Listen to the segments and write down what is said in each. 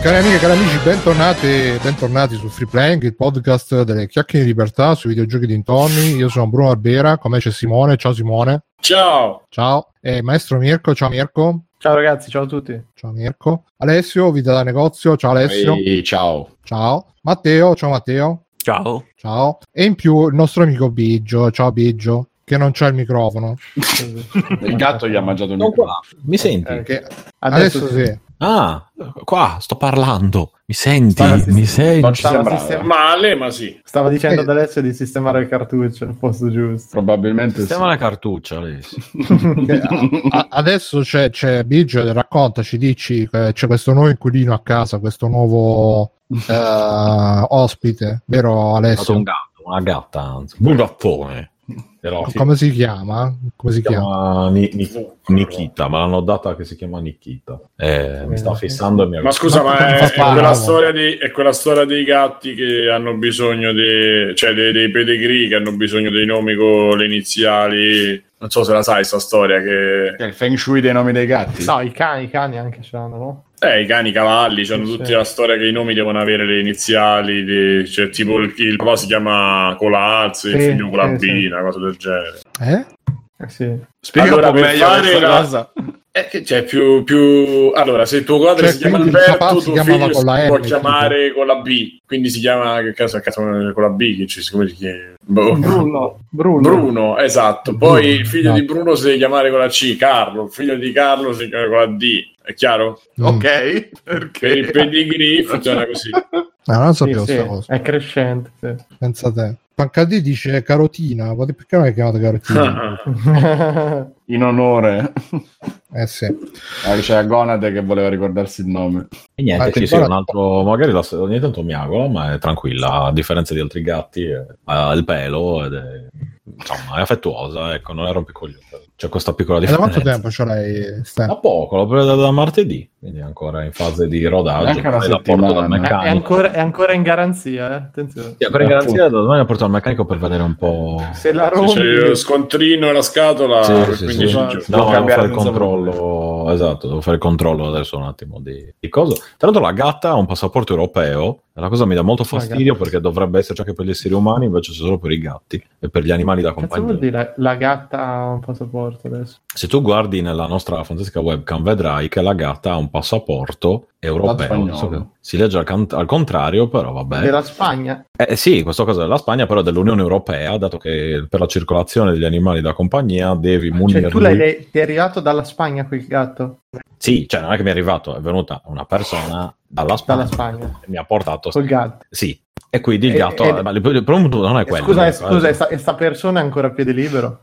Cari amiche, cari amici, bentornati, bentornati su Free Playing, il podcast delle chiacchiere di libertà sui videogiochi dintorni. Io sono Bruno Arbera, con me c'è Simone. Ciao Simone. Ciao. Ciao. E maestro Mirko. Ciao Mirko. Ciao ragazzi, ciao a tutti. Ciao Mirko. Alessio, vita da negozio. Ciao Alessio. Ehi, ciao. Ciao. Matteo. Ciao Matteo. Ciao. Ciao. E in più il nostro amico Biggio. Ciao Biggio. Che non c'ha il microfono. Il gatto gli ha mangiato il Non microfono. qua. Mi senti? Eh, Che Adesso, adesso sì. Ah, qua sto parlando. Mi senti? Stava- Mi senti? Non ci Stava sembrava. sistema- Male, ma sì. Stava dicendo Eh. ad Alessio di sistemare il cartuccio al posto giusto. Probabilmente sì. Sistema la cartuccia, Alessio. A- adesso c'è, c'è Biggio, raccontaci, dici che c'è questo nuovo inquilino a casa, questo nuovo eh, ospite, vero È stato Alessio? un gatto, una gatta, anzi. Un gattone. Però si Come si chiama? Come si chiama? chiama Ni- Ni- Nikita, ma l'hanno data che si chiama Nikita. Eh, mi sta fissando e mi ha Ma scusa, ma Ma è, è quella storia di, è quella storia dei gatti che hanno bisogno di, cioè dei, dei pedigree che hanno bisogno dei nomi con le iniziali. Non so se la sai, sta storia che. Che è il feng shui dei nomi dei gatti. No, i cani, i cani anche ce l'hanno, no? Eh, i cani, i cavalli, hanno Sì, tutti sì. la storia che i nomi devono avere le iniziali, di- cioè tipo il, il papà si chiama Colazzo, il Sì, figlio con la sì, cosa del genere. Eh? Eh sì. Spiega Allora, un meglio fare questa la- cosa. Eh, che c'è più, più... Allora, se tuo padre Cioè, si chiama il Alberto, si tuo chiamava figlio con la si può tipo. chiamare con la B. Quindi si chiama, che caso, cazzo, con la B, che ci, come si chiama? Boh. Bruno, Bruno. Bruno, esatto. Poi il figlio No. di Bruno si deve chiamare con la C, Carlo. Il figlio di Carlo si chiama con la D. È chiaro? Mm. Ok, perché? Per il pedigree funziona così. No, non Sì, sapevo sì, questa cosa. è crescente. sì. Pensa te. Pancadì dice carotina, perché non è chiamato carotina? In onore. eh sì. Ah, c'è Gonade che voleva ricordarsi il nome. E niente, Ah, sì, sì, un altro, magari la, ogni tanto miagola, ma è tranquilla, a differenza di altri gatti, eh, ha il pelo ed è, insomma, è affettuosa, ecco, non è rompicoglione. C'è questa piccola E da differenza. quanto tempo ce l'hai? Stan? Da poco, l'ho presa da martedì, quindi è ancora in fase di rodaggio. Neanche una Poi la porto dal settimana. è, meccanico. ancora, è ancora in garanzia, eh? attenzione. Sì, ancora in garanzia, da domani la porto al meccanico per vedere un po'. Se la Se c'è lo rompi... scontrino e la scatola Sì, sì, 15 sì. giorni. No, devo fare il controllo. Esatto, devo fare il controllo adesso un attimo di, di cosa. Tra l'altro, la gatta ha un passaporto europeo. E la cosa mi dà molto fastidio gatta. perché dovrebbe esserci anche per gli esseri umani, invece c'è solo per i gatti e per gli animali da Cazzo vuol compagnia. dire la gatta ha un passaporto adesso? Se tu guardi nella nostra fantastica webcam, vedrai che la gatta ha un passaporto europeo. si legge al, can- al contrario, però vabbè. Della Spagna? Eh sì, questa cosa della Spagna, però dell'Unione Europea, dato che per la circolazione degli animali da compagnia devi munirli. Cioè tu l'hai, ti è arrivato dalla Spagna quel gatto? Sì, cioè non è che mi è arrivato, è venuta una persona dalla Spagna, Dalla Spagna. e mi ha portato. Col gatto. Sì, e quindi il E- gatto. e- ma il problema non è quello. Scusa, scusa, eh. e sta, e sta persona è ancora a piede libero?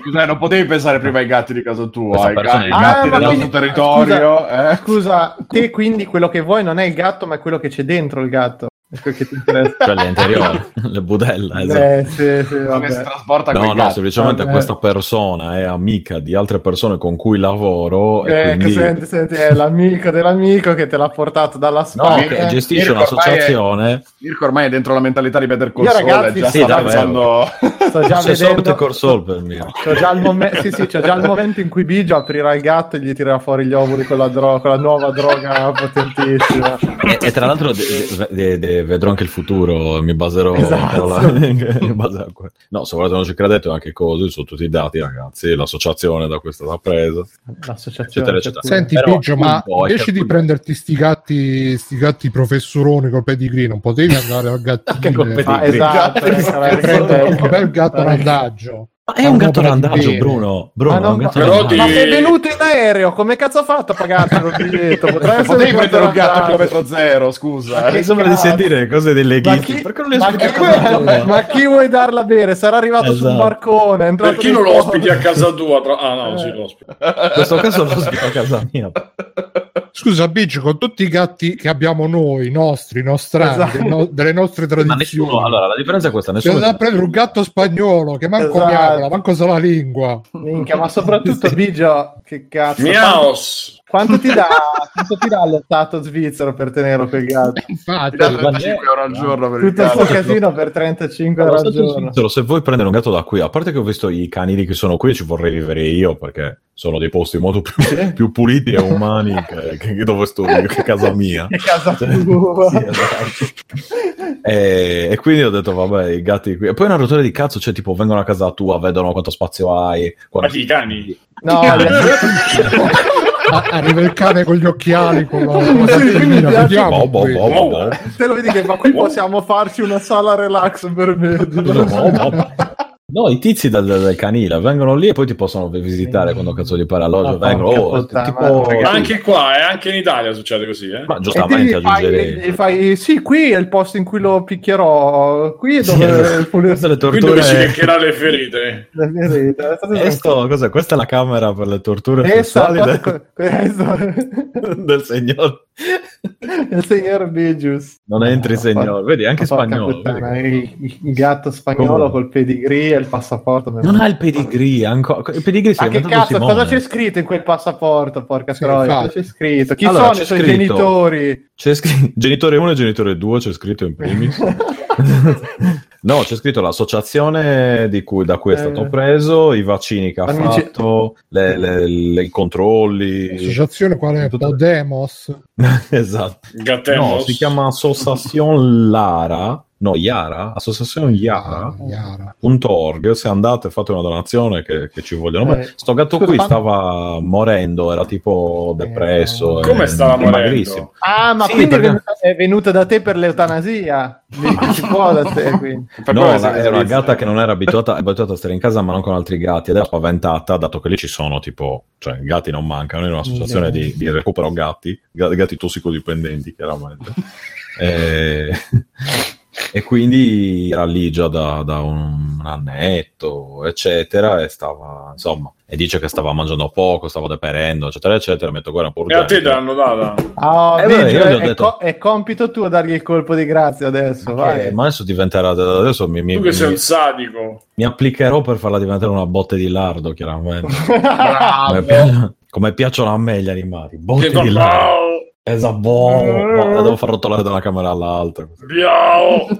Scusa, non potevi pensare prima ai gatti di casa tua, Questa ai gatti, è- ai gatti Ah, del nostro territorio. eh? Scusa, te quindi quello che vuoi non è il gatto, ma è quello che c'è dentro il gatto. Quello che ti interessa. Cioè l'interiore, le budella. esatto. Eh, sì, sì, Come si trasporta No, no, semplicemente vabbè. questa persona è amica di altre persone con cui lavoro e Eh, quindi... che senti, senti, è l'amico dell'amico che te l'ha portato dalla No, Spagna. che gestisce Mirko, ormai è- un'associazione. Mirko ormai è dentro la mentalità di Better Call Io, Saul, ragazzi, già sì, sta davvero. pensando... Sto già C'è vedendo. Better Call per me. C'ho già, il momen- sì, sì, c'ho già il momento in cui Biggio aprirà il gatto e gli tirerà fuori gli ovuli con la, dro- con la nuova droga potentissima. E, e tra l'altro de- de- de- vedrò anche il futuro, mi baserò Esatto. mi baserò. No, se volete non ci credete, anche cose sono tutti i dati, ragazzi. L'associazione da questa l'ha presa. L'associazione. Eccetera, eccetera. Senti, Però, Biggio, ma invece di prenderti sti gatti, sti gatti professoroni col pedigree, non potevi andare al gattino Ah, esatto, Sì, ecco, l'hai e prendere un bel gatto randaggio. Ma è un gatto randaggio, bene. Bruno. Bruno, Ma, è non- ma ti- sei venuto in aereo, come cazzo ha fatto a pagartelo il biglietto? Potrei essere Potevi un prendere un gatto a chilometro zero, scusa. Ma Mi sembra di sentire cose delle Ma ghiti. chi- Perché non le ma spieghi chi- a casa tua? ma chi vuoi darla a bere? Sarà arrivato Esatto. barcone. È entrato Perché non lo ospiti a casa tua? Tra- Ah, no, Eh. sì, lo ospiti. In questo caso lo ospito a casa mia. Scusa, Biggio, con tutti i gatti che abbiamo noi, nostri, nostrani, Esatto. no- delle nostre Ma tradizioni. nessuno, allora la differenza è questa, nessuno da prendere un gatto spagnolo che manco Esatto. miagola, manco sa la lingua. Minchia, ma soprattutto Biggio, che cazzo. Miaos. Quanto ti dà, quanto ti dà lo stato svizzero per tenere quel gatto? Infatti, Ti dà 35 euro al giorno per il Tutto questo cazzo. casino per 35 euro al giorno. svizzero, se vuoi prendere un gatto da qui, a parte che ho visto i canili che sono qui, ci vorrei vivere io perché sono dei posti molto più, più puliti e umani che, che dove sto io, che casa mia. Che casa Cioè, tua. sì, esatto. e, e quindi ho detto, vabbè, i gatti qui. E poi una rottura di cazzo, cioè, tipo, vengono a casa tua, vedono quanto spazio hai. Ma quando- chi, i cani? No, arriva il cane con gli occhiali, con la, con la Sì, vediamo boh, boh, boh. te lo vedi che ma qui possiamo farci una sala relax per me. No, i tizi del, del canile vengono lì e poi ti possono visitare quando cazzo gli pare alloggio. Ma Vengono, oh, tipo. Ma anche qua, e anche in Italia succede così, eh? ma giustamente aggiungerei. e fai, sì, qui è il posto in cui lo picchierò. Qui è dove Sì, le Qui dove si torture. leccherà le ferite. le ferite. Stato Questo, cos'è? Questa è la camera per le torture Questo, sessuali del, questo, del signor. Il signor Bigius. Non entri, signor. Vedi, anche spagnolo. puttana, vedi? il, gatto spagnolo Come? col pedigree e il passaporto. Non ha il pedigree, ancora. Il pedigree si è Ma che cazzo, Simone. cosa c'è scritto in quel passaporto? Porca Sì, troia, c'è scritto? Chi Allora, sono i suoi genitori? C'è scritto genitore 1 e genitore 2, c'è scritto in primis. no, c'è scritto l'associazione di cui, da cui è Eh. stato preso, i vaccini che ha Amici- fatto, le- le- le- i controlli. L'associazione quale è? Tutto- Podemos? esatto. Gattemos. No, si chiama Association Lara. No, Yara, Associazione Yara. Yara. .org, se andate fate una donazione che, che ci vogliono. Ma Eh, sto gatto qui stava morendo, era tipo depresso. Come e- stava magrissimo. morendo? Ah, ma Sì, quindi è, perché- venuta, è venuta da te per l'eutanasia? Si può da te, quindi. No, era una gatta che non era abituata, abituata a stare in casa ma non con altri gatti ed era spaventata dato che lì ci sono tipo, cioè gatti non mancano, in un'associazione di, di recupero gatti, ga- gatti tossicodipendenti chiaramente. e, e quindi era lì già da, da un annetto, eccetera, e stava, insomma, e dice che stava mangiando poco, stava deperendo, eccetera, eccetera, metto guarda un po' E a te urgente. te l'hanno data? Ah, Eh, Biggio, io gli ho è, detto- co- è compito tuo dargli il colpo di grazia adesso, vai. Ma adesso diventerà adesso mi, mi, Tu che sei mi- un sadico. mi applicherò per farla diventare una botte di lardo chiaramente Bravo. come, pi- come piacciono a me gli animali botte Che di lardo bravo. Esatto boh, la devo far rotolare da una camera all'altra Biao.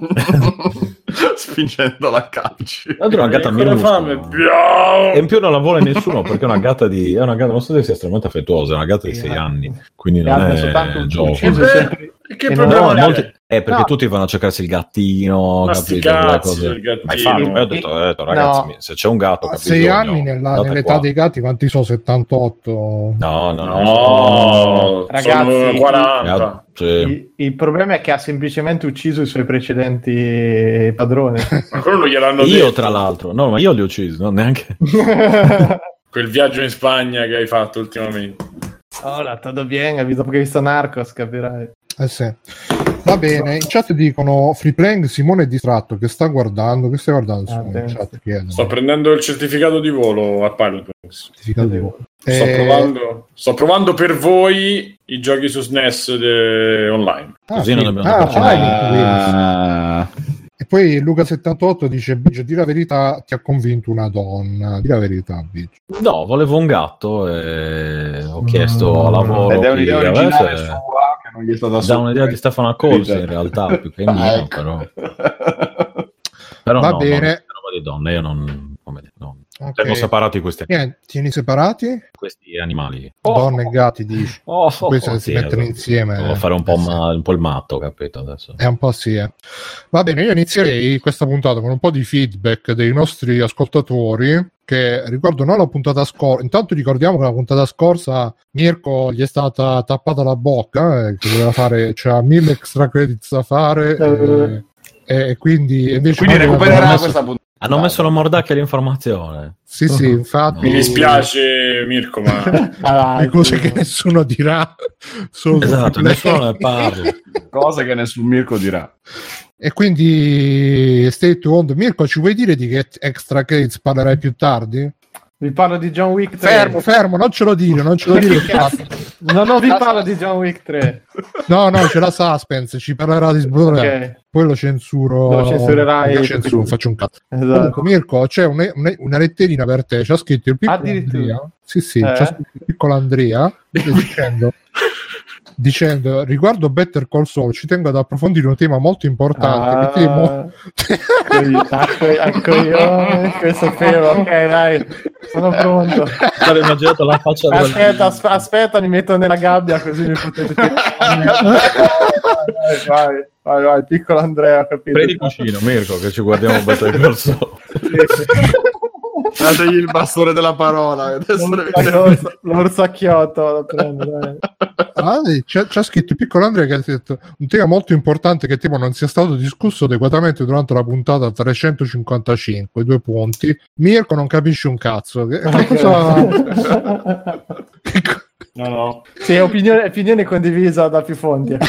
Spingendo la calci. È una gatta fame. minuscola Biao. e in più non la vuole nessuno perché è una gatta di è una gatta non so se sia estremamente affettuosa è una gatta di 6 anni quindi Che non è soltanto un gioco sempre- Che e problema No, molti- eh, perché No. tutti vanno a cercarsi il gattino, Ma capito? cazzi cose. del gattino. Ma infatti, io ho detto, ho detto, ragazzi, No. se c'è un gatto A che ha 6 bisogno, anni nella- nell'età qua. dei gatti quanti sono? 78? No, no, no. No, Ragazzi, sono 40. Sì. Il, il problema è che ha semplicemente ucciso i suoi precedenti padroni. Ma quello non gliel'hanno Io, detto. tra l'altro, no, ma io li ho uccisi, no, neanche. Quel viaggio in Spagna che hai fatto ultimamente. Ora, todo bien, dopo che hai visto Narcos, capirai. Eh sì. Va bene, in chat dicono Free Playing Simone è distratto che sta guardando, che stai guardando Ah, Simone? in chat. Sto prendendo il certificato di volo a Pilot Wings. Certificato di volo. Sto, Eh, provando, sto provando per voi i giochi su SNES de- online. ah, Così sì. non dobbiamo Ah. Ah, E poi Luca78 dice Biggio, di la verità, ti ha convinto una donna. Di la verità, Biggio. No, volevo un gatto e ho chiesto a lavoro ed è un'idea originale sua che non gli è stata Da un'idea di Stefano Accorsi in realtà, più che Ah, mia, ecco. però. Però Va no, bene. no, roba di donne, io non... come dire, no. Ok. Tengo separati questi, Niente, tieni separati? questi animali. Donne e gatti, dici. Oh, oh, Queste oh, si sì, mettono esatto. insieme. Devo fare un po', Eh, ma- un po' il matto, capito adesso. È un po' sì, eh. Va bene, io inizierei questa puntata con un po' di feedback dei nostri ascoltatori. Che ricordano la puntata scorsa. Intanto ricordiamo che la puntata scorsa Mirko gli è stata tappata la bocca, eh, che doveva fare, c'era mille extra credits da fare. Eh. E, e quindi invece Quindi recupererà questa puntata. Hanno messo la mordacchia all'informazione. Sì, sì, infatti. Mi dispiace, Mirko, ma Le cose che nessuno dirà. sono Esatto, nessuno ne parla. Cose che nessun Mirko dirà. E quindi stay tuned. Mirko, ci vuoi dire di che extra credits parlerai più tardi? Vi parlo di John Wick 3. Fermo, fermo, non ce lo dire, non ce lo dire. No, no, vi parlo di John Wick 3. No, no, c'è la suspense, ci parlerà di Sbloodline. Ok, Poi lo censuro. Lo censurerai. Lo censuro, faccio un cazzo. esatto. Comunque, Mirko, c'è un- un- una letterina per te. C'ha scritto il piccolo. Andrea. Sì, sì, Eh? c'ha scritto il piccolo Andrea dicendo, dicendo riguardo Better Call Saul, ci tengo ad approfondire un tema molto importante. che temo- Ah, ecco, sapevo, ok dai, sono pronto. Ho immaginato la faccia Aspetta, asp- aspetta, mi metto nella gabbia così mi potete tirare. vai, vai, vai, vai, piccolo Andrea, capito. Prendi il cuscino, Mirko, che ci guardiamo Better Call Saul. Dategli il bastone della parola. L'orsacchiotto lo prendo. Ah, c'è, c'ha scritto il piccolo Andrea che ha detto un tema molto importante che tipo non sia stato discusso adeguatamente durante la puntata 355, due punti. Mirko non capisce un cazzo. Che, cosa... No, no. Sì, opinione, opinione condivisa da più fonti.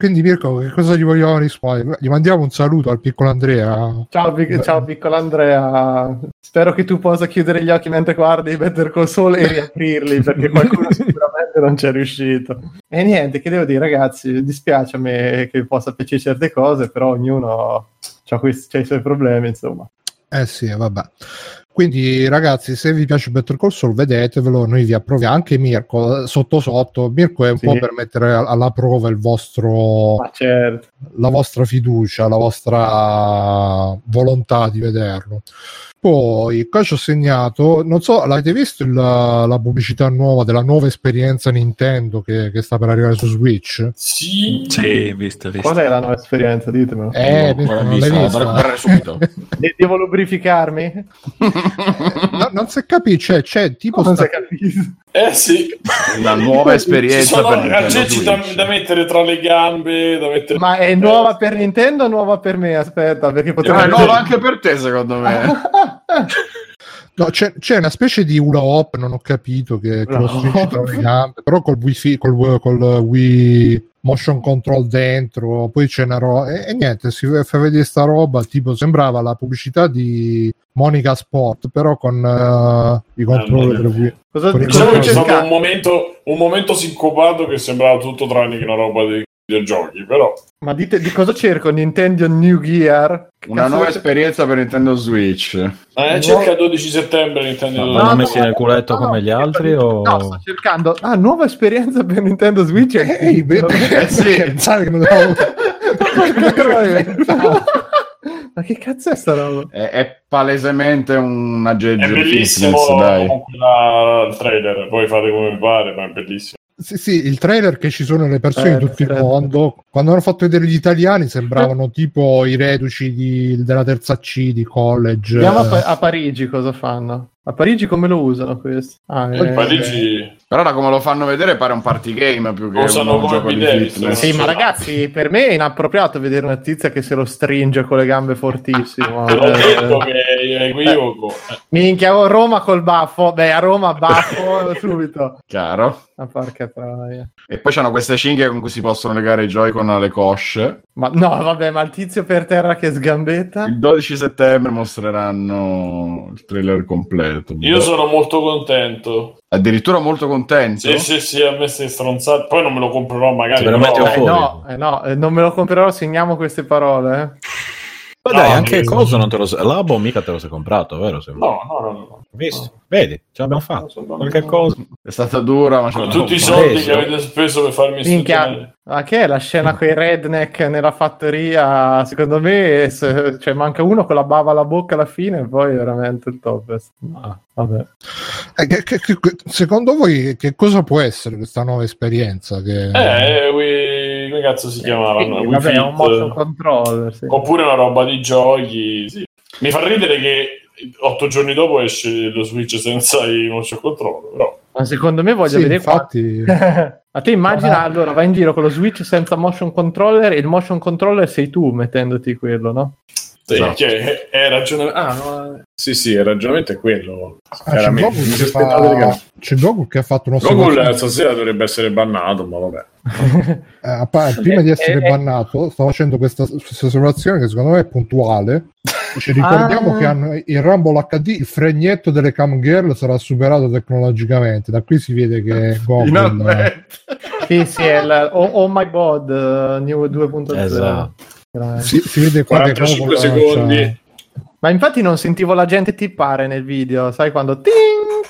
Quindi Mirko, che cosa gli vogliamo rispondere? Gli mandiamo un saluto al piccolo Andrea. Ciao, pic- ciao, piccolo Andrea. Spero che tu possa chiudere gli occhi mentre guardi Better Call Saul e riaprirli perché qualcuno sicuramente non c'è riuscito. E niente, che devo dire, ragazzi? Dispiace a me che possa piacere certe cose, però ognuno ha i suoi problemi, insomma. Eh sì, vabbè. Quindi ragazzi, se vi piace Better Call Saul, vedetevelo, noi vi approviamo. Anche Mirko, sotto sotto. Mirko è un Sì. po' per mettere alla prova il vostro, certo. la vostra fiducia, la vostra volontà di vederlo. Poi, qua ci ho segnato, non so, l'avete visto il- la pubblicità nuova della nuova esperienza Nintendo che, che sta per arrivare su Switch? Sì. Sì, visto, visto. Qual è la nuova esperienza? Ditemelo. Eh, No, non l'hai vista, Devo lubrificarmi? No, non si capisce, c'è tipo Non sta- si. Eh sì. Una nuova Ci esperienza sono per Nintendo accessi da, da mettere tra le gambe, da mettere... Ma è nuova per Nintendo o nuova per me? Aspetta, perché No, potrebbe è nuova anche per te, secondo me. No, c'è, c'è una specie di hula hop, non ho capito che, che lo Hula stringi hop. tra le gambe, però col Wii, col, col Wii motion control dentro, poi c'è una roba e, e niente, si fa vedere sta roba, tipo sembrava la pubblicità di Monica Sport, però con eh, i controller del Wii. Cosa, Diciamo che c'è un momento, un momento sincopato che sembrava tutto tranne che una roba di videogiochi, però... Ma dite di cosa cerco? Nintendo New Gear? Che Una nuova avete- esperienza per Nintendo Switch. Eh, cerca 12 settembre Nintendo. Ma No, l'hanno no, messi nel culetto no, come gli no, altri o... No, sto cercando. Ah, nuova esperienza per Nintendo Switch. Ehi, beh, Eh sì. pensare che non devo... Ma che cazzo è sta roba? È, è palesemente un È aggeggio bellissimo fitness, dai. comunque la- il trailer, poi fate come vi pare, ma è bellissimo. Sì, sì, il trailer che ci sono le persone Eh, di tutto il certo. mondo, quando hanno fatto vedere gli italiani sembravano tipo i reduci di- della terza C di college. Vediamo a, Pa- a Parigi cosa fanno. A Parigi come lo usano questo? Ah, eh, Parigi Però da come lo fanno vedere pare un party game più che usano un gioco di fitness. Sì, ma ragazzi, per me è inappropriato vedere una tizia che se lo stringe con le gambe fortissimo. te l'ho Eh, detto che è equivoco. Eh, Minchia, oh, Roma col baffo. Beh, a Roma baffo subito. Chiaro. Ma porca troia. E poi c'hanno queste cinghie con cui si possono legare i Joy-Con alle cosce. Ma no, vabbè, ma il tizio per terra che sgambetta. Il 12 settembre mostreranno il trailer completo. Io sono molto contento. Addirittura molto contento. Sì, sì, sì, a me stai stronzate. Poi non me lo comprerò magari. Però- Eh, no, eh, no, eh, non me lo comprerò, segniamo queste parole. eh. Ma dai, No, anche io- cosa non te lo sei... Labo mica te lo sei comprato, vero? Se- No, no, no, no. Visto? Vedi, ce l'abbiamo fatto. Qualche cosa. È stata dura, ma Con tutti i fatta. soldi preso. che avete speso per farmi Minchia, studiare. ma che è la scena con i redneck nella fattoria? Secondo me, se- cioè, manca uno con la bava alla bocca alla fine, e poi è veramente il top. Ah, vabbè. Eh, che- che- che- secondo voi che cosa può essere questa nuova esperienza? Che... Eh, Wii- come cazzo si chiamavano? Quindi, Wii vabbè, è un motion controller. Sì. Oppure una roba di giochi. sì. Mi fa ridere che otto giorni dopo esce lo Switch senza i motion control. Però Ma secondo me voglio Sì, vedere qua. infatti, Ma te immagina Ah. allora vai in giro con lo Switch senza motion controller e il motion controller sei tu mettendoti quello, no? sì, Esatto. che è ragionamento. Ah, no, eh. sì, sì, il ragionamento è quello. Ah, c'è aspettava fa- che- c'è Gogol che ha fatto uno Gogol stasera dovrebbe essere bannato, ma vabbè. Eh, a pa- prima di essere Eh, eh. bannato, sto facendo questa, questa osservazione che secondo me è puntuale. Ci ricordiamo Ah. che hanno il Rumble HD, il fregnetto delle cam girl sarà superato tecnologicamente. Da qui si vede che Gogol Finalmente. Sì, sì, è il Oh, oh My God uh, New 2.0. Esatto. Si, si vede qua che 45 proprio, secondi. Ma infatti non sentivo la gente tippare nel video, sai quando ting,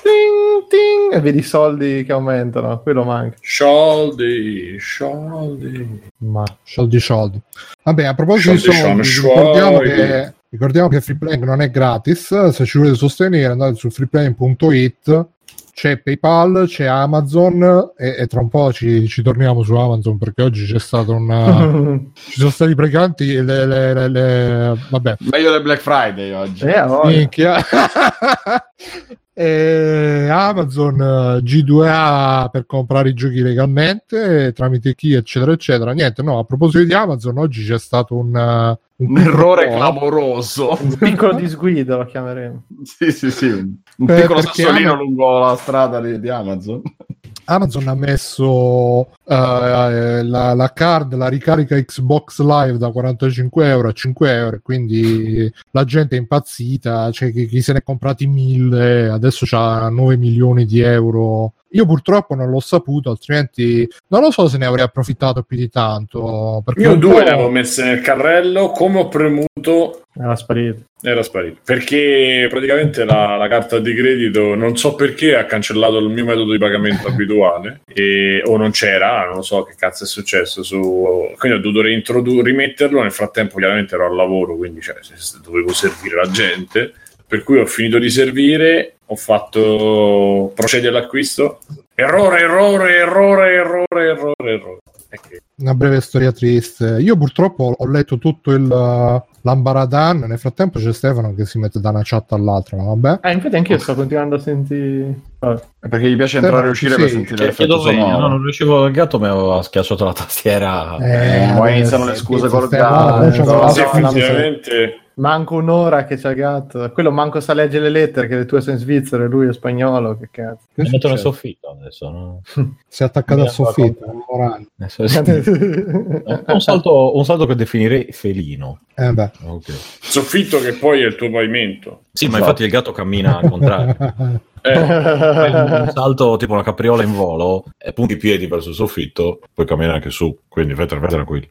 ting, ting, e vedi i soldi che aumentano, quello manca. Soldi, soldi. Ma Soldi soldi. Vabbè, a proposito di Soldi soldi, ricordiamo suoi. che, ricordiamo che Freeplaying non è gratis. Se ci volete sostenere, andate su freeplaying.it. C'è PayPal, c'è Amazon e, e tra un po' ci, ci torniamo su Amazon perché oggi c'è stato una... ci sono stati preganti le, le, le, le- vabbè, Meglio del Black Friday oggi. Eh, minchia. E Amazon eh, G2A per comprare i giochi legalmente eh, tramite chi eccetera eccetera niente no a proposito di Amazon oggi c'è stato un, eh, Un errore po', clamoroso. un piccolo disguido lo chiameremo. sì, sì, sì. Un un Per- piccolo perché sassolino Ama- lungo la strada di, di Amazon. Amazon ha messo eh, eh, la, la card, la ricarica Xbox Live da 45 euro a 5 euro, quindi la gente è impazzita, c'è chi, chi se ne è comprati 1000, adesso c'ha 9 milioni di euro. Io purtroppo non l'ho saputo, altrimenti non lo so se ne avrei approfittato più di tanto. Io due le avevo messe nel carrello, come ho premuto Era sparito. era sparito. Perché praticamente la, la carta di credito, non so perché, ha cancellato il mio metodo di pagamento abituale, e- o non c'era, non so che cazzo è successo. Su, quindi ho dovuto reintrodu- rimetterlo. Nel frattempo, chiaramente ero al lavoro, quindi cioè, dovevo servire la gente. Per cui ho finito di servire, ho fatto procedi all'acquisto. Errore, errore, errore, errore, errore, errore. E una breve storia triste. Io purtroppo ho letto tutto il uh, l'ambaradan. Nel frattempo c'è Stefano che si mette da una chat all'altra. Ma vabbè, Eh, infatti anche io sto continuando a sentire... Vabbè. Perché gli piace entrare e uscire per Sì, sentire Chiedo l'effetto sonoro. no, non riuscivo, il gatto mi aveva schiacciato la tastiera. Eh, poi iniziano le scuse col gatto. Effettivamente. Manco un'ora che c'è il gatto. Quello manco sa leggere le lettere, che le tue sono in Svizzera e lui è spagnolo. Che cazzo. Che metto nel succede? soffitto adesso. No? si è attaccato al soffitto. un morale. Adesso- un, salto, un salto che definirei felino. Eh beh. Ok. Soffitto che poi è il tuo pavimento. Sì, ma infatti il gatto cammina al contrario. Eh, un salto tipo una capriola in volo e punti i piedi verso il soffitto, puoi camminare anche su. Quindi fai fai tranquillo.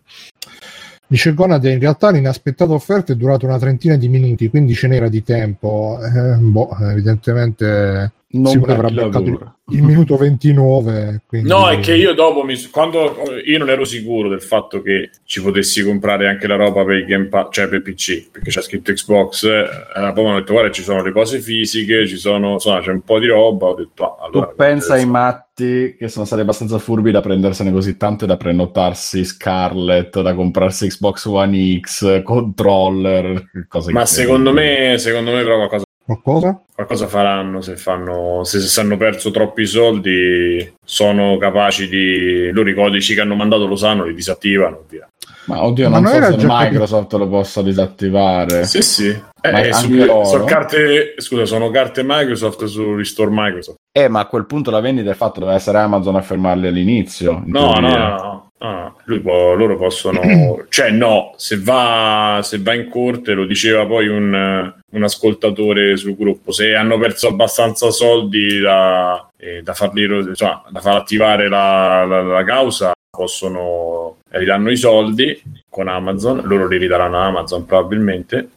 Dice Gonade, in realtà l'inaspettata offerta è durata una trentina di minuti, quindi ce n'era di tempo. Eh, boh, evidentemente Non avrà beccato il, minuto 29. Quindi... No, è che io dopo mi, quando io non ero sicuro del fatto che ci potessi comprare anche la roba per il Game Pass, cioè per PC, perché c'è scritto Xbox. Eh, poi mi hanno detto, guarda, ci sono le cose fisiche, ci sono, insomma, c'è un po' di roba. Ho detto, ah, allora, Tu pensa ai matti che sono stati abbastanza furbi da prendersene così tante da prenotarsi Scarlett, da comprarsi Xbox One X, controller, cose Ma che- secondo me, secondo me, però qualcosa, Qualcosa? qualcosa faranno se fanno, se, se hanno perso troppi soldi, sono capaci di. Loro i codici che hanno mandato lo sanno, li disattivano. Via. Ma oddio, Ma non non so se Microsoft lo possa disattivare. Sì, sì. Eh, eh, su- sono carte, scusa, sono carte Microsoft sugli store Microsoft. Eh, ma a quel punto la vendita è fatta, deve essere Amazon a fermarli all'inizio. in No, no, no, no, no. Lui può- loro possono, cioè, no, se va, se va in corte, lo diceva poi un, un ascoltatore sul gruppo. Se hanno perso abbastanza soldi da, eh, da, farli, insomma, da far attivare la, la- la causa, possono ridanno i soldi con Amazon. Loro li ridaranno a Amazon probabilmente.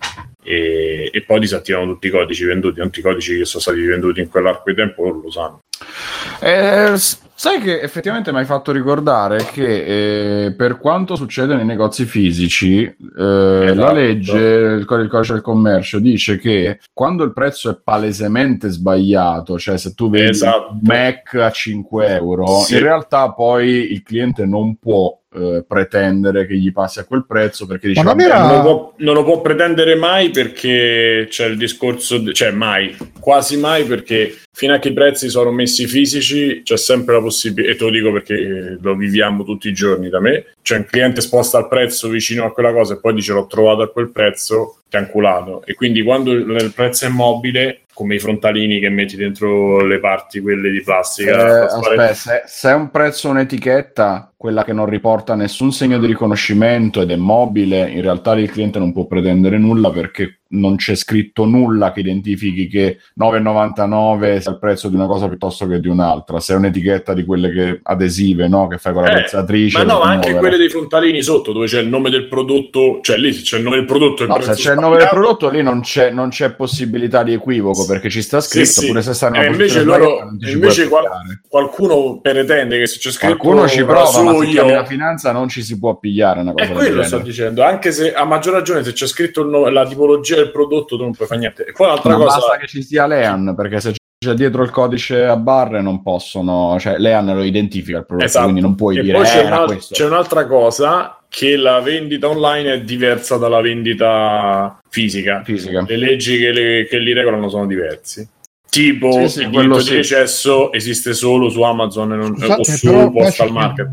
E, e poi disattivano tutti i codici venduti, tutti i codici che sono stati venduti in quell'arco di tempo, loro lo sanno. Eh, sai che effettivamente mi hai fatto ricordare che eh, per quanto succede nei negozi fisici, eh, la Esatto. legge, il, il codice del commercio dice che quando il prezzo è palesemente sbagliato, cioè se tu vedi Esatto. un Mac a 5 euro, Sì. in realtà poi il cliente non può eh, pretendere che gli passi a quel prezzo perché dice Ma non "Vabbè, era- non, lo può, non lo può pretendere mai perché c'è il discorso, cioè mai, quasi mai perché fino a che i prezzi sono messi fisici c'è sempre la possibilità, e te lo dico perché eh, lo viviamo tutti i giorni da me, cioè un cliente sposta il prezzo vicino a quella cosa e poi dice l'ho trovato a quel prezzo, ti ha inculato. E quindi quando il, prezzo è mobile, come i frontalini che metti dentro le parti, quelle di plastica, Eh, aspetta, se, se è un prezzo un'etichetta, quella che non riporta nessun segno di riconoscimento ed è mobile, in realtà il cliente non può pretendere nulla perché non c'è scritto nulla che identifichi che 9,99 sia il prezzo di una cosa piuttosto che di un'altra. Se è un'etichetta di quelle che adesive, no? Che fai con la Eh, pezzatrice. Ma no, ma anche muovere. Quelle dei frontalini sotto dove c'è il nome del prodotto, cioè lì c'è il nome del prodotto No, se c'è il nome del prodotto lì non c'è, non c'è possibilità di equivoco perché ci sta scritto, sì. pure se sta in una Eh, invece loro- invece qual- qualcuno pretende che se c'è scritto Qualcuno ci prova, ma se chiami io la finanza non ci si può appigliare una cosa è quello sto dicendo, anche se a maggior ragione se c'è scritto il nome- la tipologia del prodotto tu non puoi fare niente. E poi un'altra Ma cosa basta che ci sia Lean, perché se c'è dietro il codice a barre non possono, cioè Lean lo identifica il prodotto, Esatto. quindi non puoi e dire poi eh, c'è, un'al- questo. c'è un'altra cosa che la vendita online è diversa dalla vendita fisica. Fisica. Le leggi che, le- che li regolano sono diversi. Tipo Sì, sì, il quello diritto di sì. recesso esiste solo su Amazon e non, o Scusate, su però Postal Market.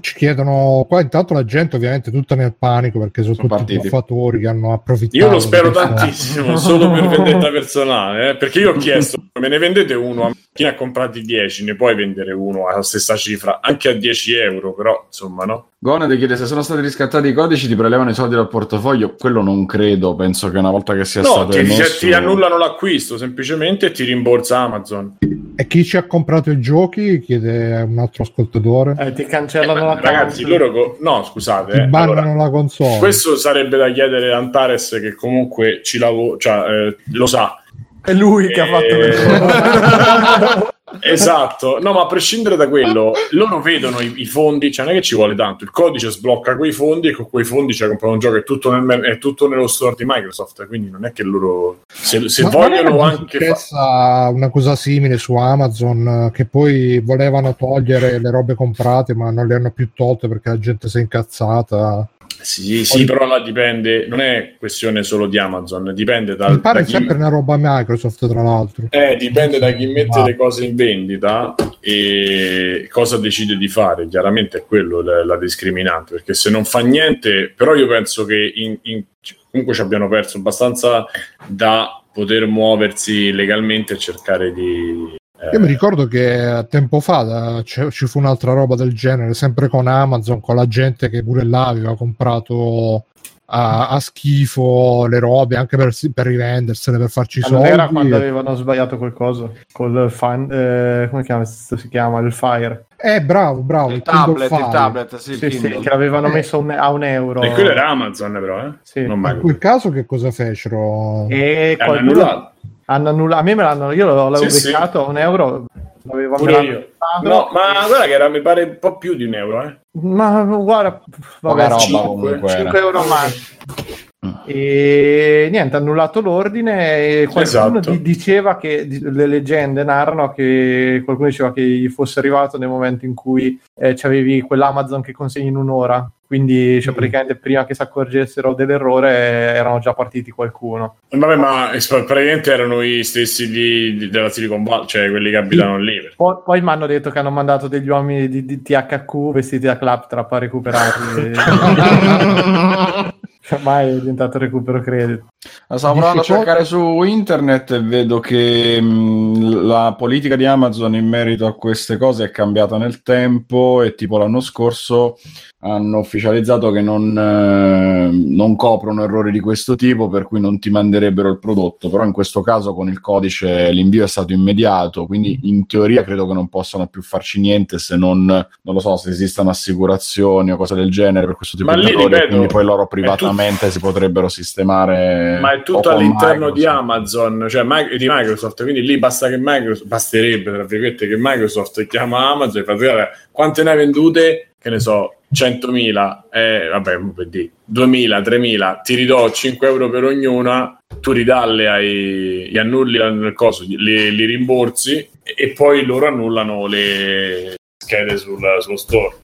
Ci chiedono qua intanto la gente ovviamente tutta nel panico perché sono, Sono tutti partiti. buffatori che hanno approfittato Io lo spero tantissimo, solo per vendetta personale, eh, perché io ho chiesto, me ne vendete uno, a chi ne ha comprati 10, ne puoi vendere uno alla stessa cifra, anche a 10 euro, però insomma no. Gone ti chiede se sono stati riscattati i codici ti prelevano i soldi dal portafoglio, quello non credo, penso che una volta che sia No, stato ti, emesso... ti annullano l'acquisto semplicemente e ti rimborsa Amazon. E chi ci ha comprato i giochi? Chiede un altro ascoltatore. Eh, ti Eh, cancellano ma la ragazzi, loro... co- No, scusate. Eh, bannano allora, la console. questo sarebbe da chiedere a Antares che comunque ci lavora, cioè, eh, lo sa. È lui che ha fatto Eh, le esatto, no, ma a prescindere da quello, loro vedono i, i fondi, cioè non è che ci vuole tanto. Il codice sblocca quei fondi e con quei fondi ci comprano un gioco, è tutto, nel- è tutto nello store di Microsoft. Quindi non è che loro se, se vogliono è anche. fa- una cosa simile su Amazon che poi volevano togliere le robe comprate ma non le hanno più tolte perché la gente si è incazzata Sì, sì, però là dipende, non è questione solo di Amazon, dipende dal, mi pare da chi- sempre una roba Microsoft tra l'altro Eh, dipende da chi mette Ah. le cose in vendita e cosa decide di fare. Chiaramente è quello la, la discriminante, perché se non fa niente, però io penso che in- in- comunque ci abbiano perso abbastanza da poter muoversi legalmente e cercare di... eh, io mi ricordo che tempo fa da- ci fu un'altra roba del genere sempre con Amazon con la gente che pure là aveva comprato a, a schifo le robe anche per, per rivendersele per farci non soldi era quando avevano sbagliato qualcosa col fan, eh, come chiama- si chiama il Fire eh bravo bravo Il Kindle tablet, il Fire. tablet, sì, sì, sì, che l'avevano Eh. messo un- a un euro E quello era Amazon, però, eh? Sì. Non in quel caso che cosa fecero e qualcuno annullato. Hanno annullato a me me l'hanno io l'avevo Sì, sì. beccato a un euro l'avevo Pure io. No, ma guarda che era, mi pare, un po' più di un euro, eh? ma guarda Poca vabbè, roba cinque- comunque era. 5 euro ma e niente annullato l'ordine e qualcuno Esatto. di- diceva che le leggende narrano che qualcuno diceva che gli fosse arrivato nel momento in cui eh, c'avevi quell'Amazon che consegni in un'ora quindi cioè, Mm. praticamente prima che si accorgessero dell'errore eh, erano già partiti qualcuno Vabbè, ma eh, praticamente erano i stessi di, della Silicon Valley, cioè quelli che abitano lì. poi, poi mi hanno detto che hanno mandato degli uomini di, di THQ vestiti da Claptrap a recuperarli ormai è diventato recupero credit La Stavo provando a cercare su internet e vedo che mh, la politica di Amazon in merito a queste cose è cambiata nel tempo e tipo l'anno scorso hanno ufficializzato che non, eh, non coprono errori di questo tipo per cui non ti manderebbero il prodotto. Però in questo caso con il codice l'invio è stato immediato quindi in teoria credo che non possano più farci niente se non non lo so se esistono assicurazioni o cose del genere per questo tipo Ma di lì, errori ripeto, quindi poi loro è privatamente si potrebbero sistemare Ma è tutto all'interno di Microsoft. Amazon, cioè di Microsoft, quindi lì basta che Microsoft, basterebbe tra virgolette che Microsoft chiama Amazon e fa "Guarda, quante ne hai vendute? Che ne so, 100.000, eh, vabbè, per dire, 2.000, 3.000, ti ridò 5 euro per ognuna, tu ridalle ai, gli annulli il coso, li, li rimborsi e, e poi loro annullano le schede sul, sullo store.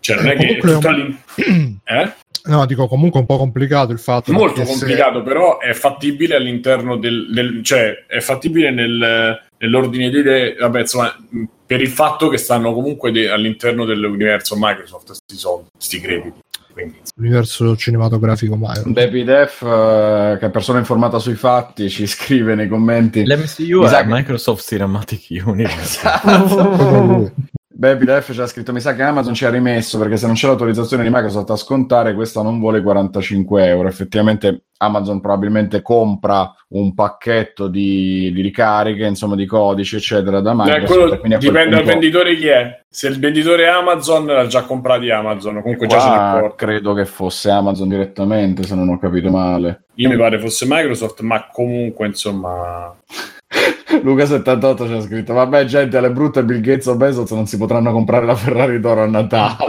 Cioè non è che è tutto un- all'in- eh? No, dico comunque un po' complicato il fatto. molto perché se- complicato, però è fattibile all'interno del, del- cioè è fattibile nel- nell'ordine di idee, vabbè, insomma, per il fatto che stanno comunque de- all'interno dell'universo Microsoft, sti soldi, sti crediti. Quindi, L'universo cinematografico Mario. Baby Def, eh, che è persona informata sui fatti, ci scrive nei commenti. L'MCU è Microsoft Cinematic Universe. Lui. Baby Def c'era scritto mi sa che Amazon ci ha rimesso perché se non c'è l'autorizzazione di Microsoft a scontare questa non vuole 45 euro effettivamente Amazon probabilmente compra un pacchetto di, di ricariche insomma di codici eccetera da Eh, Microsoft e quel dipende dal punto- venditore chi è. Se il venditore è Amazon, l'ha già comprati Amazon. Comunque già ce ne credo che fosse Amazon direttamente se non ho capito male Io mi pare fosse Microsoft, ma comunque, insomma. Luca78 c'è scritto vabbè gente alle brutte Bill Gates o Bezos non si potranno comprare la Ferrari d'oro a Natale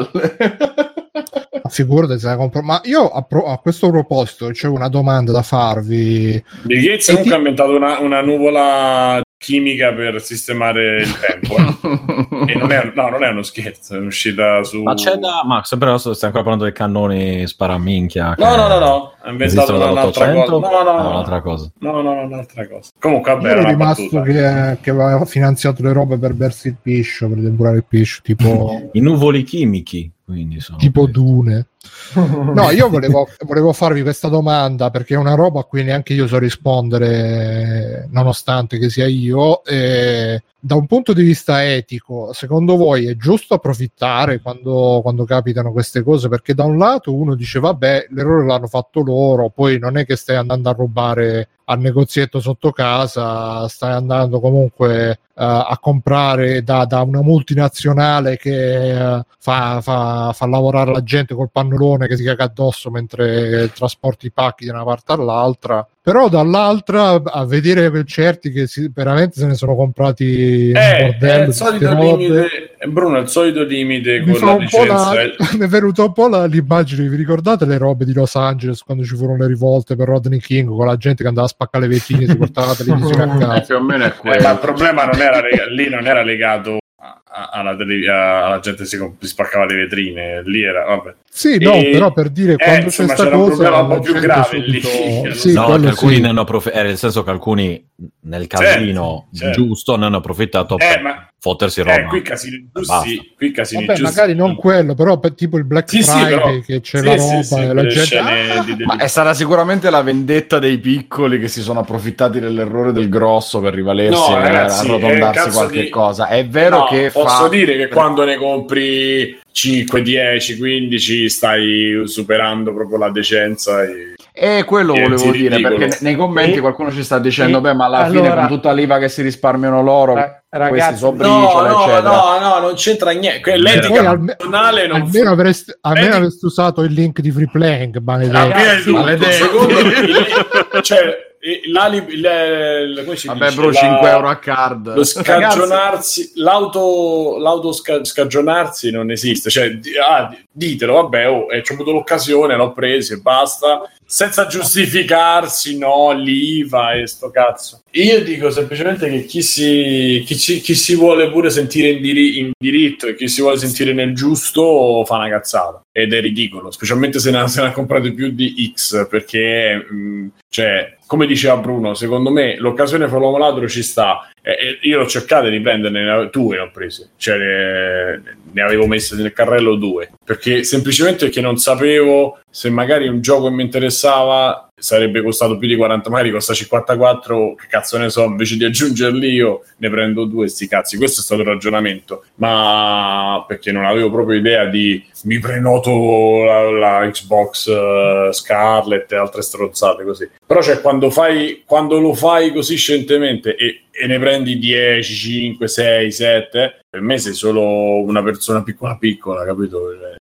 Figurati se la compro. Ma io a, pro- a questo proposito c'è una domanda da farvi. Bill Gates E comunque ti- ha inventato una, una nuvola chimica per sistemare il tempo. eh. E non è, no, non è uno scherzo, è uscita su. Ma c'è da. Ma sempre adesso stai ancora parlando dei cannoni sparaminchia. No, no, no, no. Ha inventato Esistono un'altra dall'800? cosa. No, no, Ah, no. un'altra cosa. No, no, no, un'altra cosa. Comunque, vabbè, era rimasto che, che aveva finanziato le robe per versi il piscio, per depurare il piscio, tipo, I nuvoli chimici. Quindi sono. tipo Dune. No, io volevo, volevo farvi questa domanda perché è una roba a cui neanche io so rispondere, nonostante che sia io. Eh, da un punto di vista etico, secondo voi è giusto approfittare quando, quando capitano queste cose? Perché da un lato uno dice, vabbè, l'errore l'hanno fatto loro, poi non è che stai andando a rubare al negozietto sotto casa, stai andando comunque eh, a comprare da, da una multinazionale che eh, fa, fa- fa lavorare la gente col pannolone che si caga addosso mentre trasporti i pacchi da una parte all'altra. Però dall'altra a vedere certi che si- veramente se ne sono comprati Eh, è bordello il solito limite, eh, Bruno, è il solito limite Mi con fa la un po' licenza. la- eh. mi è venuto un po' la- l'immagine, vi ricordate le robe di Los Angeles quando ci furono le rivolte per Rodney King con la gente che andava a spaccare le vetrine e si portava la televisione a Eh, casa? più o meno è Eh, quello ma il problema non era lega- lì non era legato alla, tele- alla gente che si, comp- si spaccava le vetrine, lì era vabbè. Sì, no, E- però per dire eh, quando insomma, c'è sta c'era un cosa problema un po' più grave lì. subito- Sì, no, alcuni sì. ne hanno approfittato, nel senso che alcuni nel casino certo. giusto ne hanno approfittato Eh, per ma fottersi roba. eh, qui casini giusti, qui casini Vabbè, giusti. magari non quello, però per, tipo il Black Sì, Friday che c'è sì, la roba sì, e la gente Ah! di- di- Ma è stata sicuramente la vendetta dei piccoli che si sono approfittati dell'errore del grosso per rivalersi No, e ragazzi, arrotondarsi qualche di- cosa. È vero No, che posso fa... dire che quando ne compri 5, 10, 15 stai superando proprio la decenza e... E quello volevo dire, ridicolo. perché ne- nei commenti E- qualcuno ci sta dicendo, e- beh, ma alla fine allora- con tutta l'IVA che si risparmiano loro, Ra- questi ragazzi, sobbriciola, eccetera. no, non c'entra niente. L'etica alme- nazionale non almeno avreste, almeno Vedi? avreste usato il link di free playing, fine di tutto, maledetti. secondo me, cioè, il- la, li- le- le- come si Vabbè, dice? bro, La- 5 euro a card. Lo scagionarsi, l'auto, l'auto sca- scagionarsi non esiste. Cioè, di- ah, di- ditelo, vabbè, oh, eh, ho avuto l'occasione, l'ho preso e basta. Senza giustificarsi, no, l'IVA e sto cazzo. Io dico semplicemente che chi si, chi ci- chi si vuole pure sentire in, diri- in diritto e chi si vuole sentire nel giusto fa una cazzata. Ed è ridicolo, specialmente se ne, se ne ha comprate più di X, perché, mh, cioè, come diceva Bruno, secondo me l'occasione per l'uomo ladro ci sta. E- e io l'ho cercato di prenderne, due ne ho presi, cioè ne, ne avevo messe nel carrello due, perché semplicemente perché non sapevo se magari un gioco mi interessava sarebbe costato più di 40, magari costa 54, che cazzo ne so, invece di aggiungerli io ne prendo due sti cazzi, questo è stato il ragionamento, ma perché non avevo proprio idea di mi prenoto la, la Xbox eh, Scarlet e altre stronzate così. Però cioè quando fai quando lo fai così scientemente e, e ne prendi 10, 5, 6, 7, per me sei solo una persona piccola piccola, capito?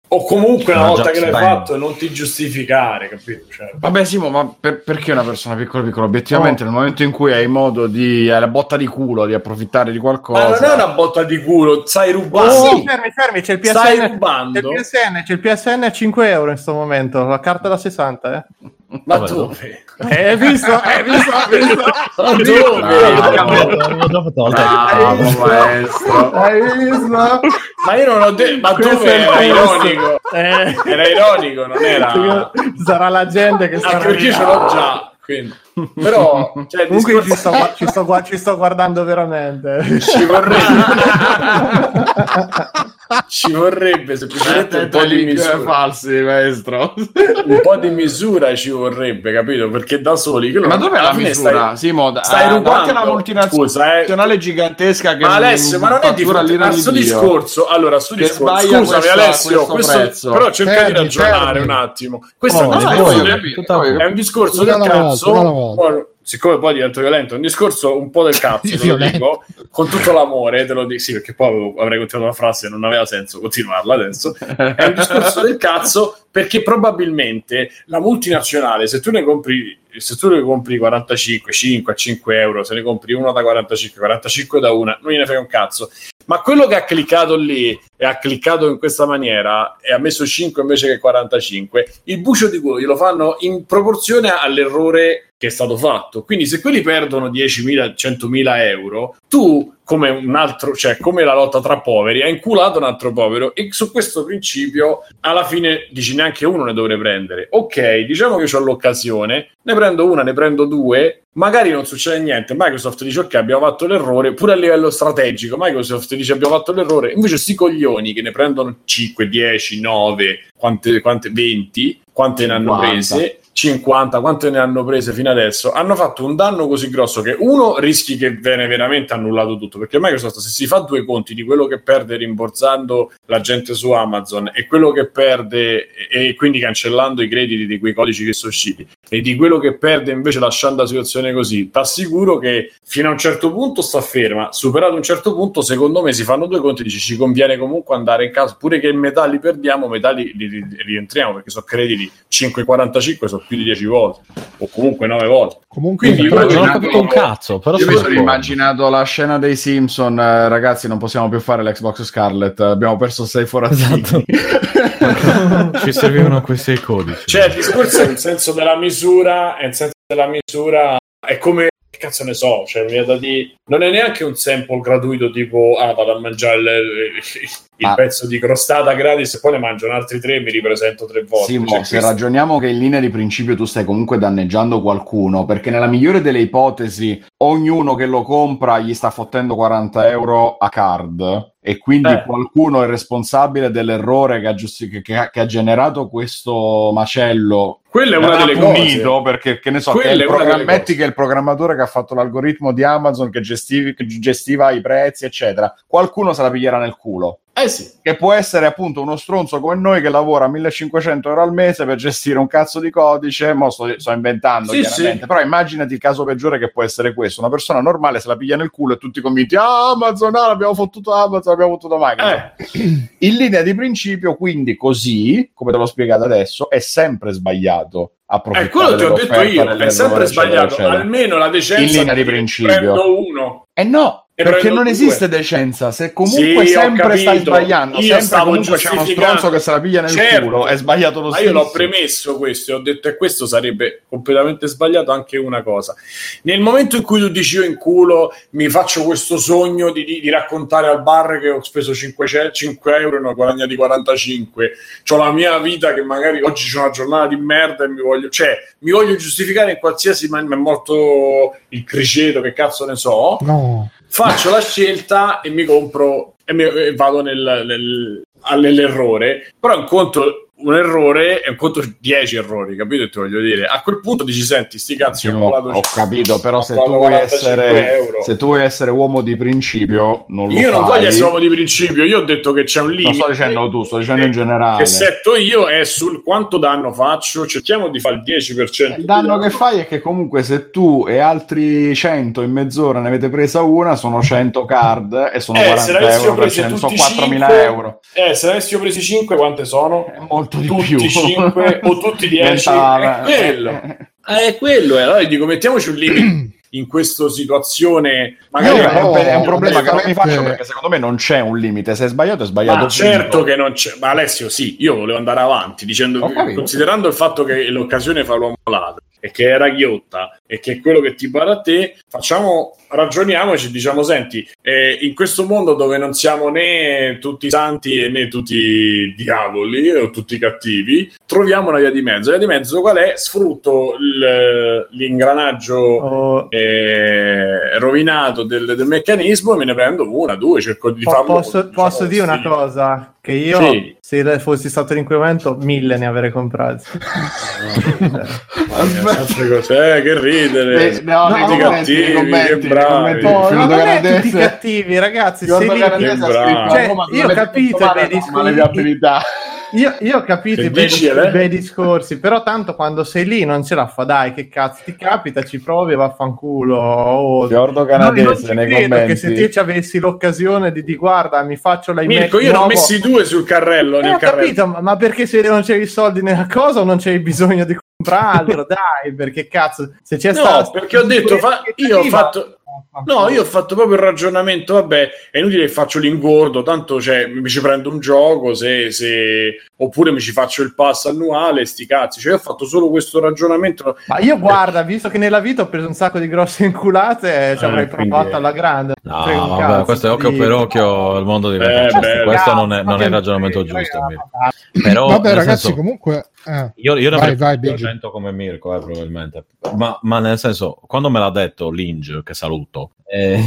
O comunque una volta che l'hai Bang. fatto non ti giustificare, capito? Cioè, Vabbè, Simo, ma per- perché una persona piccola piccola? Oh. Obiettivamente, nel momento in cui hai modo di. hai la botta di culo di approfittare di qualcosa. ma non è una botta di culo, stai rubando. Oh, fermi, fermi, c'è il PSN. Stai C'è rubando. il PSN, c'è il PSN a 5 euro in questo momento, la carta da 60, eh. Ma Vabbè, dove? Eh, hai visto? Hai visto? Hai visto? Ma dove? Bravo, Hai maestro. Hai visto? Ma io non ho detto. Ma Questo dove era ironico? Eh. Era ironico, non era. Sarà la gente che sta Anche perché io ce l'ho già. Quindi. Però, cioè, Comunque io ci discorso- sto, ci, sto ci sto guardando veramente. ci vorrei ci vorrebbe semplicemente un po' di misura. falsi, maestro. Un po' di misura ci vorrebbe, capito? Perché da soli. quello Ma dov'è la misura? Stai, Simo, da- stai ah, rubando. davanti a una multinazionale Scusa, eh. gigantesca che Ma Alessio, ma non è di fronte l'ira a di sto Dio. discorso. Allora, Che discorso. Scusami, Alessio, questo questo, prezzo. però cerca Fermi, di ragionare fermi. un attimo. Questo è un no, discorso no, del- è un discorso del cazzo. Guarda, Siccome poi divento violento, è un discorso un po' del cazzo, te lo dico, con tutto l'amore, te lo dico, sì, perché poi avrei continuato la frase e non aveva senso continuarla adesso. È un discorso del cazzo perché probabilmente la multinazionale, se tu ne compri, se tu ne compri 45, 5 a 5 euro, se ne compri uno da 45, 45 da una, non gliene frega un cazzo. Ma quello che ha cliccato lì e ha cliccato in questa maniera e ha messo 5 invece che 45, il bucio di culo glielo fanno in proporzione all'errore che è stato fatto. Quindi se quelli perdono 10.000, 100.000 euro, tu come un altro, cioè come la lotta tra poveri, hai inculato un altro povero e su questo principio alla fine dici neanche uno ne dovrei prendere. Ok, diciamo che ho l'occasione, ne prendo una, ne prendo due, magari non succede niente. Microsoft dice ok, abbiamo fatto l'errore, pure a livello strategico, Microsoft dice abbiamo fatto l'errore, invece sti coglioni che ne prendono 5, 10, 9, quante, quante 20, quante ne hanno 50. prese? 50, quante ne hanno prese fino adesso? Hanno fatto un danno così grosso che uno rischi che viene veramente annullato tutto perché Microsoft se si fa due conti di quello che perde rimborsando la gente su Amazon e quello che perde e quindi cancellando i crediti di quei codici che sono usciti e di quello che perde invece lasciando la situazione così, ti assicuro che fino a un certo punto sta ferma, superato un certo punto secondo me si fanno due conti e dici ci conviene comunque andare in casa, pure che metà li perdiamo, metà li, li- li rientriamo perché sono crediti 5,45 sono più di 10 volte o comunque 9 volte. Comunque, Quindi io Non ho immaginato- capito un cazzo, però Io mi sono immaginato la scena dei Simpson, eh, ragazzi, non possiamo più fare l'Xbox Scarlet, abbiamo perso 6 forazzini. Esatto. Ci servivano questi codici. Cioè, il discorso è il senso della misura, è il senso della misura, è come che cazzo ne so, cioè, dire- non è neanche un sample gratuito tipo ah, vado a mangiare il, il Ah. pezzo di crostata gratis e poi ne mangio altri tre e mi ripresento tre volte. Simo, Cioè, se questo- ragioniamo che in linea di principio tu stai comunque danneggiando qualcuno, perché nella migliore delle ipotesi ognuno che lo compra gli sta fottendo 40 euro a card e quindi Eh. qualcuno è responsabile dell'errore che ha, giusti- che- che che ha generato questo macello. Quella è una delle punito cose. perché che ne so, che il è cose. che il programmatore che ha fatto l'algoritmo di Amazon che, gestivi- che gestiva i prezzi, eccetera, qualcuno se la piglierà nel culo. Eh sì. che può essere appunto uno stronzo come noi che lavora 1500 euro al mese per gestire un cazzo di codice, mo sto, sto inventando Sì, chiaramente, sì. però immaginati il caso peggiore che può essere questo, una persona normale se la piglia nel culo e tutti convinti, ah Amazon, ah, abbiamo fottuto Amazon, abbiamo fottuto Microsoft. Eh, In linea di principio, quindi così, come te l'ho spiegato adesso, è sempre sbagliato è approfittare Eh, quello ti ho detto io, è sempre sbagliato. eccetera. Almeno la decenza In linea di principio. Uno. Eh no, E perché non due. esiste decenza. Se comunque Sì, sempre stai sbagliando, Io sempre stavo comunque c'è uno stronzo che se la piglia nel Certo. culo, è sbagliato lo Ma stesso. io l'ho premesso questo e ho detto e questo sarebbe completamente sbagliato anche una cosa. Nel momento in cui tu dici io in culo mi faccio questo sogno di, di- di raccontare al bar che ho speso 500 5 euro e ne ho guadagnati 45, ho la mia vita che magari oggi c'è una giornata di merda e mi voglio, cioè, mi voglio giustificare in qualsiasi maniera, mi è morto il criceto, che cazzo ne so, No, faccio la scelta e mi compro e, mi- e vado nel, nel- nell'errore però un conto un errore è un conto 10 errori capito ti voglio dire a quel punto dici senti sti cazzi ho volato ho capito, però se tu, vuoi 45 essere, se tu vuoi essere uomo di principio, non lo io non fai. voglio essere uomo di principio io ho detto che c'è un limite Non sto dicendo tu, sto dicendo in generale. che setto io è sul quanto danno faccio cerchiamo di fare il 10% Il danno che fai è che comunque se tu e altri 100 in mezz'ora ne avete presa una, sono 100 card e sono Eh, se 40 l'avessimo euro, sono tutti 4.000 cinque- euro. eh se ne avessimo presi 5 quante sono? È molto di tutti più. 5 o tutti 10 Diventava- è quello Eh, è quello, e allora dico mettiamoci un limite in questa situazione. Magari Io è, un, è un no, problema che non mi faccio perché secondo me non c'è un limite. Se è sbagliato, è sbagliato. ma certo che non c'è, ma Alessio, sì, io volevo andare avanti dicendo considerando il fatto che l'occasione fa l'uomo ladro e che era ghiotta e che è quello che ti pare a te, facciamo, ragioniamoci, diciamo, senti, eh, in questo mondo dove non siamo né tutti santi né tutti diavoli o tutti cattivi, troviamo una via di mezzo. La via di mezzo qual è? Sfrutto il- l'ingranaggio Oh, eh, rovinato del, del meccanismo e me ne prendo una, due, cerco di farlo. posso, diciamo, posso dire una cosa? Che io, Sì. se fossi stato l'incremento, mille ne avrei comprati. Altre cose, eh, che ridere. Eh, no, No, tutti no, cattivi, commenti, che bravi. Oh, Fiordo ma non è tutti cattivi, ragazzi. Se bravo. Cioè, Roma io ho capito i bei discorsi- abilità. Io, io ho capito i bei, i discorsi, però tanto quando sei lì non ce la fa, dai, che cazzo ti capita, ci provi e vaffanculo. Oh, Fiordo non- Canadese non ci nei credo commenti. che se te ci avessi l'occasione di, di guarda, mi faccio la Mirko, io ne ho messi due sul carrello. Eh, nel ho carrello. capito, ma, ma perché se non c'è i soldi nella cosa o non c'hai bisogno di comprarlo? dai, perché cazzo, se c'è No, stato perché ho detto, fa- io ho fatto- No, io ho fatto proprio il ragionamento, vabbè, è inutile che faccio l'ingordo, tanto cioè, mi ci prendo un gioco, se, se- oppure mi ci faccio il pass annuale, sti cazzi. Cioè, io ho fatto solo questo ragionamento. Ma io guarda, visto che nella vita ho preso un sacco di grosse inculate, ci Eh, avrei quindi- provato alla grande. No, vabbè, cazzo, questo è occhio sì. per occhio, il mondo diventa Eh, beh, Questo non è, non è il ragionamento giusto. Però, Vabbè, nel ragazzi, senso, comunque. eh. io, io ne Vai, vai, preso Biggio. 100 come Mirko, eh, probabilmente. Ma, ma nel senso, quando me l'ha detto Linge, che saluto, eh,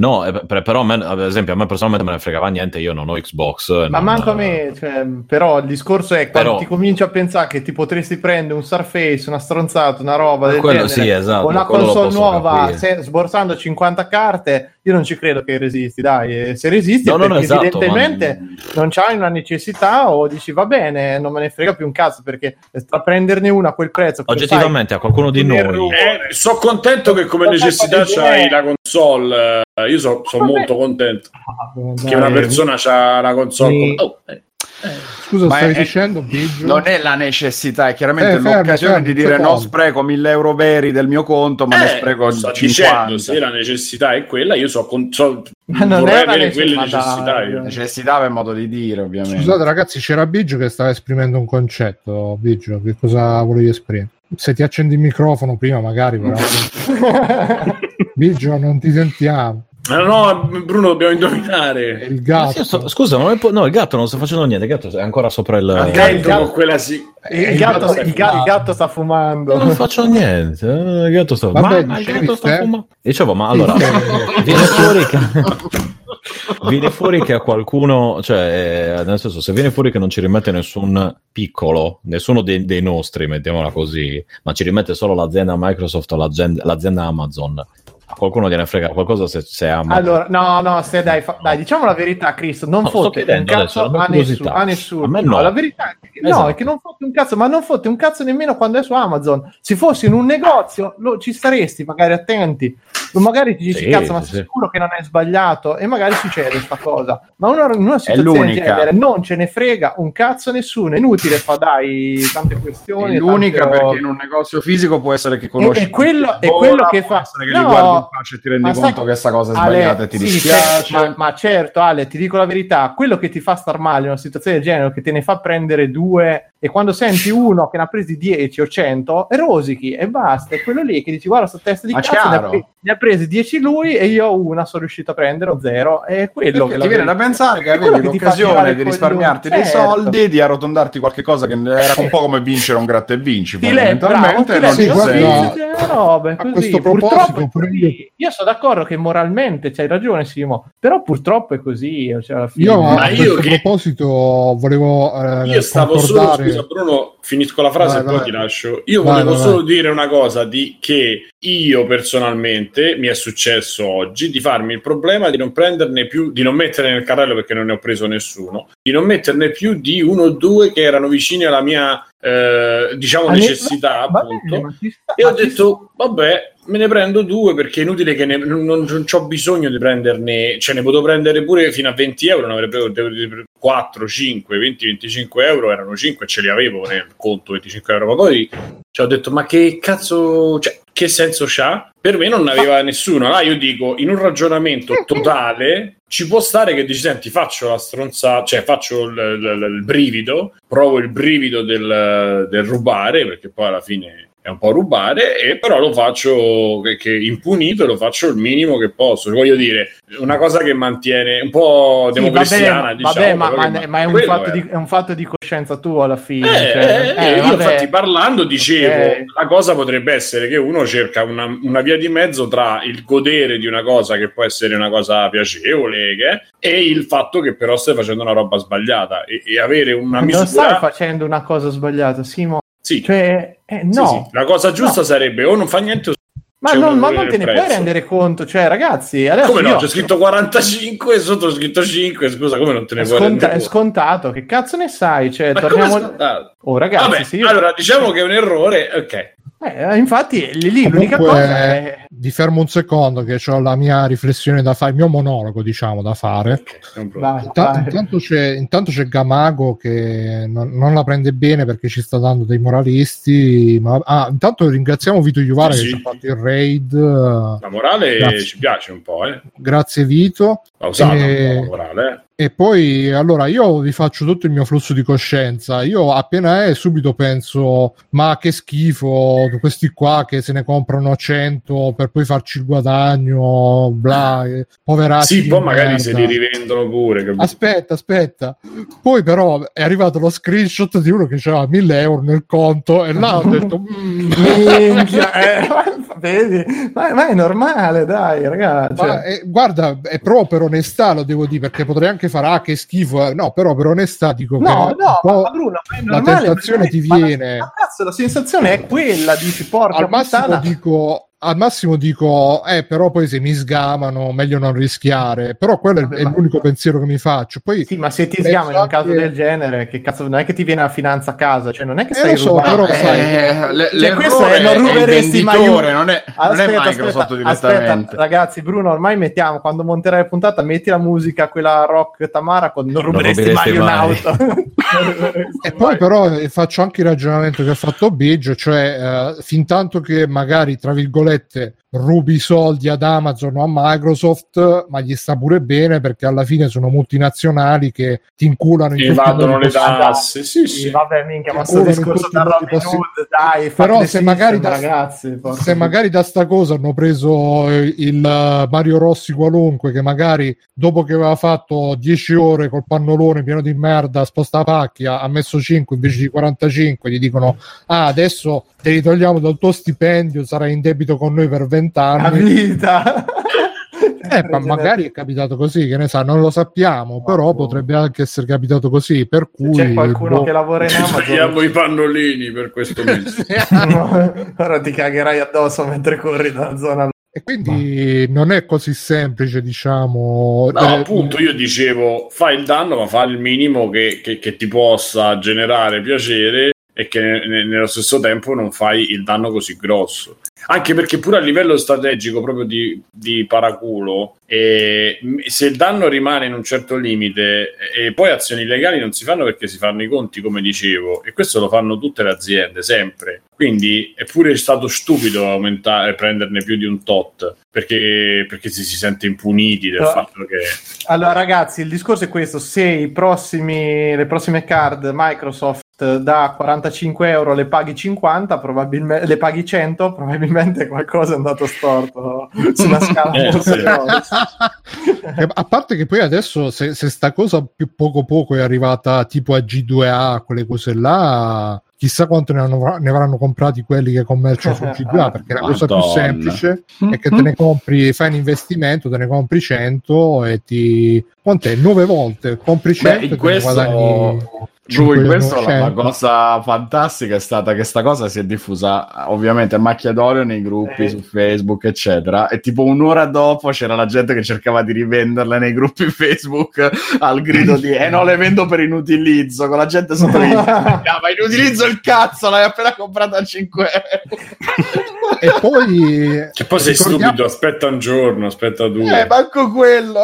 no, eh, per- però a me, ad esempio a me personalmente me ne fregava niente, io non ho Xbox. eh, Ma non- manco a me, cioè, però il discorso è quando Però- ti cominci a pensare che ti potresti prendere un Surface, una stronzata, una roba del Quello genere, sì, esatto, una console nuova se- sborsando 50 carte, io non ci credo che resisti, dai, e se resisti No, no, no, esatto, evidentemente non c'hai una necessità o dici va bene, non me ne frega più un cazzo perché tra prenderne una a quel prezzo Oggettivamente, a qualcuno di noi, Eh, sono contento che come Ma sai necessità c'hai la console. Eh, Io sono molto contento Ah, che una persona ha la console. Sì. con- Oh, eh. Scusa, Ma stavi è- dicendo, Biggio? Non è la necessità, è chiaramente Eh, l'occasione fermo, di dire no spreco 1000 euro veri del mio conto, ma ne Eh, spreco sto 50. dicendo, se la necessità è quella, io so, con, so Ma non vorrei avere quelle necessità, io. Necessità per modo di dire, ovviamente. Scusate, ragazzi, c'era Biggio che stava esprimendo un concetto. Biggio, che cosa volevi esprimere? Se ti accendi il microfono prima, magari, però. Biggio, non ti sentiamo. Ah, no, Bruno, dobbiamo indovinare. il gatto. sto- scusa, ma po- no, il gatto non sta facendo niente, il gatto è ancora sopra il... Il il gatto quella sì. il, gatto, il ga- il gatto sta fumando. Non faccio niente, eh, il gatto sta, Vabbè, ma, il gatto sta fumando. Dicevo, ma allora viene fuori che viene fuori che a qualcuno, cioè, eh, nel senso, se viene fuori che non ci rimette nessun piccolo, nessuno dei, dei nostri, mettiamola così, ma ci rimette solo l'azienda Microsoft o l'azienda, l'azienda Amazon, a qualcuno gliene frega qualcosa se, se Amazon. Allora, no, no, se dai, fa- dai, diciamo la verità, Cristo, non No, fotte un cazzo adesso, a, nessu- curiosità. a nessuno. A me no. la verità è che, no, Esatto. è che non fotte un cazzo, ma non fotte un cazzo nemmeno quando è su Amazon. Se fossi in un negozio, lo- ci staresti magari attenti. Magari ti dici, Sì, cazzo, ma sì, sei sicuro che non è sbagliato? E magari succede questa cosa. Ma una, in una situazione del genere non ce ne frega un cazzo a nessuno. È inutile fa, dai, tante questioni. È l'unica tante perché in un negozio fisico può essere che conosci E- e quello- è quello che fa- che No, li guardi in faccia e ti rendi ma conto sai- che sta cosa è Ale, sbagliata e ti sì, dispiace. certo, ma, ma certo, Ale, ti dico la verità: quello che ti fa star male in una situazione del genere, che te ne fa prendere due, e quando senti uno che ne ha presi 10 o 100, rosichi e basta. È quello lì che dici: Guarda, sto testa di Ma cazzo, ne ha, pre- ne ha presi 10 lui e io una sono riuscito a prendere o zero. È quello Perché che ti viene da pensare che avevi l'occasione di risparmiarti dei Certo. soldi, di arrotondarti qualche cosa che era un po' come vincere un gratta e vinci. Ti le- bravo, fondamentalmente ti non sì, ci guarda, sei. leggi delle robe, a così. questo Purtroppo proposito, è pure io sono d'accordo che moralmente c'hai ragione, Simo, però purtroppo è così. Cioè, alla fine- Io Ma a io che- proposito volevo eh, Io stavo solo, concordare- scusa Bruno, finisco la frase Vai, e poi vai. ti lascio. Io Vai, volevo vai, solo vai. dire una cosa di che io personalmente mi è successo oggi di farmi il problema di non prenderne più, di non mettere nel carrello perché non ne ho preso nessuno, di non metterne più di uno o due che erano vicini alla mia eh, diciamo ne- necessità appunto. bene, E ho detto, vabbè, me ne prendo due perché è inutile che ne, non, non ho bisogno di prenderne, cioè ne potevo prendere pure fino a 20 euro, ne avrei preso 4, 5, 20, 25 euro, erano 5 ce li avevo nel conto 25 euro, ma poi cioè, ho detto, ma che cazzo, cioè, che senso c'ha? Per me non aveva nessuno. Allora io dico, in un ragionamento totale, ci può stare che dici, senti, faccio la stronzata, cioè faccio il, il- il brivido, provo il brivido del, del rubare, perché poi alla fine è un po' rubare, e però lo faccio che, che impunito e lo faccio il minimo che posso. Voglio dire, una cosa che mantiene un po' Sì, democristiana, vabbè, diciamo. vabbè, ma, ma- ma è, un di, è un fatto di coscienza tuo alla fine. eh, cioè, eh, eh, io infatti parlando dicevo Ok. la cosa potrebbe essere che uno cerca una, una via di mezzo tra il godere di una cosa che può essere una cosa piacevole che- e il fatto che però stai facendo una roba sbagliata e, e avere una non misura stai facendo una cosa sbagliata, Simo. Sì, Cioè, eh, sì, no. sì. la cosa giusta No. sarebbe o non fa niente o Ma, non, ma non te ne puoi rendere conto, cioè, ragazzi, adesso come no io- c'è scritto 45 e sotto c'è scritto 5 scusa come non te ne è, puoi sconta- rendere è conto scontato, che cazzo ne sai? Cioè, torniamo... è? Oh, ragazzi, Vabbè, se io- allora diciamo che è un errore ok Eh, infatti, lì, lì l'unica Comunque, cosa è... vi fermo un secondo che ho la mia riflessione da fare, il mio monologo diciamo da fare. Vai, Inta- vai. intanto, c'è, intanto c'è Gamago che non, non la prende bene perché ci sta dando dei moralisti. Ma, ah, intanto ringraziamo Vito Iuvara Sì, che sì. ci ha fatto il raid. la morale Grazie. ci piace un po' eh Grazie Vito. Eh, un po' la morale eh. E poi allora io vi faccio tutto il mio flusso di coscienza. Io appena è subito penso: ma che schifo, questi qua che se ne comprano 100 per poi farci il guadagno, bla, eh, poveracci. sì poi magari merda. se li rivendono pure capito? Aspetta, aspetta. Poi però è arrivato lo screenshot di uno che aveva 1000 euro nel conto e là ho detto... "Mm, Minchia, eh, vedi? Ma, ma è normale, dai, ragazzi. ma, Cioè, eh, guarda, è proprio per onestà lo devo dire, perché potrei anche fare ah che schifo. eh. No, però per onestà dico no, no, ma Bruno, ma è la normale, tentazione ti ma la- viene. ma cazzo, la sensazione è quella, dici, porca al massimo puttana. dico al massimo dico eh però poi se mi sgamano meglio non rischiare però quello è, Vabbè, è ma- l'unico pensiero che mi faccio poi Sì, ma se ti Penso sgama in un caso anche- del genere, che cazzo, non è che ti viene la finanza a casa, cioè non è che Eh, stai lo so, rubando. però sai- Eh, le- Cioè, questo l'errore è- non ruberesti mai un- non è, non è Microsoft aspetta, direttamente. ragazzi, Bruno, ormai mettiamo quando monterai la puntata, metti la musica, quella rock Tamara, con non ruberesti, ruberesti mai, mai. un'auto. E poi però eh, faccio anche il ragionamento che ha fatto Biggio, cioè eh, fin tanto che magari tra virgolette rubi i soldi ad Amazon o a Microsoft, ma gli sta pure bene perché alla fine sono multinazionali che ti inculano in evadono le tasse sì Sì, sì. vabbè, minchia, ma sto discorso da Robin possibili. Hood, dai, Però se magari da- ragazzi, se magari da sta cosa hanno preso eh, il Mario Rossi qualunque che magari dopo che aveva fatto 10 ore col pannolone pieno di merda sposta pacchi ha ha messo 5 invece di 45 gli dicono ah adesso te li togliamo dal tuo stipendio sarai in debito con noi per 20 la anni vita. eh, ma magari è capitato così che ne sa non lo sappiamo però potrebbe anche essere capitato così per cui c'è qualcuno boh. che lavora in ci Amazon togliamo i pannolini per questo mese. Ora ti cagherai addosso mentre corri dalla zona e quindi non è così semplice diciamo No, eh, appunto, io dicevo, fai il danno, ma fai il minimo che, che- che ti possa generare piacere e che ne- nello stesso tempo non fai il danno così grosso. Anche perché pure a livello strategico, proprio di, di paraculo, eh, se il danno rimane in un certo limite eh, e poi azioni legali non si fanno perché si fanno i conti, come dicevo, e questo lo fanno tutte le aziende, sempre. Quindi è pure stato stupido aumentare, prenderne più di un tot, perché, perché si, si sente impuniti del No. fatto che... Allora, ragazzi, il discorso è questo: se i prossimi, le prossime card Microsoft da 45 euro le paghi 50, probabilmente le paghi 100, probabilmente qualcosa è andato storto sulla scala Eh, sì. a parte che poi adesso se, se sta cosa più poco poco è arrivata tipo a G2A, quelle cose là, chissà quanto ne, hanno- ne avranno comprati quelli che commerciano su G2A, perché la cosa più semplice è che te ne compri, fai un investimento, te ne compri 100 e ti... Quant'è? 9 volte, compri 100 Beh, e questo, guadagni Giù, in 5, questo la, la 100. cosa fantastica è stata che sta cosa si è diffusa ovviamente a macchia d'olio nei gruppi Eh. su Facebook, eccetera. E tipo un'ora dopo c'era la gente che cercava di rivenderle nei gruppi Facebook al grido di eh no, le vendo per inutilizzo. Con la gente sotto gli diceva, ma inutilizzo il cazzo, l'hai appena comprata a 5 euro. E poi... Che poi sei ricordiamo- stupido, aspetta un giorno, aspetta due. Eh, manco quello.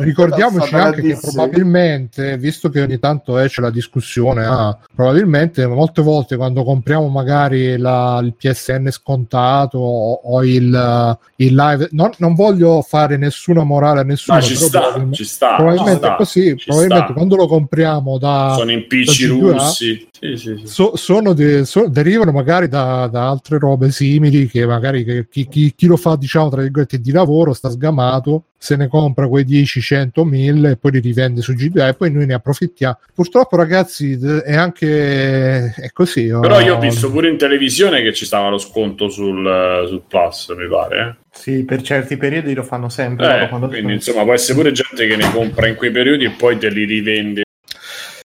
Ricordiamoci anche che probabilmente, visto che ogni tanto esce la discussione, ah, probabilmente molte volte quando compriamo magari la- il PSN scontato o, o il, il live, non, non voglio fare nessuna morale a nessuno, Ma ci sta, probabilmente- ci sta. probabilmente ci sta, così, ci probabilmente sta. quando lo compriamo da... Sono impicci da G2A, russi. Sì, sì, sì. so- sono de- so- derivano magari da, da altre robe simili che magari che- chi, chi- chi lo fa diciamo tra virgolette di lavoro sta sgamato se ne compra quei 10, 100, 1000 e poi li rivende su GDA e poi noi ne approfittiamo purtroppo ragazzi è anche è così Però io ho oh, visto pure in televisione che ci stava lo sconto sul, sul Plus, mi pare. Sì, per certi periodi lo fanno sempre. Eh? Eh, quindi insomma può essere pure gente che ne compra in quei periodi e poi te li rivende.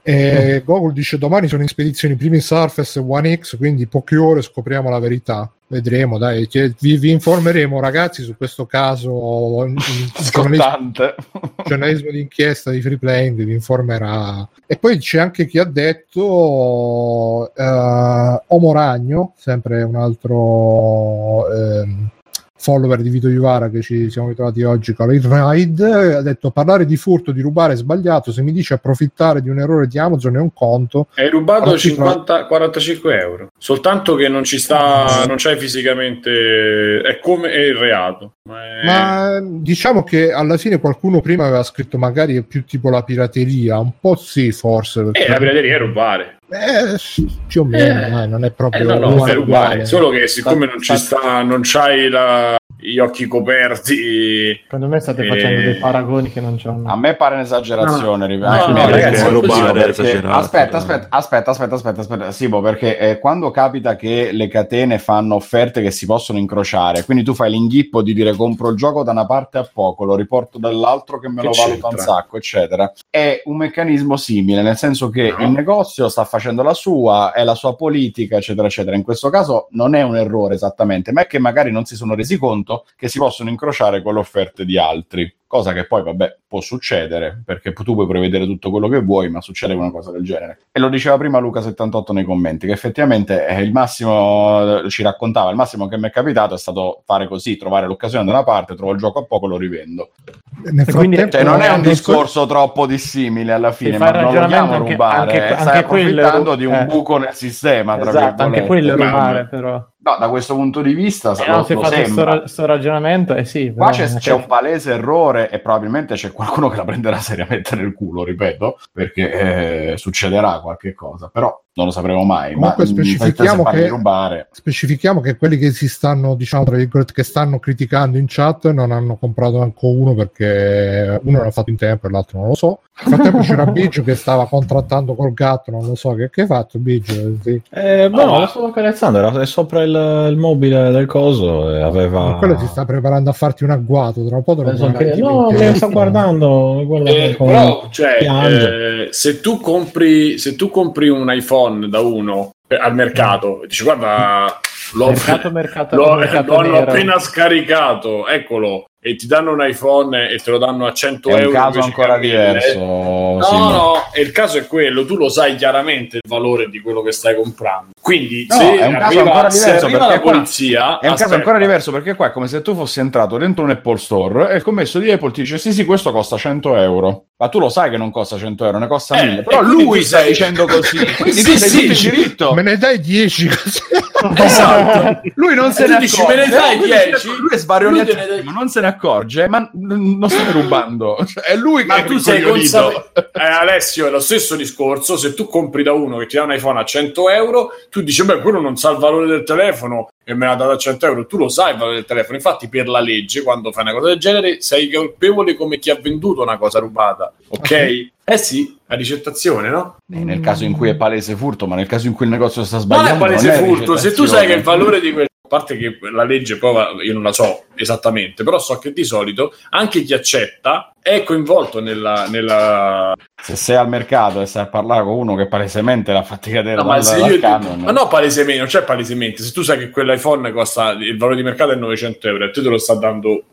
e Google dice domani sono in spedizione i primi Surface One X quindi poche ore scopriamo la verità vedremo dai vi, vi informeremo ragazzi su questo caso Scottante. giornalismo d'inchiesta di Free Playing vi informerà. E poi c'è anche chi ha detto eh, Omo Ragno, sempre un altro ehm, follower di Vito Ivara che ci siamo ritrovati oggi con il Ride, ha detto parlare di furto, di rubare è sbagliato, se mi dice approfittare di un errore di Amazon è un conto. Hai rubato Oggi 50, 45 euro. Soltanto che non ci sta, non c'hai fisicamente. È come è il reato. Ma è- Ma diciamo che alla fine qualcuno prima aveva scritto magari è più tipo la pirateria, un po' sì forse. perché- Eh, la pirateria è rubare. Eh, più o meno, Eh. non è proprio Eh, no, no, uguale, uguale. Solo che siccome non ci Sta- sta, non c'hai la- gli occhi coperti. Secondo me state Eh. facendo dei paragoni che non c'hanno. A me pare un'esagerazione. No, no, me, ragazzi, perché- Aspetta, aspetta, aspetta, aspetta, aspetta, aspetta, Sibo, perché eh, quando capita che le catene fanno offerte che si possono incrociare, quindi tu fai l'inghippo di dire compro il gioco da una parte a poco, lo riporto dall'altro che me Che lo valuta un c'entra? sacco, eccetera. È un meccanismo simile, nel senso che No. il negozio sta facendo la sua, è la sua politica, eccetera, eccetera. In questo caso non è un errore esattamente, ma è che magari non si sono resi conto che si possono incrociare con le offerte di altri. Cosa che poi, vabbè, può succedere, perché tu puoi prevedere tutto quello che vuoi, ma succede una cosa del genere. E lo diceva prima Luca78 nei commenti, che effettivamente eh, il massimo, eh, ci raccontava, il massimo che mi è capitato è stato fare così, trovare l'occasione da una parte, trovo il gioco a poco, lo rivendo. Nel E quindi- Cioè, non è un discorso troppo dissimile alla fine, ma non anche- rubare, anche- eh, stai anche quello- approfittando di un eh. buco nel sistema, tra Esatto, anche quello è rubare, però. No, da questo punto di vista Eh, lo- no, se lo fate sembra. sto, ra- sto ragionamento, eh sì. Qua c'è, c'è un palese errore e probabilmente c'è qualcuno che la prenderà seriamente nel culo, ripeto, perché eh, succederà qualche cosa, però non lo sapremo mai. Comunque ma, specifichiamo che- rubare. specifichiamo che quelli che si stanno diciamo tra virgolette che stanno criticando in chat non hanno comprato anche uno perché uno l'ha fatto in tempo e l'altro non lo so nel frattempo c'era Biggio che stava contrattando col gatto non lo so che, che hai fatto Biggio sì. Eh, No, lo stavo carezzando, era è sopra il, il mobile del coso e aveva... quello si sta preparando a farti un agguato tra un po' te lo Penso farai che- no, mi sto guardando, guarda Eh, però, cioè, eh, se, tu compri, se tu compri un iPhone da uno eh, al mercato e dici guarda, l'ho, Mercato, mercato, l'ho- mercato nero. appena scaricato, eccolo, e ti danno un iPhone e te lo danno a 100 È un euro. caso ancora che a 1000. diverso. No, sì. no, e il caso è quello, tu lo sai chiaramente il valore di quello che stai comprando. Quindi, No, se è un caso arriva, ancora se diverso, perché la qua polizia, È un caso aspetta. ancora diverso perché qua è come se tu fossi entrato dentro un Apple Store e il commesso di Apple ti dice sì sì questo costa 100 euro ma tu lo sai che non costa 100 euro ne costa Eh, 1000 però lui sta sei- dicendo così quindi Sì, tu sei sì, diritto me ne dai 10 così Esatto. lui non se ne dici, accorge me ne dai Lui 10? lui è ne dai- non se ne accorge ma non stai rubando Cioè, è lui che Ma è tu sei consapevole. Eh, Alessio, è lo stesso discorso. Se tu compri da uno che ti dà un iPhone a 100 euro, tu dici, beh, quello non sa il valore del telefono e me l'ha dato a 100 euro. Tu lo sai il valore del telefono. Infatti, per la legge, quando fai una cosa del genere, sei colpevole come chi ha venduto una cosa rubata. Ok? Eh sì, la ricettazione, no? Nel caso in cui è palese furto ma nel caso in cui il negozio sta sbagliando è palese non è furto. Se tu sai che il valore di quel. A parte che la legge poi io non la so esattamente, però so che di solito anche chi accetta è coinvolto nella, nella se sei al mercato e stai a parlare con uno che palesemente l'ha fatti cadere No, ma, dal, se dal io- camion ma no, palesemente, non c'è palesemente. Se tu sai che quell'iPhone costa il valore di mercato è 900 euro e te te lo sta dando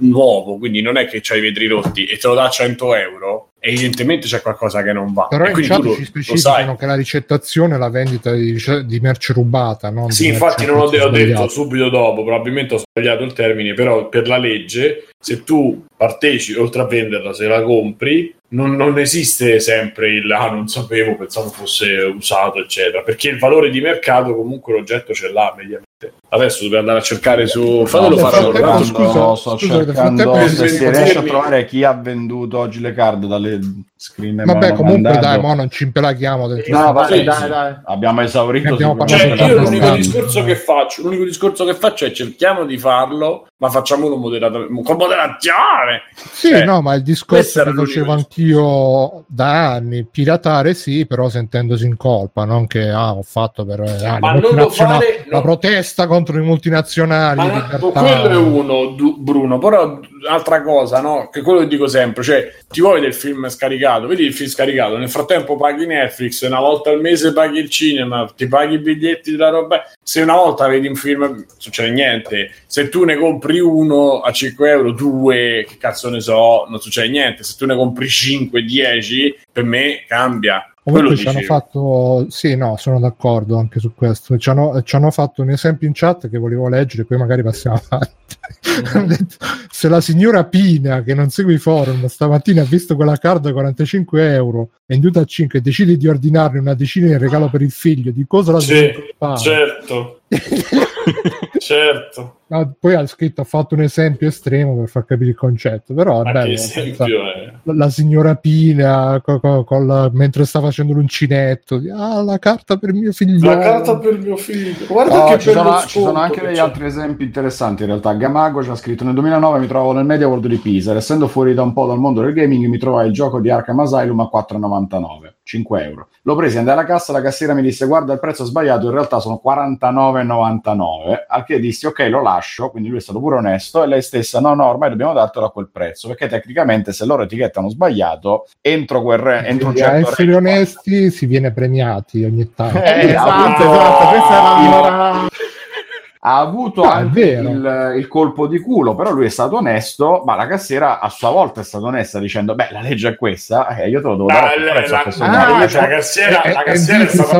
nuovo, quindi non è che c'hai i vetri rotti e te lo dà a 100 euro, evidentemente c'è qualcosa che non va. Però E in chat lo- ci specificano che la ricettazione è la vendita di, di merce rubata. Non Sì, infatti non ho, ho detto subito dopo, probabilmente ho sbagliato il termine, però per la legge, se tu partecipi, oltre a venderla, se la compri, non, non esiste sempre il ah non sapevo, pensavo fosse usato, eccetera, perché il valore di mercato comunque l'oggetto ce l'ha mediamente. Adesso dobbiamo andare a cercare su... Fatelo nel fare rapido. scusa, sto scusa, cercando se si riesce a trovare chi ha venduto oggi le card dalle screen Vabbè, comunque mandato. dai, mo non ci impelaghiamo. No, vabbè, Sì, dai, dai. abbiamo esaurito Cioè, parlato io di l'unico discorso che faccio, l'unico discorso che faccio è cerchiamo di farlo, ma facciamolo moderatamente, con moderazione. Sì, Cioè, no, ma il discorso che facevo anch'io da anni, piratare sì, però sentendosi in colpa, non che ah, ho fatto per ah, lo fare- la no. protesta contro i multinazionali. Ma no, quello è uno, du- Bruno, però altra cosa, no? Che quello che dico sempre, cioè, ti vuoi del film scaricato, vedi il film scaricato, nel frattempo paghi Netflix, una volta al mese paghi il cinema, ti paghi i biglietti della roba, se una volta vedi un film succede niente, se tu ne compri uno a 5 euro, due, che cazzo ne so, non succede niente, se tu ne compri 5, 10, per me cambia. Quello Comunque ci hanno fatto, sì, no, sono d'accordo anche su questo. Ci hanno, ci hanno fatto un esempio in chat che volevo leggere, poi magari passiamo avanti. Detto, Se la signora Pina, che non segue i forum, stamattina ha visto quella card a 45 euro venduta a 5 e decide di ordinarne una decina in regalo per il figlio, di cosa la Sì, fare? certo. certo. No, poi ha scritto, ha fatto un esempio estremo per far capire il concetto, però è Ma bello. esempio è? la, la signora Pina co- co- con la- mentre sta facendo l'uncinetto ah la carta per mio figlio La carta per mio figlio. Guarda No, che ci, sono, ci sono anche che degli c'è. altri esempi interessanti in realtà. Gamago ci ha scritto nel 2009 mi trovavo nel Media World di Pisa essendo fuori da un po' dal mondo del gaming mi trovai il gioco di Arkham Asylum a 4,99 5 euro. L'ho preso andai alla cassa la cassiera mi disse guarda il prezzo è sbagliato in realtà sono 49,99 al che dissi ok lo lascio quindi lui è stato pure onesto e lei stessa no no ormai dobbiamo dartelo a quel prezzo perché tecnicamente se loro etichettano sbagliato entro quel re- entro un Quindi a certo essere range- onesti si viene premiati ogni tanto. Eh, esatto, esatto, questa è la il- mora- ha avuto Ah, è anche il, il colpo di culo, però lui è stato onesto, ma la cassiera a sua volta è stata onesta dicendo, beh, la legge è questa, eh, io te lo devo dare Ah, la- prezzo la- ah, la- Cioè, la cassiera, la cassiera è stata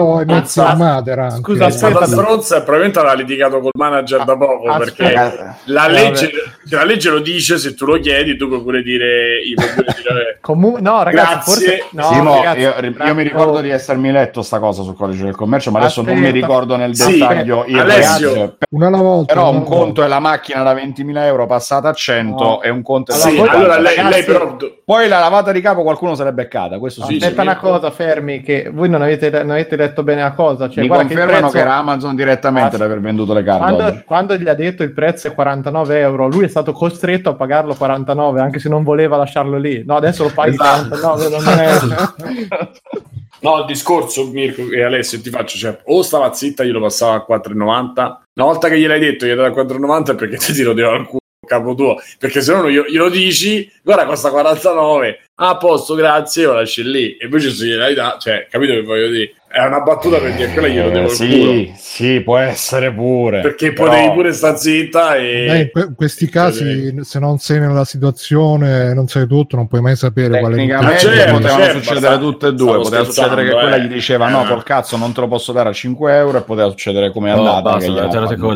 stava scusa, è stata stronza e probabilmente aveva litigato col manager da poco aspetta. perché Raga- la legge, cioè, la legge lo dice se tu lo chiedi tu puoi pure dire, io puoi pure dire Comu- no, ragazzi, Grazie. forse no, Simo, ragazzi, io, io mi ricordo di essermi letto sta cosa sul codice del commercio, ma adesso non mi ricordo nel Sì, dettaglio il Alessio. Una alla volta Però un volta. conto è la macchina da 20.000 euro passata a 100 No. e un conto è Allora, sì, allora lei, ragazzi- lei però Poi la lavata di capo qualcuno se l'è beccata, questo sì. Aspetta sì, una cosa, fermi, che voi non avete, non avete letto bene la cosa. Cioè, mi guarda che il confermano prezzo- che era Amazon direttamente ad aver venduto le carte quando, quando gli ha detto il prezzo è 49 euro, lui è stato costretto a pagarlo 49, anche se non voleva lasciarlo lì. No, adesso lo paghi Esatto. 49. Non è... No, il discorso, Mirko e Alessio, ti faccio, cioè, o stava zitta, glielo passava a 4,90. Una volta che gliel'hai detto, gli dai a 4,90 è perché ti ti rodeva al culo capo tuo. Perché se no glielo, glielo dici, guarda, costa 49. Ah, a posto, grazie, lo lasci lì. E invece se gliel'hai dato, cioè, capito che voglio dire? È una battuta per dire quella glielo devo Eh, sì, sì, può essere pure. Perché Però- potevi pure sta zitta e... Beh, in que- in questi casi, se non sei nella situazione, non sai tutto, non puoi mai sapere quale Tecnicamente Ma certo, potevano certo, succedere tutte e due. stavo Poteva succedere che scherzando, quella eh. gli diceva: No, Eh. col cazzo non te lo posso dare a 5 euro. E poteva succedere come è Oh, andata.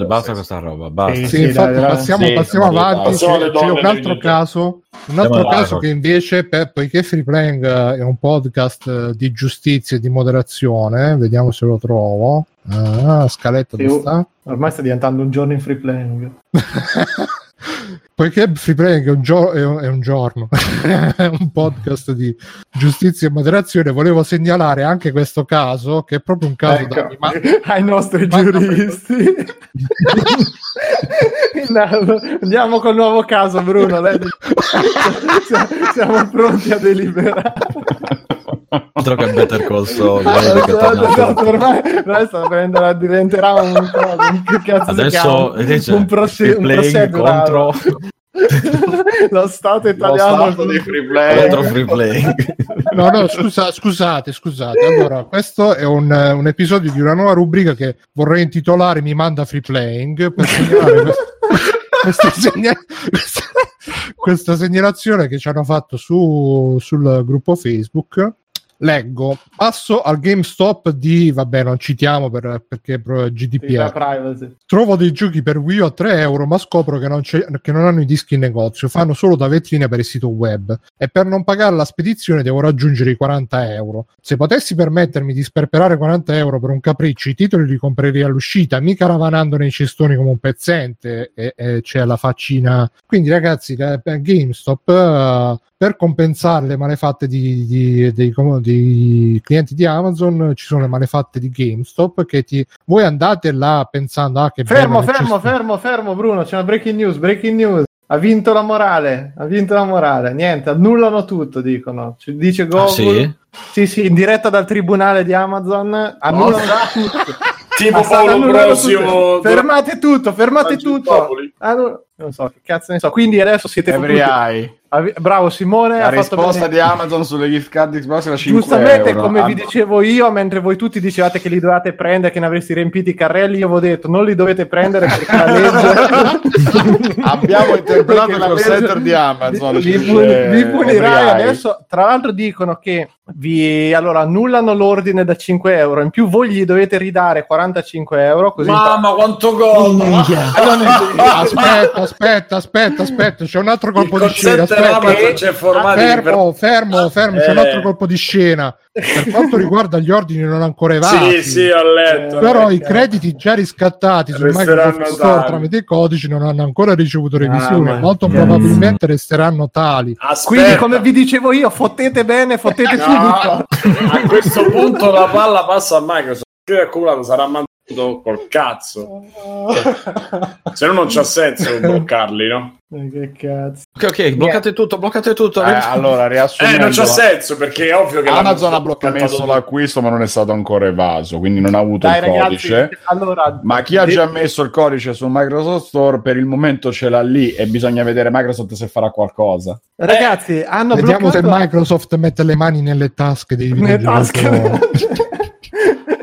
basta, questa roba, basta. Sì, Sì, sì, infatti dai, passiamo, Sì, passiamo avanti. C'è, un altro caso, un altro Andiamo caso che invece, per- poiché Free Playing eh, è un podcast eh, di giustizia e di moderazione, vediamo se lo trovo. Ah, scaletta Sì, dove sta? Ormai sta diventando un giorno in free playing. Poiché Free Playing è un, gio- è un- è un giorno, è un podcast di giustizia e moderazione, volevo segnalare anche questo caso, che è proprio un caso da Ecco, ma- ai nostri Ma- giuristi. No, Andiamo col nuovo caso, Bruno. Siamo- Siamo pronti a deliberare. Altro che Better Call Saul. Ah, esatto, esatto, ormai ormai sta prendendo- diventerà un, un- che cazzo Adesso un, proce- free un playing procedural. contro, lo Stato Lo italiano stato di free play. contro free playing. No, no, scusa- scusate, scusate. Allora, questo è un, un episodio di una nuova rubrica che vorrei intitolare Mi manda free playing per segnalare quest- questi, segna- questi- questa segnalazione che ci hanno fatto su, sul gruppo Facebook. Leggo, passo al GameStop di, vabbè non citiamo per, perché pro- la GDPR. Trovo dei giochi per Wii U a 3 euro, ma scopro che non, che non hanno i dischi in negozio, fanno solo da vetrina per il sito web e per non pagare la spedizione devo raggiungere i 40 euro. Se potessi permettermi di sperperare 40 euro per un capriccio, i titoli li comprerei all'uscita, mica ravanando nei cestoni come un pezzente e, e c'è la faccina. Quindi ragazzi, per GameStop... eh, per compensare le malefatte di, di- dei, com- dei clienti di Amazon ci sono le malefatte di GameStop che ti voi andate là pensando ah che Fermo, bello, fermo, fermo, fermo, Bruno. C'è una breaking news, breaking news. Ha vinto la morale, ha vinto la morale. Niente, annullano tutto, dicono. Ci dice Google. Ah, sì? Sì, sì, in diretta dal tribunale di Amazon. Annullano tutto. Tipo Paolo Brosio. Fermate tutto, fermate tutto. Annu- non so, che cazzo ne so. Quindi adesso siete Every fottuti. Bravo Simone, La ha fatto risposta bene. di Amazon sulle gift card Xbox era 5 Giustamente, euro. come Ah, vi dicevo io, mentre voi tutti dicevate che li dovevate prendere, che ne avresti riempiti i carrelli, io avevo detto non li dovete prendere perché la legge Abbiamo interpretato il la call legge- center di Amazon. vi, vi vi punirai adesso. Tra l'altro, dicono che vi allora annullano l'ordine da 5 euro. In più, voi gli dovete ridare 45 euro. Così Mamma quanto gol! aspetta aspetta aspetta aspetta c'è un altro Il colpo di scena Amazon c'è formato fermo fermo fermo c'è un Eh. altro colpo di scena per quanto riguarda gli ordini non ancora evasi Sì, sì, ho letto. però i perché- crediti già riscattati sul Microsoft Store tramite i codici non hanno ancora ricevuto revisione ma- molto che- probabilmente resteranno tali Aspetta. Quindi, come vi dicevo io, fottete bene, fottete No, subito. a questo punto la palla passa a Microsoft. Il accumulato sarà mandato col cazzo. Se no, non c'ha senso bloccarli, no? Eh, Che cazzo. Ok, ok, bloccate tutto, bloccate tutto. Eh, allora, Eh, riassumendo, non c'ha senso perché è ovvio che Amazon ha bloccato bloccato l'acquisto, ma non è stato ancora evaso, quindi non ha avuto Dai, il ragazzi, codice. allora, Ma chi ha già messo il codice su Microsoft Store per il momento ce l'ha lì e bisogna vedere Microsoft se farà qualcosa. ragazzi, hanno vediamo se bloccato Microsoft mette le mani nelle tasche dei nelle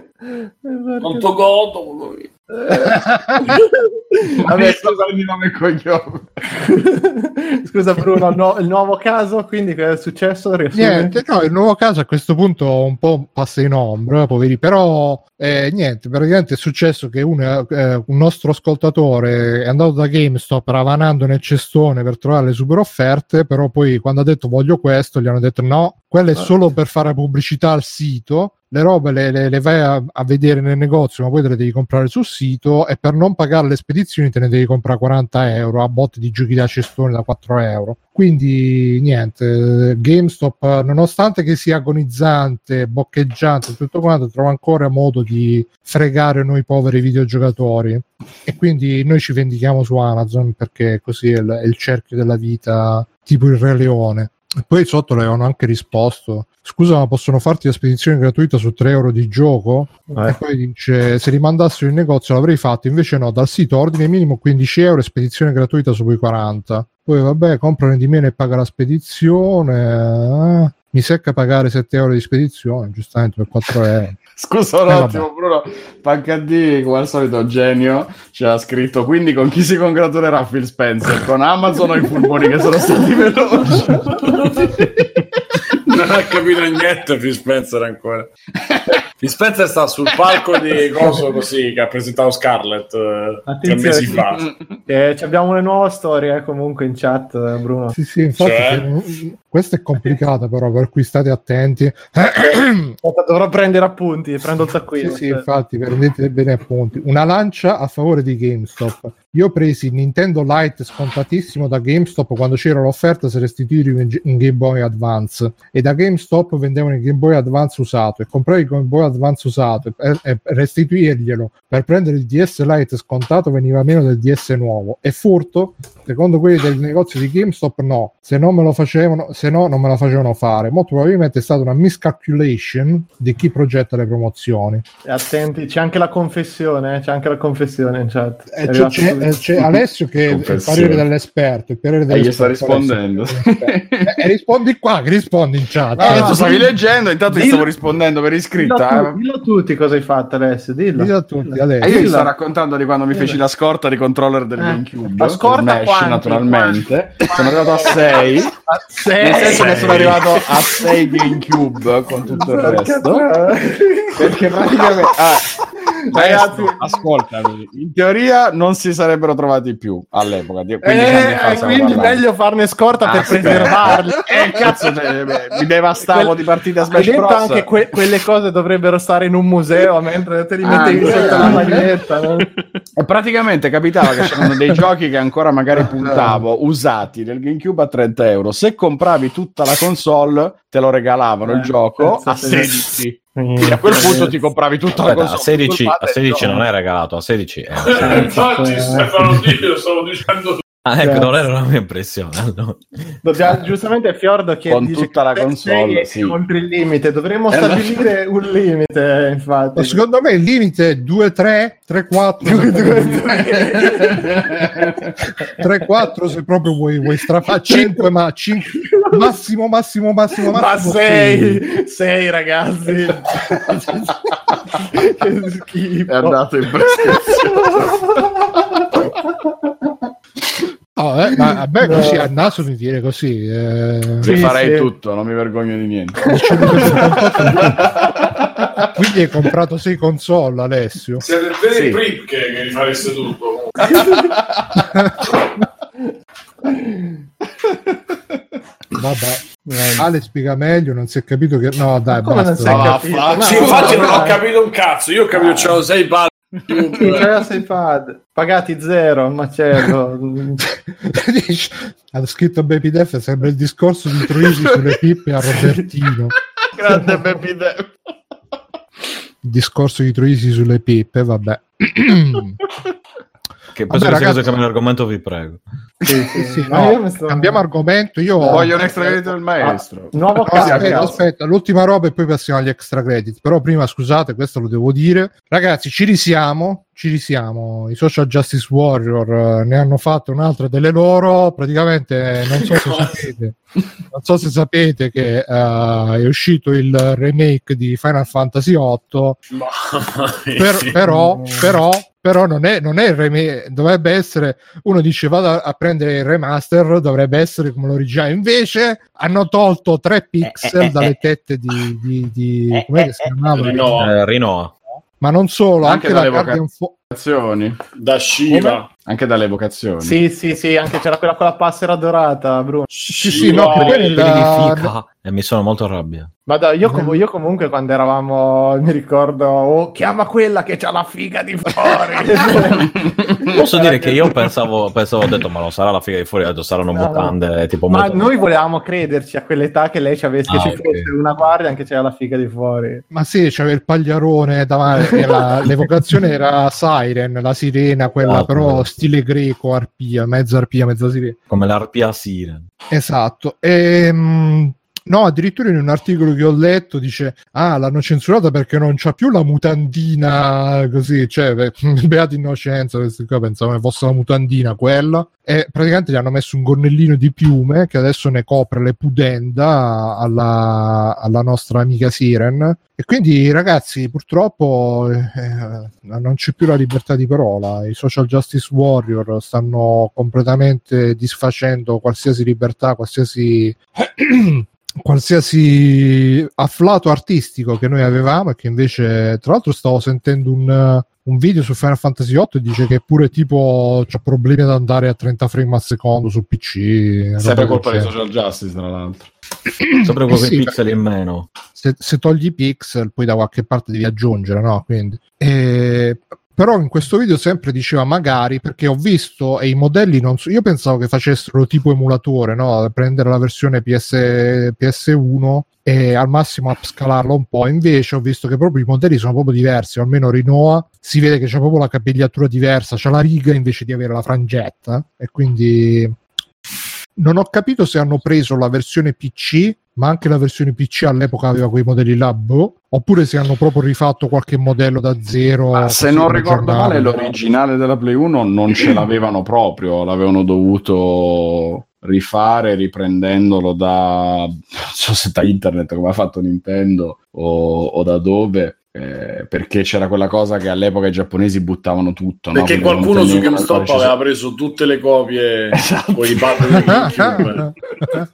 Quanto godo. Vabbè, scusa, di nome e cognome. Scusa Bruno, il, nu- il nuovo caso, quindi che è successo? Niente, no, il nuovo caso a questo punto un po' passa in ombra, poveri, però eh, niente, praticamente è successo che un, eh, un nostro ascoltatore è andato da GameStop ravanando nel cestone per trovare le super offerte, però poi quando ha detto voglio questo gli hanno detto no, quello è solo per fare pubblicità al sito, le robe le, le- le vai a, a vedere nel negozio, ma poi te le devi comprare sul sito e per non pagare le spedizioni te ne devi comprare 40 euro a botte di giochi da cestone da 4 euro. Quindi niente, GameStop, nonostante che sia agonizzante, boccheggiante e tutto quanto, trova ancora modo di fregare noi poveri videogiocatori. E quindi noi ci vendichiamo su Amazon perché così è il, è il cerchio della vita, tipo il Re Leone. E poi sotto le avevano anche risposto: Scusa, ma possono farti la spedizione gratuita su 3 euro di gioco? Eh. E poi dice: Se rimandassero in negozio l'avrei fatto, invece no, dal sito ordine minimo 15 euro e spedizione gratuita su quei 40. Poi vabbè, comprano di meno e paga la spedizione. Mi secca pagare 7 euro di spedizione, giustamente per 4 euro. Scusa un Eh, attimo, Bruno. Pancadì, come al solito, genio, ci ha scritto. Quindi, con chi si congratulerà Phil Spencer? Con Amazon o i fulmoni che sono stati veloci? Non ha capito niente Phil Spencer ancora. Phil Spencer sta sul palco di coso così che ha presentato Scarlett eh, tre Attenzione, mesi sì. fa. Eh, ci abbiamo una nuova storia eh, comunque in chat, eh, Bruno. Sì, sì, infatti, Cioè? questa è complicata, però, per cui state attenti. Dovrò prendere appunti, prendo il Sì, taccuino. sì, cioè. infatti, prendete bene appunti. Una lancia a favore di GameStop. Io ho preso il Nintendo Lite scontatissimo da GameStop quando c'era l'offerta se restituire in, in Game Boy Advance e da GameStop vendevano il Game Boy Advance usato e comprare il Game Boy Advance usato e, e restituirglielo. Per prendere il DS Lite scontato veniva meno del DS nuovo. E furto secondo quelli del negozio di GameStop no, se non me lo facevano, se no non me la facevano fare. Molto probabilmente è stata una miscalculation di chi progetta le promozioni. E Attenti, c'è anche la confessione, eh, c'è anche la confessione in chat. Eh, c'è, c'è, c'è, Alessio che è il parere dell'esperto, il parere eh, dell'esperto. E gli sta rispondendo. e rispondi qua, che rispondi in chat. No, no, no stavi dillo, leggendo, intanto dillo, stavo rispondendo per iscritta. Dillo, dillo a tutti cosa hai fatto Alessio, dillo. dillo a tutti, Alessio. Eh, io vi sto raccontando di quando mi feci la scorta di controller del GameCube. La scorta qua 15 naturalmente. Quanti? Sono arrivato a 6. a 6. Nel senso che sono arrivato a 6 GameCube con tutto il resto. Perché praticamente... Ah, Ragazzi, ascoltami. In teoria non si sarebbero trovati più all'epoca. di- 15 anni fa Eh, quindi meglio farne scorta per Aspetta. preservarli. Eh, cazzo, cioè, beh, mi devastavo Quel- di partite a Smash Bros. anche que- quelle cose dovrebbero stare in un museo mentre te li Ah, mettevi sì. sotto la maglietta. no? E praticamente capitava che c'erano dei giochi che ancora magari puntavo usati nel GameCube a 30 euro. Se compravi tutta la console, te lo regalavano il Eh, gioco pensa a te. 16. E a quel punto ti compravi tutta la console. a 16, sul a padre, 16 no. non è regalato, a 16 è. Eh, Infatti, Stefano, io stavo dicendo Ah, ecco, Grazie. non era la mia impressione. allora. Dobbiamo- giustamente Fiordo che Con dice tutta la console, sì. oltre il limite. Dovremmo Eh, stabilire un limite, infatti. Ma secondo me il limite è 2-3, 3-4. 3-4 se proprio vuoi, vuoi strafare 5, ma 5, massimo, massimo, massimo, Ma massimo. sei. sei, sei ragazzi. che schifo. È andato in prescrizione. No, eh, ma a me No. così a naso mi viene così. Eh, Sì, farei sì. tutto, non mi vergogno di niente. Quindi hai comprato 6 console, Alessio. siete veri Sì. prip che, che li fareste tutto. Vabbè. Ale spiega meglio, non si è capito che... No, dai, Come non basta. si è Ah, capito? No, sì, infatti no, non ho capito un cazzo. Io ho capito che c'erano sei palle. Sì, sei pad. Pagati zero, al macello. ha scritto Baby Def sembra il discorso di Troisi sulle pippe a Robertino Grande Baby Dev. il discorso di Troisi sulle pippe vabbè Che Vabbè, penso che sia ragazzi- cosa cambiare argomento, vi prego. Sì, sì, Sì, no, sto- cambiamo argomento io Voglio un extra credito del maestro. Nuovo No, caso. aspetta, aspetta, l'ultima roba e poi passiamo agli extra credit. Però prima, scusate, questo lo devo dire. Ragazzi, ci risiamo, ci risiamo. I Social Justice Warrior eh, ne hanno fatto un'altra delle loro. Praticamente, non so se sapete, non so se sapete che eh, è uscito il remake di Final Fantasy VIII. Per- però, però, però non è, non è il remake, dovrebbe essere uno dice vado a, prendere il remaster, dovrebbe essere come l'originale. Invece hanno tolto tre pixel dalle tette di, di, di come si chiamava? No, Eh, Rinoa. Ma non solo, Anche anche, dalle Vocazioni. da Shiva. Anche dalle vocazioni. Sì, sì, sì, anche c'era quella con la passera dorata, Bruno. Sì, sì, no, che E mi sono molto arrabbiato. Ma dai, io, com- io comunque quando eravamo, mi ricordo, oh, chiama quella che c'ha la figa di fuori. Posso dire che io pensavo, pensavo, ho detto, ma non sarà la figa di fuori, detto, saranno No, no. mutande, tipo Ma molto- noi volevamo crederci a quell'età che lei ci avesse, Ah, ci ok. fosse una guardia anche c'era la figa di fuori. Ma sì, c'aveva il pagliarone davanti, e la- l'evocazione era Siren, la sirena, quella Ah, però stile greco, arpia, mezza arpia, mezza sirena. come l'arpia siren. Esatto. Ehm, no, addirittura in un articolo che ho letto dice: Ah, l'hanno censurata perché non c'ha più la mutandina così, cioè, beh, beata innocenza. Questi qua pensavano fosse la mutandina quella. E praticamente gli hanno messo un gonnellino di piume che adesso ne copre le pudenda alla, alla nostra amica Siren. E quindi, ragazzi, purtroppo eh, non c'è più la libertà di parola. I social justice warrior stanno completamente disfacendo qualsiasi libertà, qualsiasi. qualsiasi afflato artistico che noi avevamo e che invece tra l'altro stavo sentendo un, un video su Final Fantasy VIII e dice che pure tipo c'ha problemi ad andare a 30 frame al secondo su PC Sempre colpa di social justice, tra l'altro. Sempre Eh quei sì, pixel in meno. se, se togli i pixel poi da qualche parte devi aggiungere no quindi Eh, però in questo video sempre diceva magari perché ho visto e i modelli non so io pensavo che facessero tipo emulatore no? Prendere la versione PS, PS1 e al massimo upscalarla un po' invece ho visto che proprio i modelli sono proprio diversi o almeno Rinoa si vede che c'è proprio la capigliatura diversa c'è la riga invece di avere la frangetta e quindi non ho capito se hanno preso la versione PC, ma anche la versione PC all'epoca aveva quei modelli là, boh, oppure se hanno proprio rifatto qualche modello da zero. Ma se non ricordo male, l'originale della Play 1 non ce l'avevano proprio, l'avevano dovuto rifare riprendendolo da non so se da internet come ha fatto Nintendo o, o da dove eh, perché c'era quella cosa che all'epoca i giapponesi buttavano tutto. no? Perché Quindi qualcuno su GameStop aveva preso tutte le copie Esatto. con i GameCube.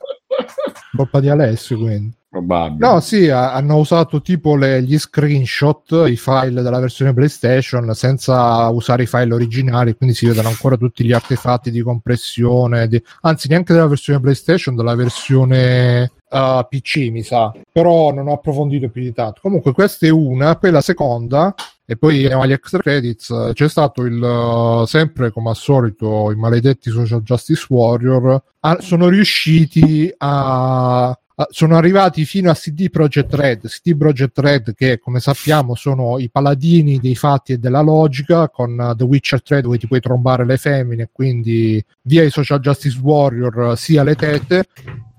Colpa di Alessio, quindi. Probabile. No, sì, ha- hanno usato tipo le- gli screenshot, i file della versione PlayStation senza usare i file originali, quindi si vedono ancora tutti gli artefatti di compressione, di- anzi neanche della versione PlayStation, della versione uh, PC mi sa, però non ho approfondito più di tanto. Comunque questa è una, poi la seconda e poi agli extra credits. eh, C'è stato il uh, sempre come al solito i maledetti Social Justice Warrior. Ah, sono riusciti a a- sono arrivati fino a CD Projekt Red, CD Projekt Red che come sappiamo sono i paladini dei fatti e della logica. Con uh, The Witcher 3 dove ti puoi trombare le femmine quindi via i Social Justice Warrior sia le tette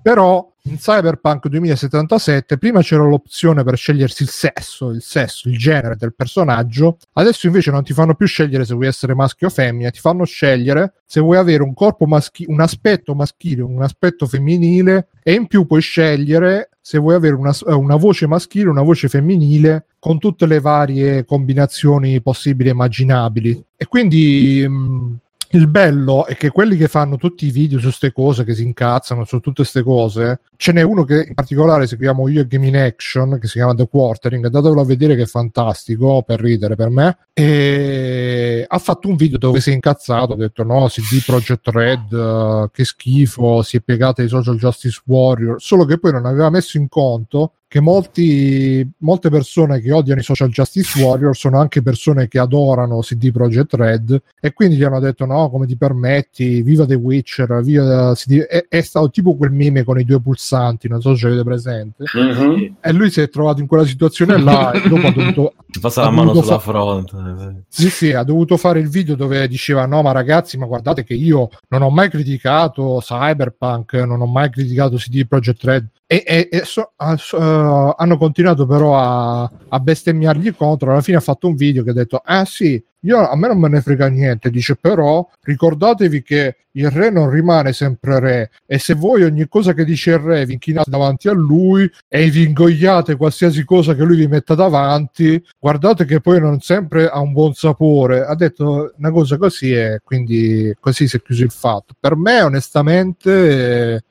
però in Cyberpunk 2077 prima c'era l'opzione per scegliersi il sesso, il sesso, il genere del personaggio, adesso invece non ti fanno più scegliere se vuoi essere maschio o femmina, ti fanno scegliere se vuoi avere un corpo maschile, un aspetto maschile, un aspetto femminile e in più puoi scegliere se vuoi avere una, una voce maschile, una voce femminile con tutte le varie combinazioni possibili e immaginabili. E quindi mh, il bello è che quelli che fanno tutti i video su queste cose, che si incazzano su tutte queste cose, ce n'è uno che in particolare seguiamo io e Game in Action, che si chiama The Quartering, andatelo a vedere che è fantastico, per ridere per me, e ha fatto un video dove si è incazzato, ha detto no, CD Projekt Red, eh, che schifo, si è piegata ai Social Justice Warrior, solo che poi non aveva messo in conto che molti, molte persone che odiano i social justice warrior sono anche persone che adorano CD Projekt Red e quindi gli hanno detto no come ti permetti viva The Witcher viva CD è, è stato tipo quel meme con i due pulsanti non so se avete presente Mhm. e lui si è trovato in quella situazione là e dopo ha dovuto Ti passa Ha la mano sulla fa- fronte. sì, sì, ha dovuto fare il video dove diceva: No, ma ragazzi, ma guardate che io non ho mai criticato Cyberpunk, non ho mai criticato CD Projekt Red. E, e- e so- ah, so- eh, hanno continuato però a, a bestemmiargli contro. Alla fine ha fatto un video che ha detto: Ah, sì, io, a me non me ne frega niente. Dice, però ricordatevi che il re non rimane sempre re. E se voi ogni cosa che dice il re vi inchinate davanti a lui e vi ingoiate qualsiasi cosa che lui vi metta davanti, guardate che poi non sempre ha un buon sapore. Ha detto una cosa così e quindi così si è chiuso il fatto. Per me, onestamente,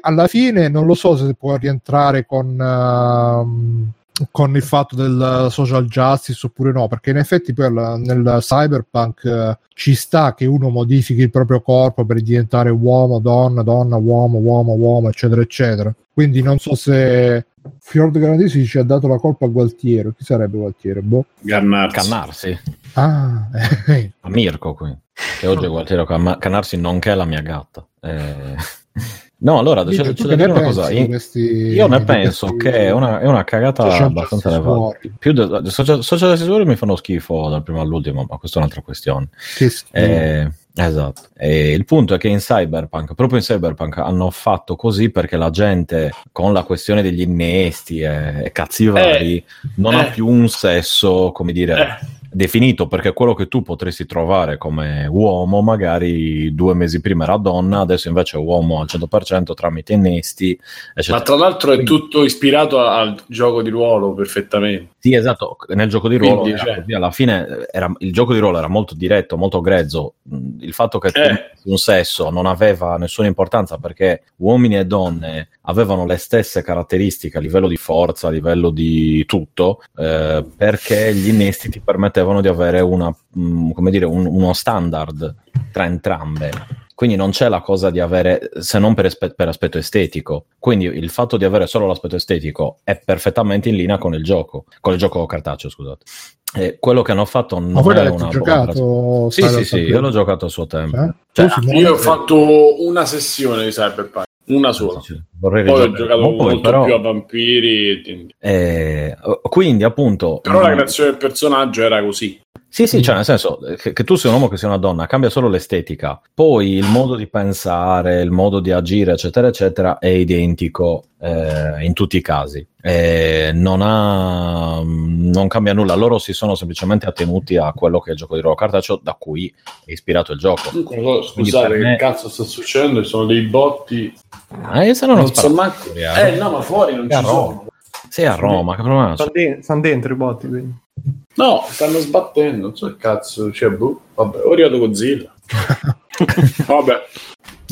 alla fine non lo so se può rientrare con. ehm, con il fatto del social justice oppure no, perché in effetti poi nel cyberpunk eh, ci sta che uno modifichi il proprio corpo per diventare uomo, donna, donna, uomo, uomo, uomo, eccetera, eccetera. Quindi non so se Fiord Grandisi ci ha dato la colpa a Gualtiero. Chi sarebbe Gualtiero? Boh. Gannarsi. Cannarsi. Ah, eh, A Mirko qui. Che oggi è Gualtiero Canna- Cannarsi nonché la mia gatta. Eh, No, allora c'è, tu c'è che da dire una cosa. Io, questi- io ne penso questi che è una, è una cagata social abbastanza elevata. Più de- social, social justice mi fanno schifo dal primo all'ultimo, ma questa è un'altra questione. Che. Eh, esatto. E il punto è che in Cyberpunk, proprio in Cyberpunk, hanno fatto così perché la gente con la questione degli innesti e, e cazzi vari non ha eh. più un sesso, come dire, Eh. Definito perché quello che tu potresti trovare come uomo magari due mesi prima era donna, adesso invece è uomo al 100% tramite innesti, eccetera. Ma tra l'altro è tutto ispirato al gioco di ruolo perfettamente. Sì, esatto, nel gioco di ruolo Quindi, cioè- alla fine era- il gioco di ruolo era molto diretto, molto grezzo. Il fatto che Eh. un sesso non aveva nessuna importanza perché uomini e donne avevano le stesse caratteristiche a livello di forza, a livello di tutto, eh, perché gli innesti ti permettevano di avere una, mm, come dire, un- uno standard tra entrambe. Quindi non c'è la cosa di avere, se non per, espe- per aspetto estetico. Quindi il fatto di avere solo l'aspetto estetico è perfettamente in linea con il gioco, con il gioco cartaceo, scusate. E quello che hanno fatto non Ma voi è una giocato? Sì, sì, sì, io l'ho giocato a suo tempo. Eh? Cioè? Io ho fatto una sessione di Cyberpunk, una sola. Vorrei Poi ho giocato poi, molto però, più a vampiri. e- eh, quindi appunto Però la mm, creazione del personaggio era così. Sì, sì, cioè nel senso che, che tu sia un uomo che sia una donna, cambia solo l'estetica, poi il modo di pensare, il modo di agire, eccetera, eccetera, è identico eh, in tutti i casi. Eh, non, ha, non cambia nulla, loro si sono semplicemente attenuti a quello che è il gioco di ruolo cartaceo da cui è ispirato il gioco. Scusate, per che me- cazzo sta succedendo? Ci sono dei botti. Eh, se no non Non so manco. eh. No, ma fuori non ci Carro. sono. Sei a Roma, che problema c'è? De- son dentro i botti, quindi. No, stanno sbattendo, non so che cazzo, cioè, boh, vabbè, ho arrivato Godzilla. vabbè.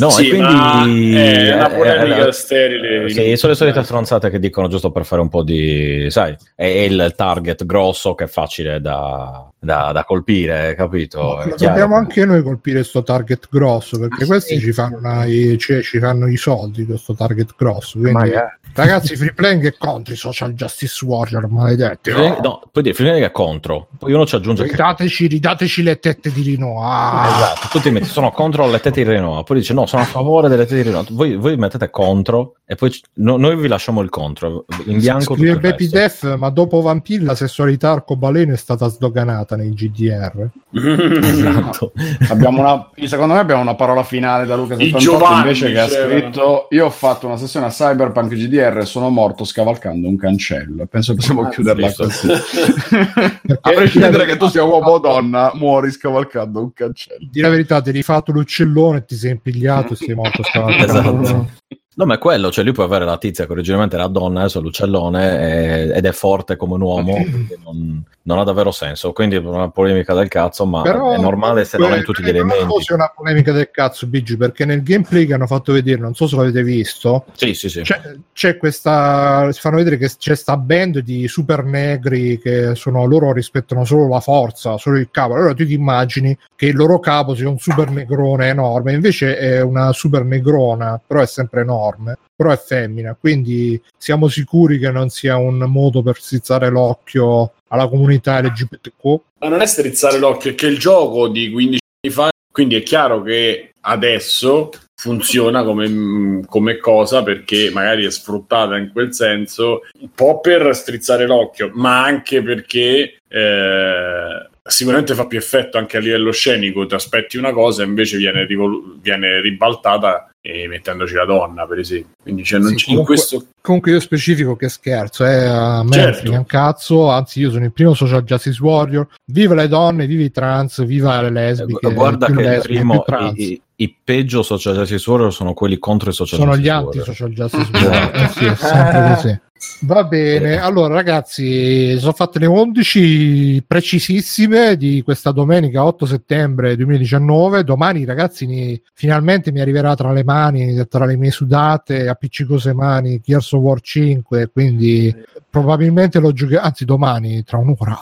No, Sì, e quindi ma è una eh, polemica eh, sterile. Sì, sono le solite stronzate che dicono giusto per fare un po' di, sai, è, il target grosso che è facile da, da- da colpire, capito? Chiaro. dobbiamo anche noi colpire sto target grosso perché questi ci fanno, una- i, cioè, ci fanno i soldi questo target grosso quindi Magari. ragazzi free playing è contro i social justice warrior maledetti Free- No, puoi dire, Free Playing è contro, poi uno ci aggiunge che ridateci, ridateci le tette di Rino ah, Esatto, tu ti metti sono contro le tette di Renoa, poi dice no, sono a favore delle tette di Renoa. Voi, voi mettete contro e poi no- noi vi lasciamo il contro, in bianco scrive il Baby resto. Def ma dopo Vampire la sessualità arcobaleno è stata sdoganata nei GDR Esatto. Abbiamo una, secondo me abbiamo una parola finale da Luca I 78 Giovanni invece che ha scritto io ho fatto una sessione a Cyberpunk GDR e sono morto scavalcando un cancello. Penso possiamo Ah, chiuderla sì, così. A prescindere che tu sia uomo o donna muori scavalcando un cancello. Di la verità ti hai rifatto l'uccellone e ti sei impigliato e sei morto scavalcando Esatto. No, ma è quello, cioè lui può avere la tizia che originalmente era donna, adesso è l'uccellone ed è forte come un uomo, non, non ha davvero senso. Quindi è una polemica del cazzo, ma Però è normale se non hai tutti gli non elementi. fosse una polemica del cazzo Bigi perché nel gameplay che hanno fatto vedere non so se l'avete visto Sì, sì, sì. c'è, c'è questa si fanno vedere che c'è sta band di super negri che sono loro rispettano solo la forza solo il capo allora tu ti immagini che il loro capo sia un super negrone enorme invece è una super negrona però è sempre enorme però è femmina quindi siamo sicuri che non sia un modo per strizzare l'occhio alla comunità LGBTQ Ma non è strizzare l'occhio, è che il gioco di 15 anni fa, quindi è chiaro che adesso funziona come, come cosa perché magari è sfruttata in quel senso, un po' per strizzare l'occhio, ma anche perché eh, sicuramente fa più effetto anche a livello scenico, ti aspetti una cosa e invece viene, rivolu- viene ribaltata e mettendoci la donna, per esempio. Quindi cioè, non Sì, c- in comunque- questo Comunque io specifico che scherzo, eh, a me Certo. un cazzo, anzi io sono il primo social justice warrior, viva le donne, viva i trans, viva le lesbiche, Eh, Guarda più che il lesbiche, primo, più trans. i, i- i peggio social justice warrior sono quelli contro i social sono gli justice anti warrior. social justice warrior, eh sì, è sempre così. Va bene, allora ragazzi, sono fatte le 11 precisissime di questa domenica 8 settembre 2019. Domani, ragazzi, mi- finalmente mi arriverà tra le mani, tra le mie sudate, appiccicose mani, Gears of War 5. Quindi probabilmente lo giocherò, anzi, domani, tra un'ora.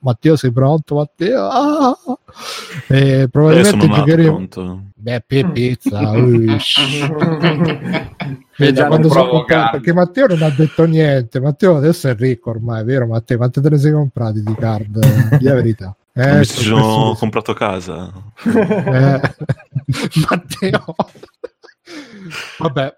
Matteo, sei pronto? Matteo? Ah! Eh, Eh, probabilmente giocheremo. Beh, pe- pizza. ui. È già Quando un so provocarmi. comprare- perché Matteo non ha detto niente. Matteo adesso è ricco ormai, vero Matteo? Quante te ne sei comprati di card? Di la verità. Eh, mi sono comprato casa. eh, Matteo. Vabbè,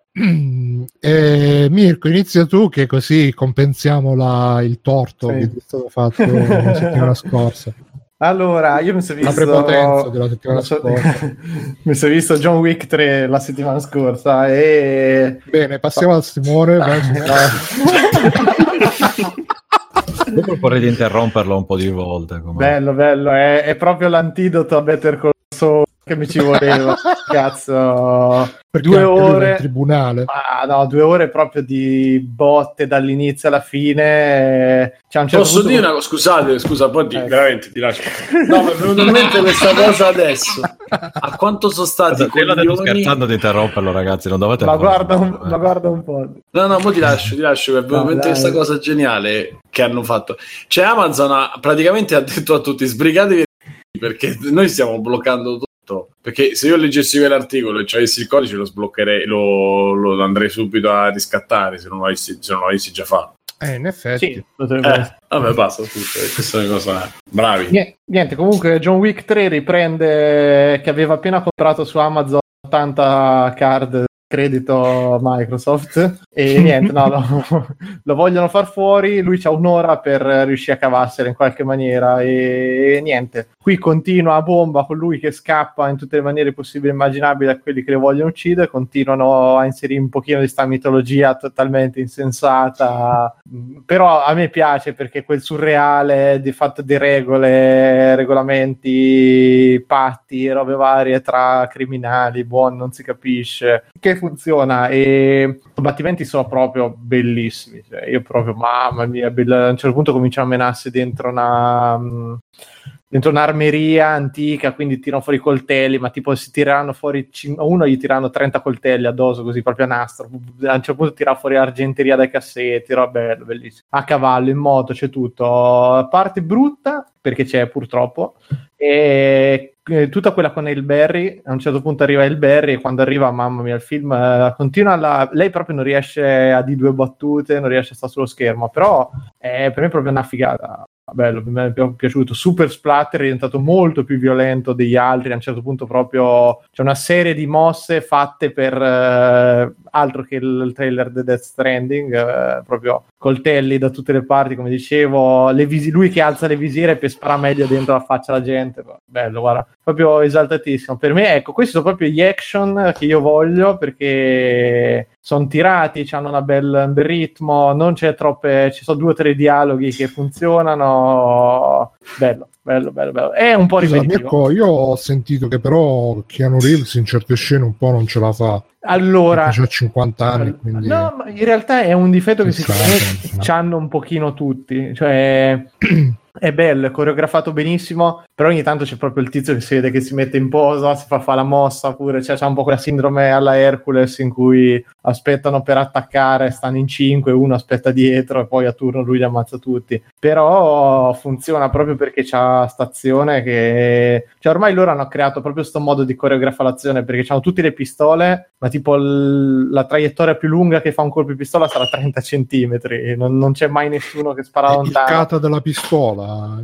Eh, Mirko, inizia tu che così compensiamo la- il torto Sì. che ti è stato fatto la settimana scorsa. Allora, io mi sono La visto prepotenza della settimana mi so- scorsa. mi sono visto John Wick 3 la settimana scorsa e Bene, passiamo al Simone. Io vorrei di interromperlo un po' di volte. come- bello, bello, è, è proprio l'antidoto a Better Call Saul che mi ci voleva. Cazzo, Perché due ore. in tribunale. Ah, no, due ore proprio di botte dall'inizio alla fine. C'è un certo Posso punto- dire una cosa? Scusate, scusa, poi ti, Ecco. veramente ti lascio. No, mi è venuta in mente questa cosa adesso. A quanto sono stati coglioni? scherzando di interromperlo, ragazzi. Non dovete Ma guarda, un, ma guarda un po'. No, no, mo ti lascio, ti lascio, mi è venuta in mente questa cosa geniale che hanno fatto. Cioè Amazon ha, praticamente ha detto a tutti sbrigatevi perché noi stiamo bloccando tutto. Perché se io leggessi quell'articolo e ci avessi il codice lo sbloccherei, lo, lo andrei subito a riscattare se non l'avessi, se non l'avessi già fatto. Eh, in effetti. Sì, potrebbe. Eh, vabbè, basta, scusa, questa è una cosa... Bravi. Niente, niente, comunque John Wick 3 riprende che aveva appena comprato su Amazon 80 card credito Microsoft. E niente, no, lo, lo vogliono far fuori, lui c'ha un'ora per riuscire a cavarsela in qualche maniera e, niente, qui continua a bomba con lui che scappa in tutte le maniere possibili e immaginabili a quelli che lo vogliono uccidere, continuano a inserire un pochino di sta mitologia totalmente insensata, però a me piace perché quel surreale di fatto di regole, regolamenti, patti e robe varie tra criminali, buoni, non si capisce, che funziona e i combattimenti sono proprio bellissimi. Cioè, io proprio, mamma mia, bella. a un certo punto cominciano a menarsi dentro una. mh, Dentro un'armeria antica, quindi tirano fuori i coltelli, ma tipo si tireranno fuori uno gli tirano 30 coltelli addosso, così proprio a nastro. A un certo punto tira fuori argenteria dai cassetti, roba bello, bellissimo. A cavallo, in moto, c'è tutto. Parte brutta, perché c'è purtroppo, e eh, tutta quella con il Berry, a un certo punto arriva il Berry e quando arriva, mamma mia, il film eh, continua la... lei proprio non riesce a di due battute, non riesce a stare sullo schermo, però è per me proprio una figata. Bello, mi è pi- piaciuto. Super Splatter è diventato molto più violento degli altri. A un certo punto, proprio c'è una serie di mosse fatte per eh, altro che il, il trailer di Death Stranding. eh, proprio coltelli da tutte le parti, come dicevo. Le visi- lui che alza le visiere per sparare meglio dentro la faccia alla gente. Bello, guarda, proprio esaltatissimo. Per me, ecco, questi sono proprio gli action che io voglio perché sono tirati, hanno una bel, un bel ritmo, non c'è troppe, ci sono due o tre dialoghi che funzionano. Bello, bello, bello, bello. È un po' ripetitivo. Mirko, io ho sentito che però Keanu Reeves in certe scene un po' non ce la fa. Allora, Ha già 50 anni, quindi... no, ma in realtà è un difetto che secondo me sì. hanno un pochino tutti. Cioè, è bello, è coreografato benissimo, però ogni tanto c'è proprio il tizio che si vede che si mette in posa, si fa fare la mossa, pure cioè, c'è un po' quella sindrome alla Hercules in cui aspettano per attaccare, stanno in cinque, uno aspetta dietro e poi a turno lui li ammazza tutti. Però funziona proprio perché c'ha stazione che... Cioè, ormai loro hanno creato proprio questo modo di coreografare l'azione perché hanno tutte le pistole, ma tipo il- la traiettoria più lunga che fa un colpo di pistola sarà 30 centimetri, non, non c'è mai nessuno che spara È lontano. cata della pistola.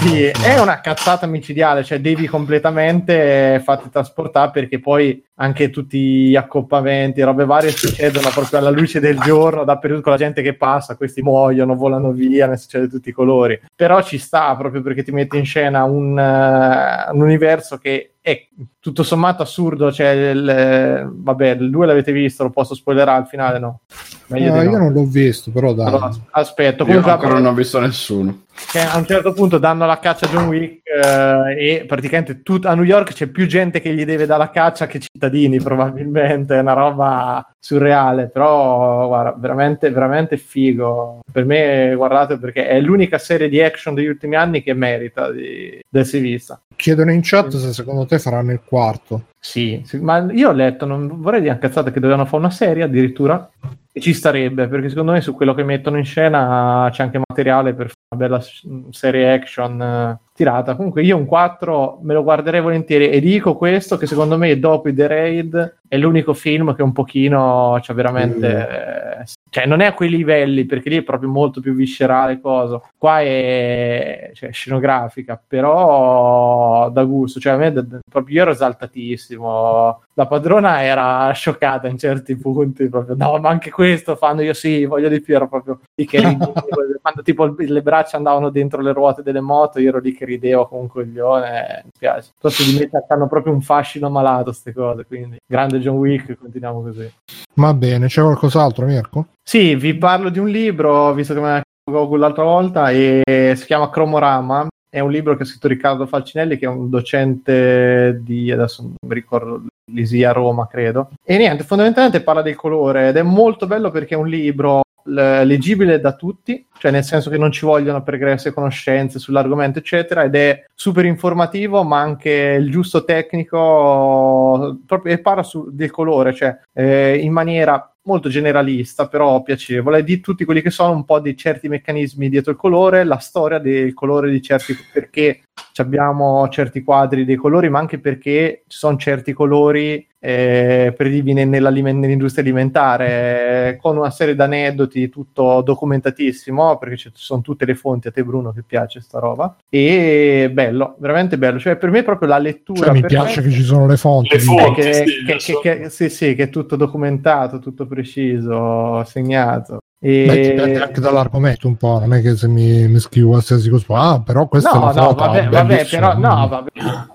Sì, insomma. è una cazzata micidiale, cioè devi completamente farti trasportare perché poi anche tutti gli accoppamenti, robe varie succedono proprio alla luce del giorno, dappertutto con la gente che passa, questi muoiono, volano via, ne succede tutti i colori. Però ci sta proprio perché ti mette in scena un, eh, un universo che è tutto sommato assurdo, cioè il, eh, vabbè, il 2 l'avete visto, lo posso spoilerare al finale, no? Meglio No, di io no. non l'ho visto, però dai. Allora, aspetto, Io comunque ancora non ho visto nessuno. che a un certo punto danno la caccia a John Wick eh, e praticamente tut- a New York c'è più gente che gli deve dare la caccia che cittadini probabilmente, è una roba surreale, però guarda, veramente, veramente figo. Per me guardate perché è l'unica serie di action degli ultimi anni che merita di, di essere vista. Chiedono in chat se secondo te faranno il quarto. Sì, sì, ma io ho letto, non vorrei dire cazzata che dovevano fare una serie addirittura e ci starebbe perché secondo me su quello che mettono in scena c'è anche materiale per fare una bella serie action eh, tirata. Comunque io un 4 me lo guarderei volentieri e dico questo che secondo me dopo i The Raid è l'unico film che un pochino c'ha veramente eh, cioè non è a quei livelli perché lì è proprio molto più viscerale cosa. Qua è cioè, scenografica, però da gusto, cioè a me proprio io ero esaltatissimo. La padrona era scioccata in certi punti, proprio no, ma anche questo fanno io sì, voglio di più, ero proprio lì che ridevo. quando tipo le braccia andavano dentro le ruote delle moto, io ero lì che ridevo come un coglione, eh, mi spiace. Forse di me hanno proprio un fascino malato queste cose, quindi grande John Wick, continuiamo così. Va bene, c'è qualcos'altro, Mirko? Sì, vi parlo di un libro, visto che me ne Google l'altra volta, e si chiama Cromorama. È un libro che ha scritto Riccardo Falcinelli, che è un docente di, adesso non mi ricordo, l'ISIA Roma, credo. E niente, fondamentalmente parla del colore ed è molto bello perché è un libro leggibile da tutti, cioè nel senso che non ci vogliono pregresse conoscenze sull'argomento, eccetera, ed è super informativo, ma anche il giusto tecnico, proprio, e parla su- del colore, cioè eh, in maniera molto generalista, però piacevole, di tutti quelli che sono un po' di certi meccanismi dietro il colore, la storia del colore di certi, perché abbiamo certi quadri dei colori, ma anche perché ci sono certi colori eh, nell'aliment- nell'industria alimentare, eh, con una serie di aneddoti, tutto documentatissimo, perché ci sono tutte le fonti, a te Bruno che piace sta roba, e bello, veramente bello, cioè per me è proprio la lettura... Cioè, mi piace me- che ci sono le fonti. Le fonti. che, sì, che- che- che- sì, sì, che è tutto documentato, tutto preciso, segnato. E... Beh, dipende anche dall'argomento un po', non è che se mi, mi scrivo qualsiasi cosa, ah, però questa è No, una no, foto, vabbè, ah, vabbè, però no, vabbè,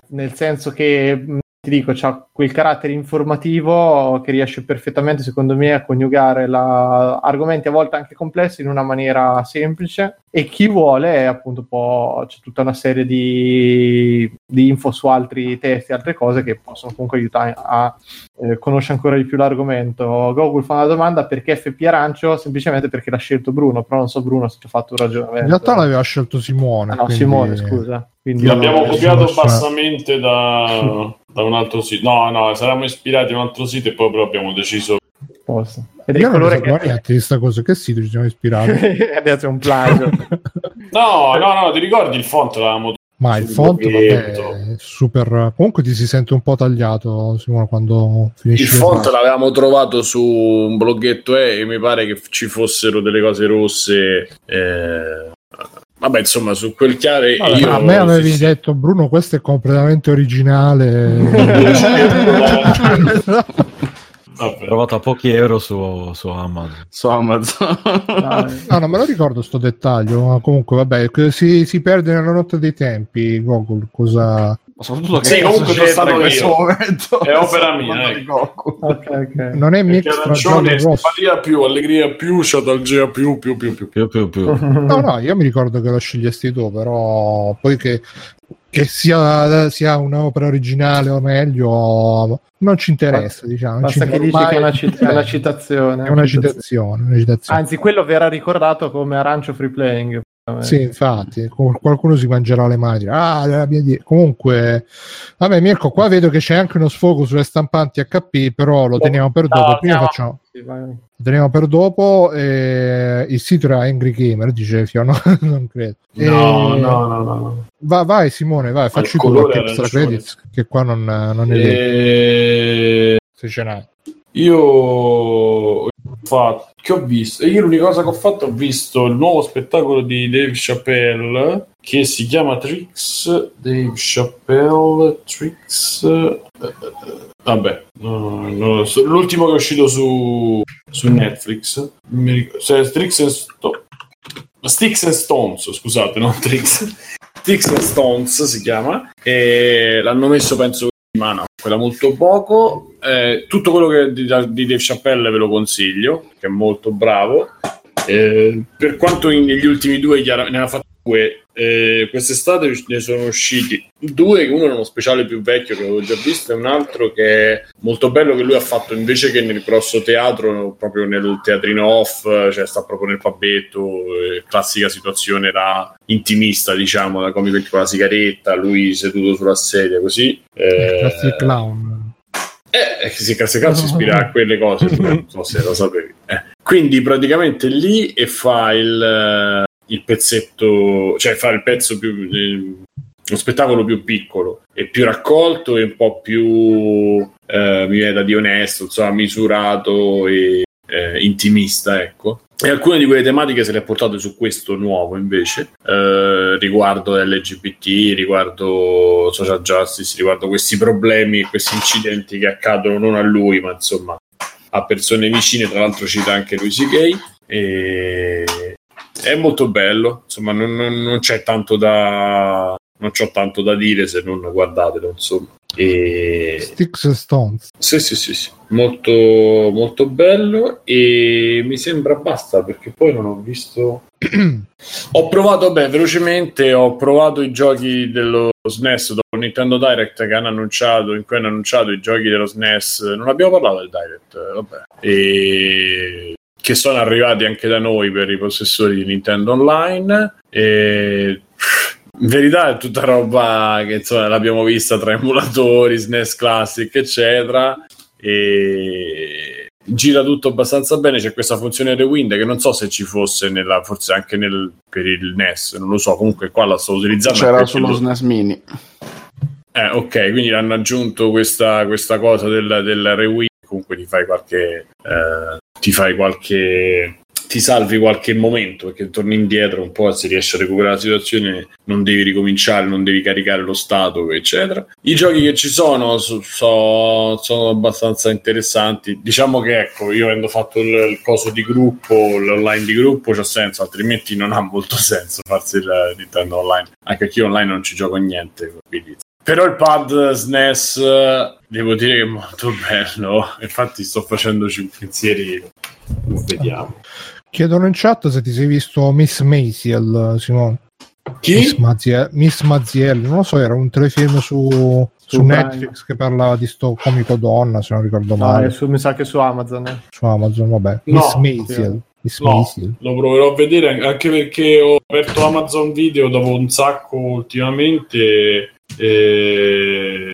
nel senso che ti dico, c'ha quel carattere informativo che riesce perfettamente, secondo me, a coniugare la- argomenti a volte anche complessi in una maniera semplice. E chi vuole, appunto, può, c'è tutta una serie di, di info su altri testi, altre cose che possono comunque aiutare a eh, conoscere ancora di più l'argomento. Google fa una domanda perché FP arancio? Semplicemente perché l'ha scelto Bruno, però non so Bruno se ti ha fatto un ragionamento. In realtà l'aveva scelto Simone. Ah, no, quindi- Simone, scusa. Quindi L'abbiamo copiato bassamente da, da un altro sito. No, no, saremmo ispirati a un altro sito e poi però abbiamo deciso. il non ne colore che niente di sta cosa. Che sito ci siamo ispirati? adesso è un plagio. No, no, no, ti ricordi il font l'avevamo Ma il font vabbè, è super. Comunque ti si sente un po' tagliato, Simone, quando finisci. Il font l'avevamo trovato su un bloghetto e mi pare che ci fossero delle cose rosse. eh, Vabbè, insomma, su quel chiare Vabbè, io a me avevi sì, detto, Bruno, questo è completamente originale. Ho Vabbè. trovato a pochi euro su, su Amazon. su Amazon. No, non me lo ricordo sto dettaglio. ma Comunque, vabbè, si, si perde nella notte dei tempi. Google, cosa. Ma soprattutto che Sì, comunque sono stato in questo momento? È opera mia, parlando ecco. di Goku. ok, ok. Non è mix giallo arancione, simpatia più, allegria più, nostalgia più, più, più, più. Più, più, più. No, no, io mi ricordo che lo scegliesti tu, però poi che, che sia, sia un'opera originale o meglio, non ci interessa, diciamo. non Basta ci che dici che è una, cit- è una citazione. È una citazione, una citazione. Anzi, quello verrà ricordato come arancio free playing. Sì, infatti, qualcuno si mangerà le mani. Ah, la mia die-". comunque, vabbè, Mirko, qua vedo che c'è anche uno sfogo sulle stampanti HP, però lo teniamo per dopo. No, Prima no. facciamo, Sì, lo teniamo per dopo. eh, il sito era Angry Gamer, dice Fio, no, non credo. No, Eh, no, no, no. Va- vai, Simone, vai, facci tu qualche extra credits, che qua non, non è E... se ce n'hai. Io fatto, che ho visto? Io l'unica cosa che ho fatto ho visto il nuovo spettacolo di Dave Chappelle che si chiama Tricks. Dave Chappelle Tricks. eh, eh, Vabbè, no, lo so. l'ultimo che è uscito su, su Netflix. Mi ricordo- cioè, Tricks and Sto- Sticks and Stones, scusate, non Tricks. Sticks and Stones si chiama. E l'hanno messo, penso, ma no, quella molto poco. Eh, tutto quello che di, di Dave Chappelle ve lo consiglio, che è molto bravo. Eh, per quanto negli ultimi due chiara- ne ha fatto due, eh, quest'estate ne sono usciti due, uno era uno speciale più vecchio che avevo già visto e un altro che è molto bello che lui ha fatto invece che nel grosso teatro, proprio nel teatrino off, cioè sta proprio nel pabetto, eh, classica situazione da intimista, diciamo, da comico con la sigaretta, lui seduto sulla sedia così. Eh, Classic clown. eh, sì, Classic Clown si ispira a quelle cose, non so se lo sapevi. Eh. Quindi praticamente lì e fa il, eh, il pezzetto, cioè fa il pezzo più, eh, lo spettacolo più piccolo e più raccolto e un po' più, eh, mi viene da dire onesto, insomma, misurato e eh, intimista, ecco. E alcune di quelle tematiche se le ha portate su questo nuovo invece, eh, riguardo LGBT, riguardo social justice, riguardo questi problemi questi incidenti che accadono non a lui, ma insomma a persone vicine, tra l'altro cita anche lui C.K. E è molto bello, insomma non, non- non c'è tanto da non c'ho tanto da dire se non guardatelo, insomma. E Sticks and Stones. sì, sì, sì, sì. Molto, molto bello e mi sembra basta perché poi non ho visto... ho provato, beh, velocemente, ho provato i giochi dello SNES dopo Nintendo Direct che hanno annunciato, in cui hanno annunciato i giochi dello SNES. Non abbiamo parlato del Direct, eh, vabbè. E che sono arrivati anche da noi per i possessori di Nintendo Online. E in verità è tutta roba che insomma l'abbiamo vista tra emulatori, SNES Classic, eccetera. E gira tutto abbastanza bene. C'è questa funzione rewind che non so se ci fosse nella, forse anche nel, per il NES, non lo so. Comunque, qua la sto utilizzando. C'era sullo lo- SNES Mini. eh, ok, quindi hanno aggiunto questa, questa cosa del, del rewind. Comunque ti fai qualche. eh, ti fai qualche. Ti salvi qualche momento perché torni indietro un po' se riesci a recuperare la situazione non devi ricominciare, non devi caricare lo stato, eccetera. I giochi che ci sono so- so- sono abbastanza interessanti. Diciamo che ecco, io avendo fatto il, il coso di gruppo, l'online di gruppo, c'ha senso, altrimenti non ha molto senso farsi il Nintendo Online. Anche perché io online non ci gioco niente, quindi Però il pad SNES eh, devo dire che è molto bello. Infatti sto facendoci un pensieri. Vediamo. Chiedono in chat se ti sei visto Miss Maisel, Simone. Miss Chi? Maziel, Miss Maziel, non lo so, era un telefilm su, su. Netflix che parlava di sto comico donna, se non ricordo No, male, è su- mi sa che su Amazon. eh. su Amazon, vabbè. No, Miss Maisel. Miss No, lo proverò a vedere anche perché ho aperto Amazon Video dopo un sacco ultimamente e,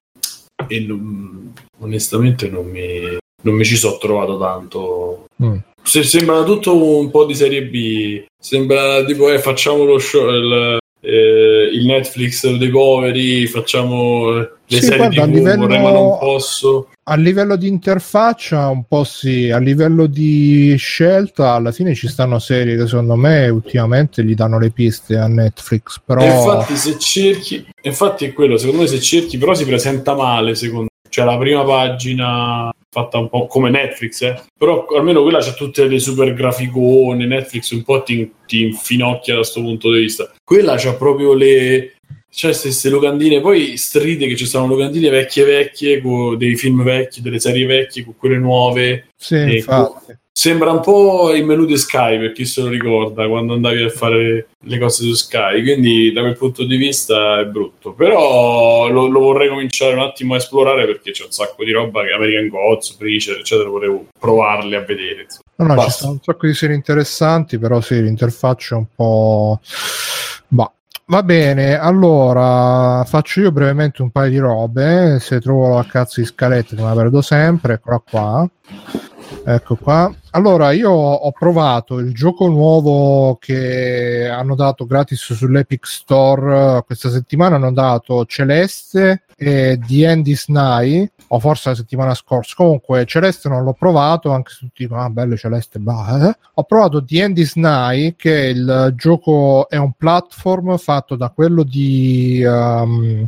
e non- onestamente non mi, non mi ci sono trovato tanto. Mm. Se- sembra tutto un po' di serie B. Sembra tipo, eh, facciamo lo show, il, eh, il Netflix dei poveri, facciamo le Sì, serie guarda, TV, livello- vorrei ma non posso. A livello di interfaccia, un po' sì, a livello di scelta, alla fine ci stanno serie che secondo me ultimamente gli danno le piste a Netflix, però... E infatti, se cerchi, infatti è quello, secondo me se cerchi, però si presenta male, secondo me. Cioè la prima pagina fatta un po' come Netflix, eh. però almeno quella c'ha tutte le super graficone, Netflix un po' ti, ti infinocchia da questo punto di vista. Quella c'ha proprio le... C'è queste locandine, poi stride che ci sono locandine vecchie vecchie, con dei film vecchi, delle serie vecchie, con quelle nuove. Sì, infatti. Sembra un po' il menu di Sky per chi se lo ricorda quando andavi a fare le cose su Sky, quindi da quel punto di vista è brutto. Però lo, lo vorrei cominciare un attimo a esplorare perché c'è un sacco di roba che American Gods, Preacher, eccetera, volevo provarle a vedere. insomma. No, no, ci sono un sacco di serie interessanti, però sì, l'interfaccia è un po'... Bah. Va bene, allora faccio io brevemente un paio di robe, se trovo la cazzo di scaletta che me la perdo sempre, eccola qua. Ecco qua. Allora, io ho provato il gioco nuovo che hanno dato gratis sull'Epic Store eh, questa settimana. Hanno dato Celeste e The End is Nigh, o forse la settimana scorsa. Comunque, Celeste non l'ho provato, anche se tutti dicono, ah, bello Celeste, bah, eh. Ho provato The End is Nigh, che il gioco è un platform fatto da quello di um,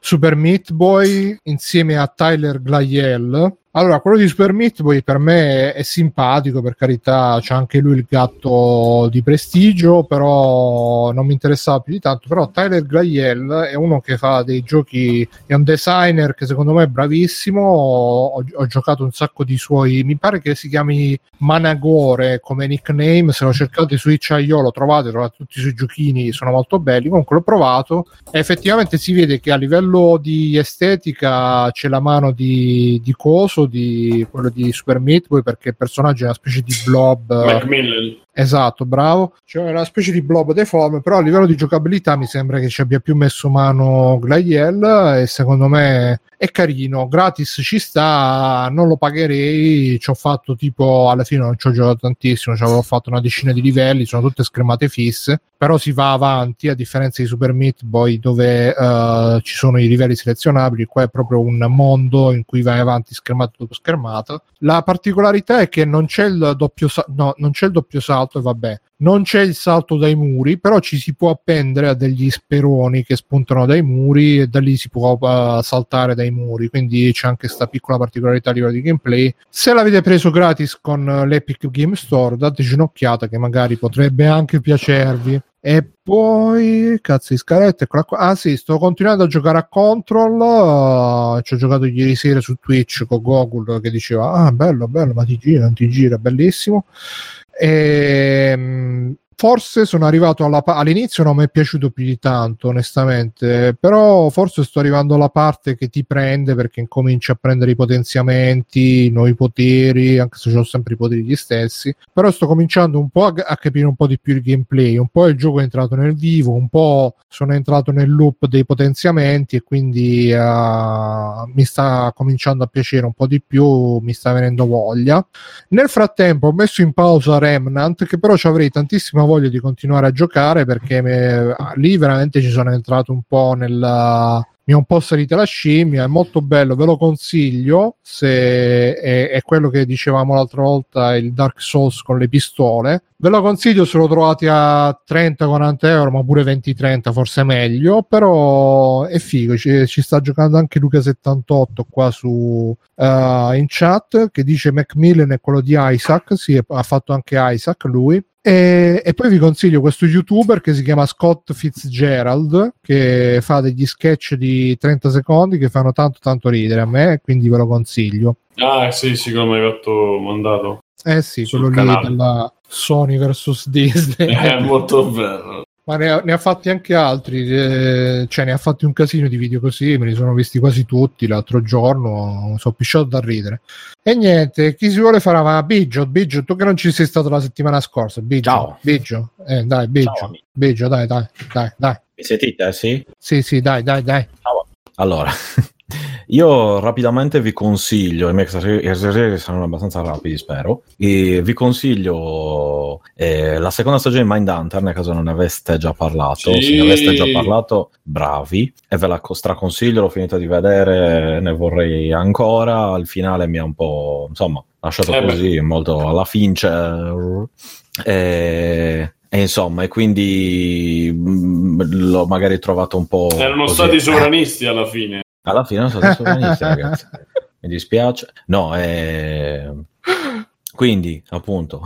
Super Meat Boy insieme a Tyler Glaiel. Allora, quello di Super Meat Boy per me è, simpatico, per carità, c'è anche lui il gatto di prestigio, però non mi interessava più di tanto. Però Tyler Glaiel è uno che fa dei giochi, è un designer che secondo me è bravissimo. Ho, ho giocato un sacco di suoi, mi pare che si chiami Managore come nickname. Se lo cercate su itch.io lo trovate, trovate tutti i suoi giochini, sono molto belli. Comunque l'ho provato e effettivamente si vede che a livello di estetica c'è la mano di, di Coso, di quello di Super Meat Boy, perché il personaggio è una specie di blob. Macmillan. Esatto, bravo. C'è una specie di blob deforme, però a livello di giocabilità mi sembra che ci abbia più messo mano Glaiel e secondo me è carino, gratis ci sta, non lo pagherei, ci ho fatto tipo, alla fine non ci ho giocato tantissimo, ci avevo fatto una decina di livelli, sono tutte schermate fisse, però si va avanti a differenza di Super Meat Boy dove eh, ci sono i livelli selezionabili, qua è proprio un mondo in cui vai avanti schermata dopo schermata. La particolarità è che non c'è il doppio, sa- no, non c'è il doppio salto e vabbè, non c'è il salto dai muri, però ci si può appendere a degli speroni che spuntano dai muri e da lì si può uh, saltare dai muri, quindi c'è anche questa piccola particolarità a livello di gameplay. Se l'avete preso gratis con l'Epic Game Store, dateci un'occhiata che magari potrebbe anche piacervi. E poi, cazzo di scaletta, eccola qua. Ah sì, sto continuando a giocare a Control. uh, ci ho giocato ieri sera su Twitch con Gogol che diceva, ah bello, bello, ma ti gira, non ti gira, bellissimo. E, forse sono arrivato alla pa- all'inizio non mi è piaciuto più di tanto onestamente però forse sto arrivando alla parte che ti prende perché incominci a prendere i potenziamenti i nuovi poteri anche se ho sempre i poteri gli stessi però sto cominciando un po' a, a capire un po' di più il gameplay un po' il gioco è entrato nel vivo un po' sono entrato nel loop dei potenziamenti e quindi uh, mi sta cominciando a piacere un po' di più mi sta venendo voglia. Nel frattempo ho messo in pausa Remnant che però ci avrei tantissima voglia di continuare a giocare perché me, lì veramente ci sono entrato un po' nel mi è un po' salita la scimmia, è molto bello, ve lo consiglio se è, è, quello che dicevamo l'altra volta, il Dark Souls con le pistole. Ve lo consiglio se lo trovate a 30-40 euro, ma pure 20-30 forse meglio, però è figo, ci, ci sta giocando anche Luca78 qua su uh, in chat che dice Macmillan è quello di Isaac, sì, ha fatto anche Isaac lui E, e poi vi consiglio questo youtuber che si chiama Scott Fitzgerald che fa degli sketch di 30 secondi che fanno tanto tanto ridere a me quindi ve lo consiglio Ah, sì, sì, come hai fatto mandato. eh sì Sul quello lì canale. della Sony vs Disney È molto bello. Ma ne ha, ne ha fatti anche altri eh, cioè ne ha fatti un casino di video così me li sono visti quasi tutti l'altro giorno sono pisciato da ridere e niente chi si vuole fare ma Biggio Biggio tu che non ci sei stato la settimana scorsa Biggio Ciao. Biggio eh, dai Biggio Ciao. Biggio dai dai dai dai Mi sentite? Sì? sì sì dai dai dai Allora, io rapidamente vi consiglio, i miei esercizi saranno abbastanza rapidi, spero, e vi consiglio eh, la seconda stagione di Mindhunter, nel caso non ne aveste già parlato. Sì. Se ne aveste già parlato, bravi, e ve la co- straconsiglio, l'ho finita di vedere, ne vorrei ancora, il finale mi ha un po', insomma, lasciato Eh beh. così, molto alla Fincher. E... E insomma, e quindi mm, l'ho magari trovato un po'. Erano così. stati sovranisti alla fine. Alla fine sono stati sovranisti, ragazzi. Mi dispiace. No, eh... quindi, appunto,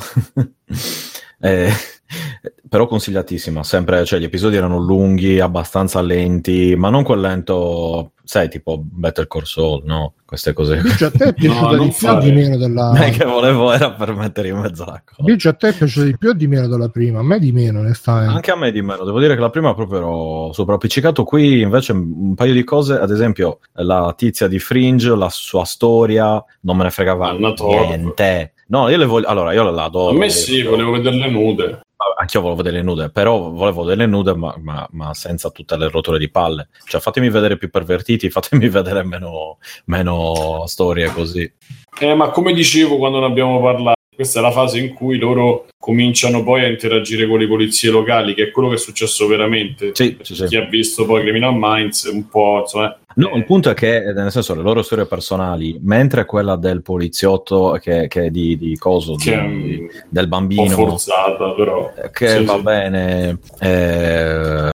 eh, però consigliatissima. Sempre, cioè, gli episodi erano lunghi, abbastanza lenti, ma non quel lento, sai, tipo Better Call Saul, no? Queste cose. Biggio a te è piaciuta non di più o di meno della è che volevo era per mettere in mezzo la cosa. Biggio a te è piaciuta di più o di meno della prima a me di meno onestamente Anche a me di meno, devo dire che la prima proprio ero soprappiccicato. Qui invece un paio di cose, ad esempio la tizia di Fringe, la sua storia, non me ne fregava niente. No, io le voglio, allora io la adoro. A me sì, volevo vederle nude. Anch'io volevo vedere nude, però volevo vedere le nude, ma, ma- ma senza tutte le rotole di palle. Cioè, fatemi vedere più pervertiti, fatemi vedere meno, meno storie così. Eh, ma come dicevo quando ne abbiamo parlato, questa è la fase in cui loro cominciano poi a interagire con le polizie locali, che è quello che è successo veramente. Sì, sì, sì. Chi ha visto poi Criminal Minds, un po', insomma, No, il punto è che, eh, nel senso, le loro storie personali, mentre quella del poliziotto che, che di, di coso, è di- un del bambino, forzata, però. eh, che Sì, va sì. bene, eh,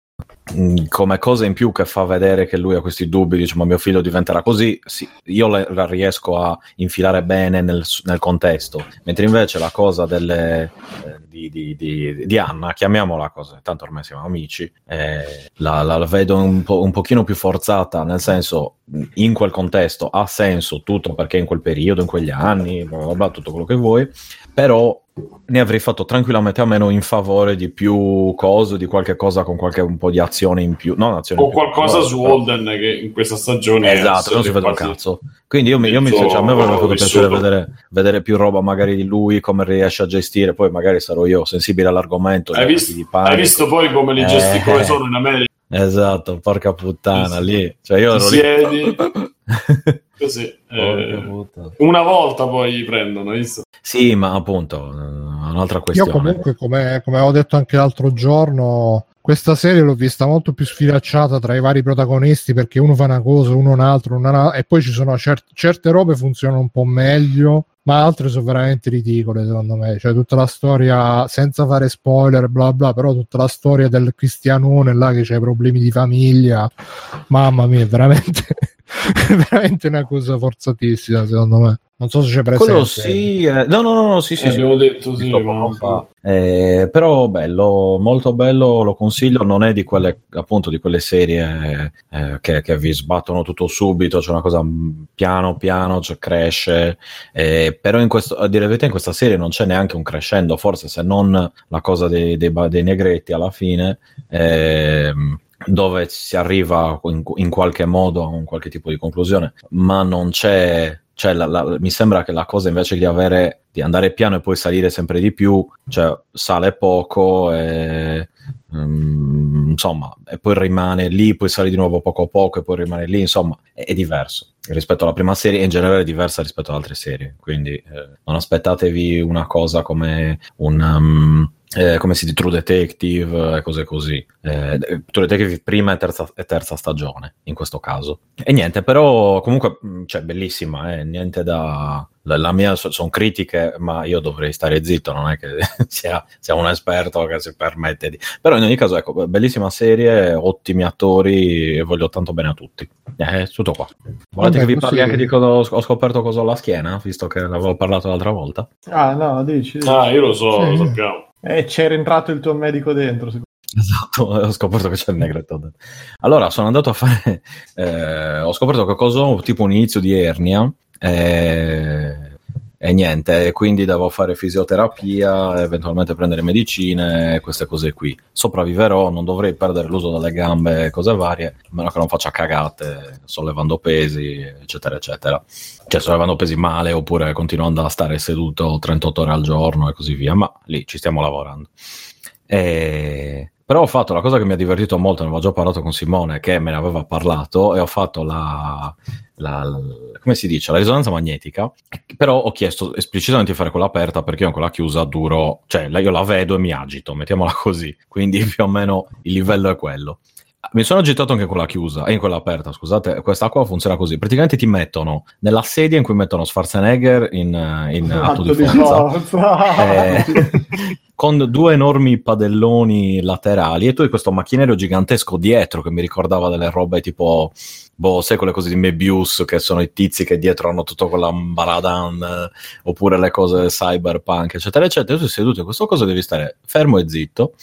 come cosa in più che fa vedere che lui ha questi dubbi, dice ma mio figlio diventerà così, sì, io la riesco a infilare bene nel, nel contesto, mentre invece la cosa delle, eh, di, di- di- di Anna, chiamiamola cosa, tanto ormai siamo amici, eh, la, la- vedo un, po', un pochino più forzata, nel senso in quel contesto ha senso tutto perché in quel periodo, in quegli anni, bla bla bla, tutto quello che vuoi, però ne avrei fatto tranquillamente a meno in favore di più cose, di qualche cosa con qualche un po' di azione in più, non azione O più, qualcosa però- su Holden che in questa stagione Esatto, è non si vede un cazzo. Quindi io mi, io mi cioè, a me avrebbe fatto piacere vedere, vedere più roba magari di lui, come riesce a gestire, poi magari sarò io sensibile all'argomento. Hai visto, hai visto poi come li Eh. sono in America? Esatto, porca puttana, Sì, lì. Cioè io Ti ero lì. così. Eh, una volta poi li prendono, visto? Sì, ma appunto, eh, un'altra Io questione. comunque, come, come avevo detto anche l'altro giorno, questa serie l'ho vista molto più sfilacciata tra i vari protagonisti perché uno fa una cosa, uno un altro, uno una- e poi ci sono cer- certe robe funzionano un po' meglio, ma altre sono veramente ridicole secondo me. Cioè tutta la storia, senza fare spoiler, bla bla, però tutta la storia del cristianone là che c'ha problemi di famiglia, mamma mia, veramente, veramente una cosa forzatissima secondo me. Non so se c'è presente. Quello sì, eh, no, no, no, no, sì, sì, Eh, sì. abbiamo detto sì. Eh, però bello, molto bello, lo consiglio, non è di quelle appunto di quelle serie eh, che, che vi sbattono tutto subito, c'è una cosa mm, piano piano, cioè cresce, eh, però in questo, a dire la verità in questa serie non c'è neanche un crescendo, forse se non la cosa dei, dei, dei negretti alla fine, ehm, dove si arriva in, in qualche modo a un qualche tipo di conclusione, ma non c'è cioè la- la- mi sembra che la cosa invece di avere di andare piano e poi salire sempre di più, cioè sale poco e mm, insomma, e poi rimane lì, poi sale di nuovo poco poco e poi rimane lì, insomma, è, è diverso rispetto alla prima serie e in generale è diversa rispetto ad altre serie, quindi eh, non aspettatevi una cosa come un um, eh, come si dice True Detective e cose così. Eh, True Detective prima e terza, e terza stagione in questo caso. E niente, però comunque mh, cioè, bellissima, eh, niente da... La, la mia so- sono critiche, ma io dovrei stare zitto, non è che sia, sia un esperto che si permette di... Però in ogni caso, ecco, bellissima serie, ottimi attori e voglio tanto bene a tutti. Eh, tutto qua. Volete Vabbè, che vi parli anche di cosa ho scoperto cosa ho alla schiena, visto che l'avevo parlato l'altra volta? Ah, no, dici. dici. Ah, io lo so, Sì. lo sappiamo. E c'era entrato il tuo medico dentro. Esatto, ho scoperto che c'è il negretto dentro. Allora, sono andato a fare... eh, ho scoperto qualcosa tipo un inizio di ernia. eh, e niente, quindi devo fare fisioterapia, eventualmente prendere medicine, queste cose qui. Sopravviverò, non dovrei perdere l'uso delle gambe cose varie, a meno che non faccia cagate, sollevando pesi, eccetera, eccetera. Cioè, sollevando pesi male oppure continuando a stare seduto 38 ore al giorno e così via, ma lì ci stiamo lavorando. E- Però ho fatto la cosa che mi ha divertito molto, ne avevo già parlato con Simone, che me ne aveva parlato, e ho fatto la, la- la- come si dice, la risonanza magnetica, però ho chiesto esplicitamente di fare quella aperta perché io con quella chiusa duro, cioè la- io la vedo e mi agito, mettiamola così, quindi più o meno il livello è quello. Mi sono agitato anche con la chiusa, e in quella aperta, scusate, quest'acqua funziona così, praticamente ti mettono nella sedia in cui mettono Schwarzenegger in, eh, in te. atto di Atto di forza, forza. eh, con due enormi padelloni laterali e tu hai questo macchinario gigantesco dietro che mi ricordava delle robe tipo boh, sai quelle cose di Mebius che sono i tizi che dietro hanno tutto quella baradan eh, oppure le cose cyberpunk eccetera eccetera tu sei seduto in questo coso devi stare fermo e zitto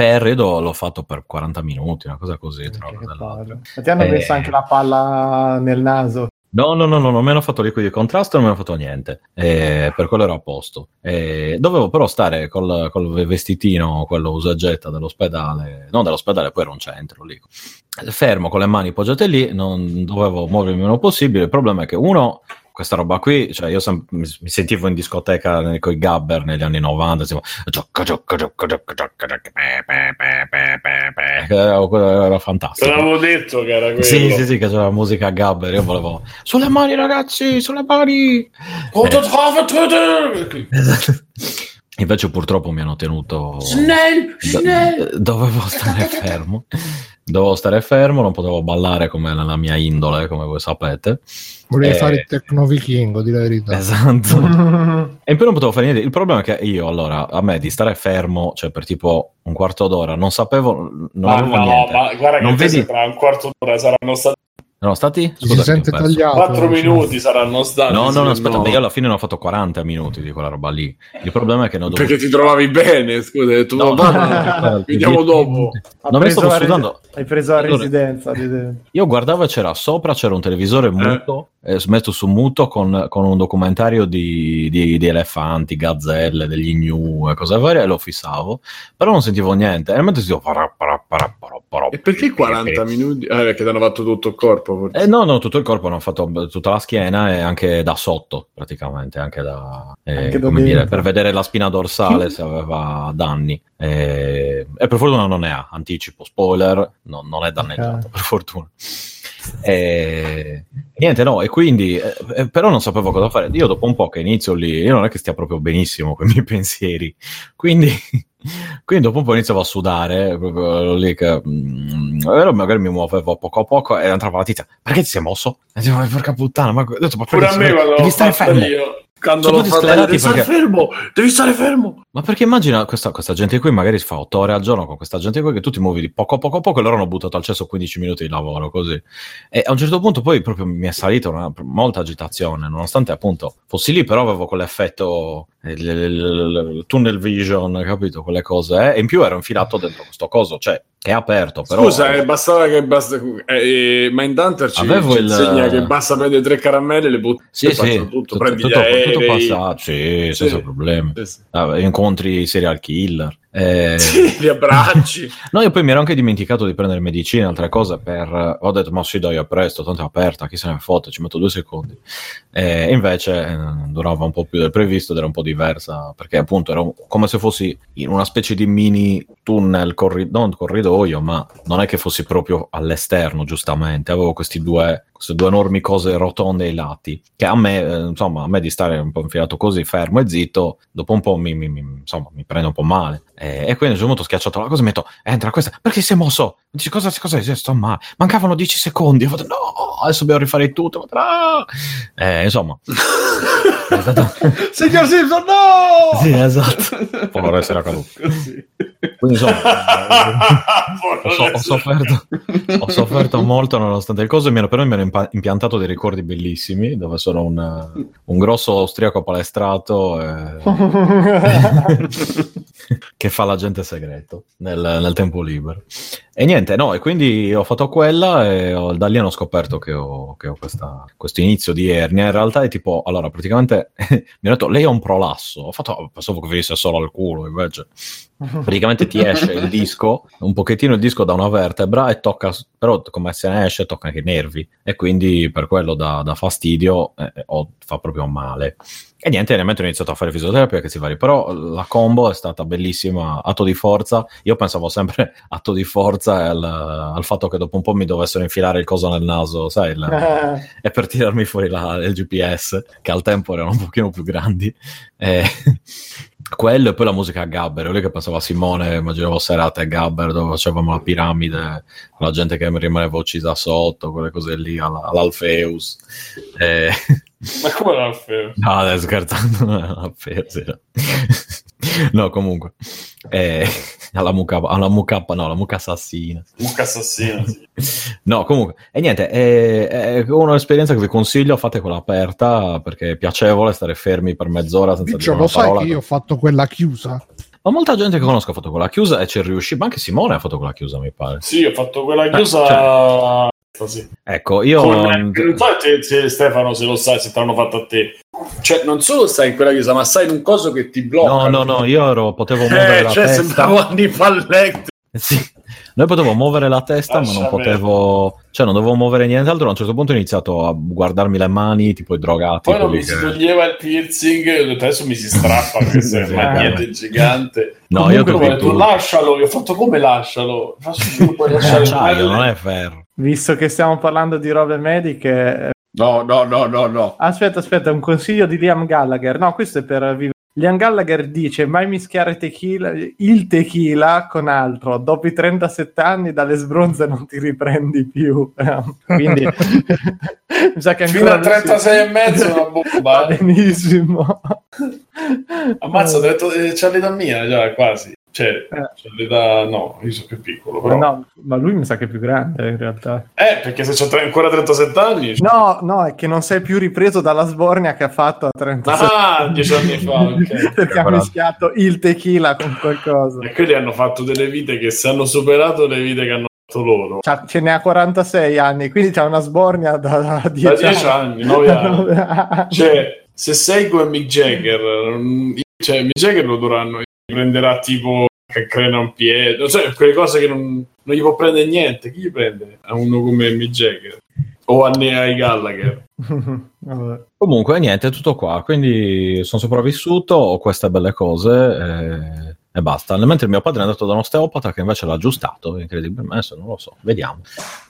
per l'ho fatto per 40 minuti una cosa così tra. Ma ti hanno Eh. messo anche la palla nel naso. No, no, no, no, non mi hanno fatto liquidi di contrasto, non mi hanno fatto niente. Eh, per quello ero a posto. Eh, dovevo però stare col, col vestitino, quello usa e getta dell'ospedale, non dell'ospedale, poi era un centro lì. Fermo con le mani poggiate lì, non dovevo muovermi il meno possibile. Il problema è che uno, questa roba qui, cioè io sem- mi, sentivo in discoteca con i gabber negli anni 90, tipo, giocca, giocca, giocca, giocca, giocca, giocca, pe, pe, pe, pe, pe, pe. Era, era Te fantastico. l'avevo detto che era quello. Sì, sì, sì, che c'era la musica Gabber. Io volevo sulle mani, ragazzi, sulle mani. Trova Twitter? Esatto. Invece, purtroppo, mi hanno tenuto. Snell, Snell. dovevo stare fermo. Dovevo stare fermo, non potevo ballare come nella mia indole, come voi sapete. Volevi Eh. fare il tecno vichingo, di la verità. Esatto. E in più non potevo fare niente. Il problema è che io, allora, a me di stare fermo, cioè per tipo un quarto d'ora, non sapevo, non Ma avevo no, niente. ma guarda che Non te vedi- tra un quarto d'ora saranno stati Erano stati? Ci si Scusate, sente tagliato. quattro diciamo. minuti saranno stati. No, no, no, aspetta, no. io alla fine ne ho fatto 40 minuti di quella roba lì. Il problema è che ne ho dovuto... Perché ti trovavi bene, scusa, hai detto, No, "Vabbè, no, vediamo no, dopo. Ha Non mi stavo sudando. Hai preso la Allora- residenza. Io guardavo e c'era sopra, c'era un televisore muto, eh, messo su muto con, con un documentario di, di- di elefanti, gazzelle, degli gnu e cose varie e lo fissavo, però non sentivo niente. E mentre sentivo... parà, parà, E perché 40 minuti? Ah, perché ti hanno fatto tutto il corpo. forse. Eh, no, no, tutto il corpo, hanno fatto tutta la schiena e anche da sotto, praticamente, anche da, eh, Anche come dire, per vedere la spina dorsale se aveva danni. Eh, e per fortuna non ne ha, anticipo, spoiler, no- non è danneggiato, Ok. per fortuna. E, niente, no, e quindi, eh, eh, però non sapevo cosa fare. Io dopo un po' che inizio lì, io non è che stia proprio benissimo con i miei pensieri, quindi, quindi dopo un po' iniziavo a sudare, proprio lì che mm, ero- magari mi muovevo poco a poco e entrava la tizia, perché ti sei mosso? E dicevo, "Ma porca puttana, ma ho detto, ma Pure a me quando devi stare fermo. io. Quando Sono sclerati devi stare perché- fermo, devi stare fermo. Ma perché immagina questa, questa gente qui, magari si fa 8 ore al giorno con questa gente qui che tu ti muovi di poco a poco a poco e loro hanno buttato al cesso 15 minuti di lavoro così. E a un certo punto poi proprio mi è salita una, molta agitazione, nonostante appunto fossi lì, però avevo quell'effetto il, il- il- tunnel vision, capito? Quelle cose. eh. E in più ero infilato dentro questo coso, cioè che è aperto, però... Scusa, eh, bastava che basta. Eh, eh, Mindhunter ci, Avevo ci il- insegna che basta prendere tre caramelle e le butti. Sì, sì, tutto, tutto, prendi tutto, tutto passato, sì, senza Sì. problemi. Sì, sì. Ah, incontri serial killer. Eh, Sì, li abbracci. No, io poi mi ero anche dimenticato di prendere medicine, altre cose, per... Ho detto, ma sì, dai, a presto, tanto è aperta, chi se ne fotte, ci metto due secondi. E invece eh, durava un po' più del previsto ed era un po' diversa, perché appunto era un- come se fossi in una specie di mini tunnel, corri- non corridoio, ma non è che fossi proprio all'esterno, giustamente. Avevo questi due, queste due enormi cose rotonde ai lati, che a me, eh, insomma, a me di stare un po' infilato così, fermo e zitto, dopo un po' mi, mi- mi- insomma, mi prende un po' male. E, e quindi a un certo punto ho schiacciato la cosa e mi ho detto, entra questa, perché si è mosso? Dice, cosa, cosa è? Sto male. Mancavano 10 secondi. Ho fatto, no, adesso dobbiamo rifare tutto. "Ah!" Eh, insomma, Esatto. Signor Simpson, no! Sì, esatto. Può essere accaduto. Così. Quindi insomma, ho, so- ho sofferto, ho sofferto molto nonostante mi ero- però mi impa- impiantato dei ricordi bellissimi dove sono un, un grosso austriaco palestrato eh, che fa l'agente segreto nel, nel tempo libero. E niente, no, e quindi ho fatto quella e ho- da lì hanno scoperto che ho, che ho questa- questo inizio di ernia. In realtà è tipo, allora, praticamente mi hanno detto, lei ha un prolasso. Ho fatto, "Oh, pensavo che venisse solo al culo, invece praticamente ti esce il disco, un pochettino il disco da una vertebra e tocca, però come se ne esce tocca anche i nervi e quindi per quello dà, dà fastidio eh, o fa proprio male. E niente, ovviamente ho iniziato a fare fisioterapia che si vari, però la combo è stata bellissima, atto di forza, io pensavo sempre atto di forza al, al fatto che dopo un po' mi dovessero infilare il coso nel naso, sai, il- e per tirarmi fuori la- il GPS, che al tempo erano un pochino più grandi. E quello e poi la musica a Gabber, lì che pensavo a Simone, immaginavo serate a Gabber dove facevamo la piramide, la gente che rimaneva uccisa sotto, quelle cose lì, alla- all'Alfeus. E... Ma come l'Alfeo? No, dai, scherzando, non era Alfeus. era- no, comunque. E... Alla mucca, alla mucca, no, la mucca assassina. Mucca assassino, sì. No, comunque, e niente, è, è un'esperienza che vi consiglio, fate quella aperta perché è piacevole stare fermi per mezz'ora senza Biccio, dire lo una sai parola. che io ho fatto quella chiusa? Ma molta gente che conosco ha fatto quella chiusa e ci è riuscito, ma anche Simone ha fatto quella chiusa, mi pare. Sì, ho fatto quella Ah, chiusa. Sì. Ecco, io... Come- non so se Stefano se lo sai, se te l'hanno fatto a te. Cioè, non solo stai in quella chiusa, ma stai in un coso che ti blocca. No, no, no, io ero, potevo muovere Eh, la cioè, testa. sembrava Hannibal Lecter. Sì. Noi potevo muovere la testa, ma Lascia non potevo, cioè non dovevo muovere nient'altro. A un certo punto ho iniziato a guardarmi le mani, tipo i drogati. Poi non mi si toglieva il piercing, detto, adesso mi si strappa perché sei Sì, magnete gigante. No, Comunque, io ho detto, lascialo, io ho fatto come lascialo? Faccio puoi lasciare il non è ferro. Visto che stiamo parlando di robe mediche, eh, No, no, no, no, no. aspetta, aspetta, un consiglio di Liam Gallagher. No, questo è per vivere. Liam Gallagher dice: Mai mischiare tequila, il tequila con altro. Dopo i 37 anni dalle sbronze non ti riprendi più. Quindi, mi sa che Fino a 36 e mezzo una bomba. Eh. benissimo. Ammazza, ho detto, eh, c'ha l'età mia già, quasi. Cioè, Eh. l'età... No, io sono più piccolo, però. No, ma lui mi sa che è più grande in realtà. Eh, perché se tre- ancora 37 anni... No, no, è che non sei più ripreso dalla sbornia che ha fatto a 37 Ah, dieci anni fa, ok. perché ha mischiato il tequila con qualcosa. E quelli hanno fatto delle vite che se hanno superato le vite che hanno fatto loro. C'ha- ce ne ha 46 anni, quindi c'ha una sbornia da, da 10 Da 10 anni, 9 anni. anni. Cioè, se sei come Mick Jagger, non- cioè Mick Jagger lo dovranno prenderà tipo che crena un piede, cioè quelle cose che non, non gli può prendere niente. Chi gli prende? A uno come Mick Jagger o a ne ai Gallagher. Vabbè. Comunque, niente, tutto qua. Quindi sono sopravvissuto, ho queste belle cose e, e basta. Mentre mio padre è andato da un osteopata che invece l'ha aggiustato, incredibilmente, non lo so, vediamo.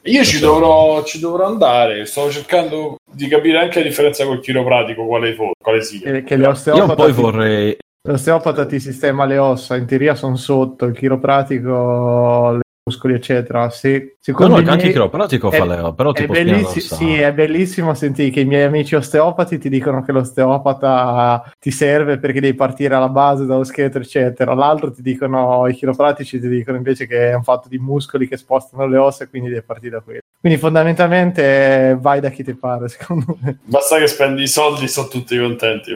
Io ci dovrò, ci dovrò andare, sto cercando di capire anche la differenza col chiropratico, quale, fo- quale sia. Che, che Io poi vorrei... l'osteopata ti sistema le ossa, in teoria sono sotto, il chiropratico, i muscoli, eccetera. Se, No, secondo no, i anche il chiropratico è- fa le... però È, tipo dorsale. sì, è bellissimo sentire che i miei amici osteopati ti dicono che l'osteopata ti serve perché devi partire alla base dallo scheletro, eccetera. L'altro ti dicono, i chiropratici ti dicono invece che è un fatto di muscoli che spostano le ossa e quindi devi partire da quello. Quindi fondamentalmente vai da chi ti pare, secondo me. Basta che spendi i soldi, sono tutti contenti.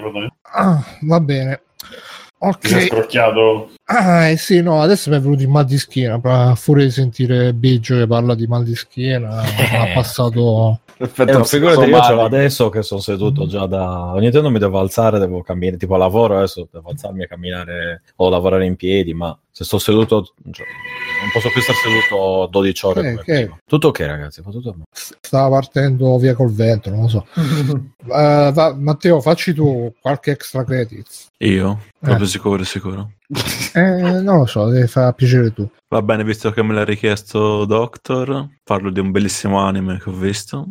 Ah, va bene. Ti sei Ok. scrocchiato. Ah, eh sì, no, adesso mi è venuto il mal di schiena. A furia di sentire Biggio che parla di mal di schiena, ha passato. Perfetto. Eh, figurati, io ce l'ho adesso che sono seduto già da... Ogni tanto mi devo alzare, devo camminare, tipo lavoro adesso, devo alzarmi e camminare o lavorare in piedi, ma se sto seduto, cioè, non posso più stare seduto 12 ore. Eh, che-. Tutto ok ragazzi, tutto bene. Stava partendo via col vento, non lo so. Eh, va- Matteo, facci tu qualche extra credits. Io? Proprio Eh. sicuro, sicuro. Eh, non lo so, deve far piacere tu. Va bene, visto che me l'ha richiesto Doctor, parlo di un bellissimo anime che ho visto.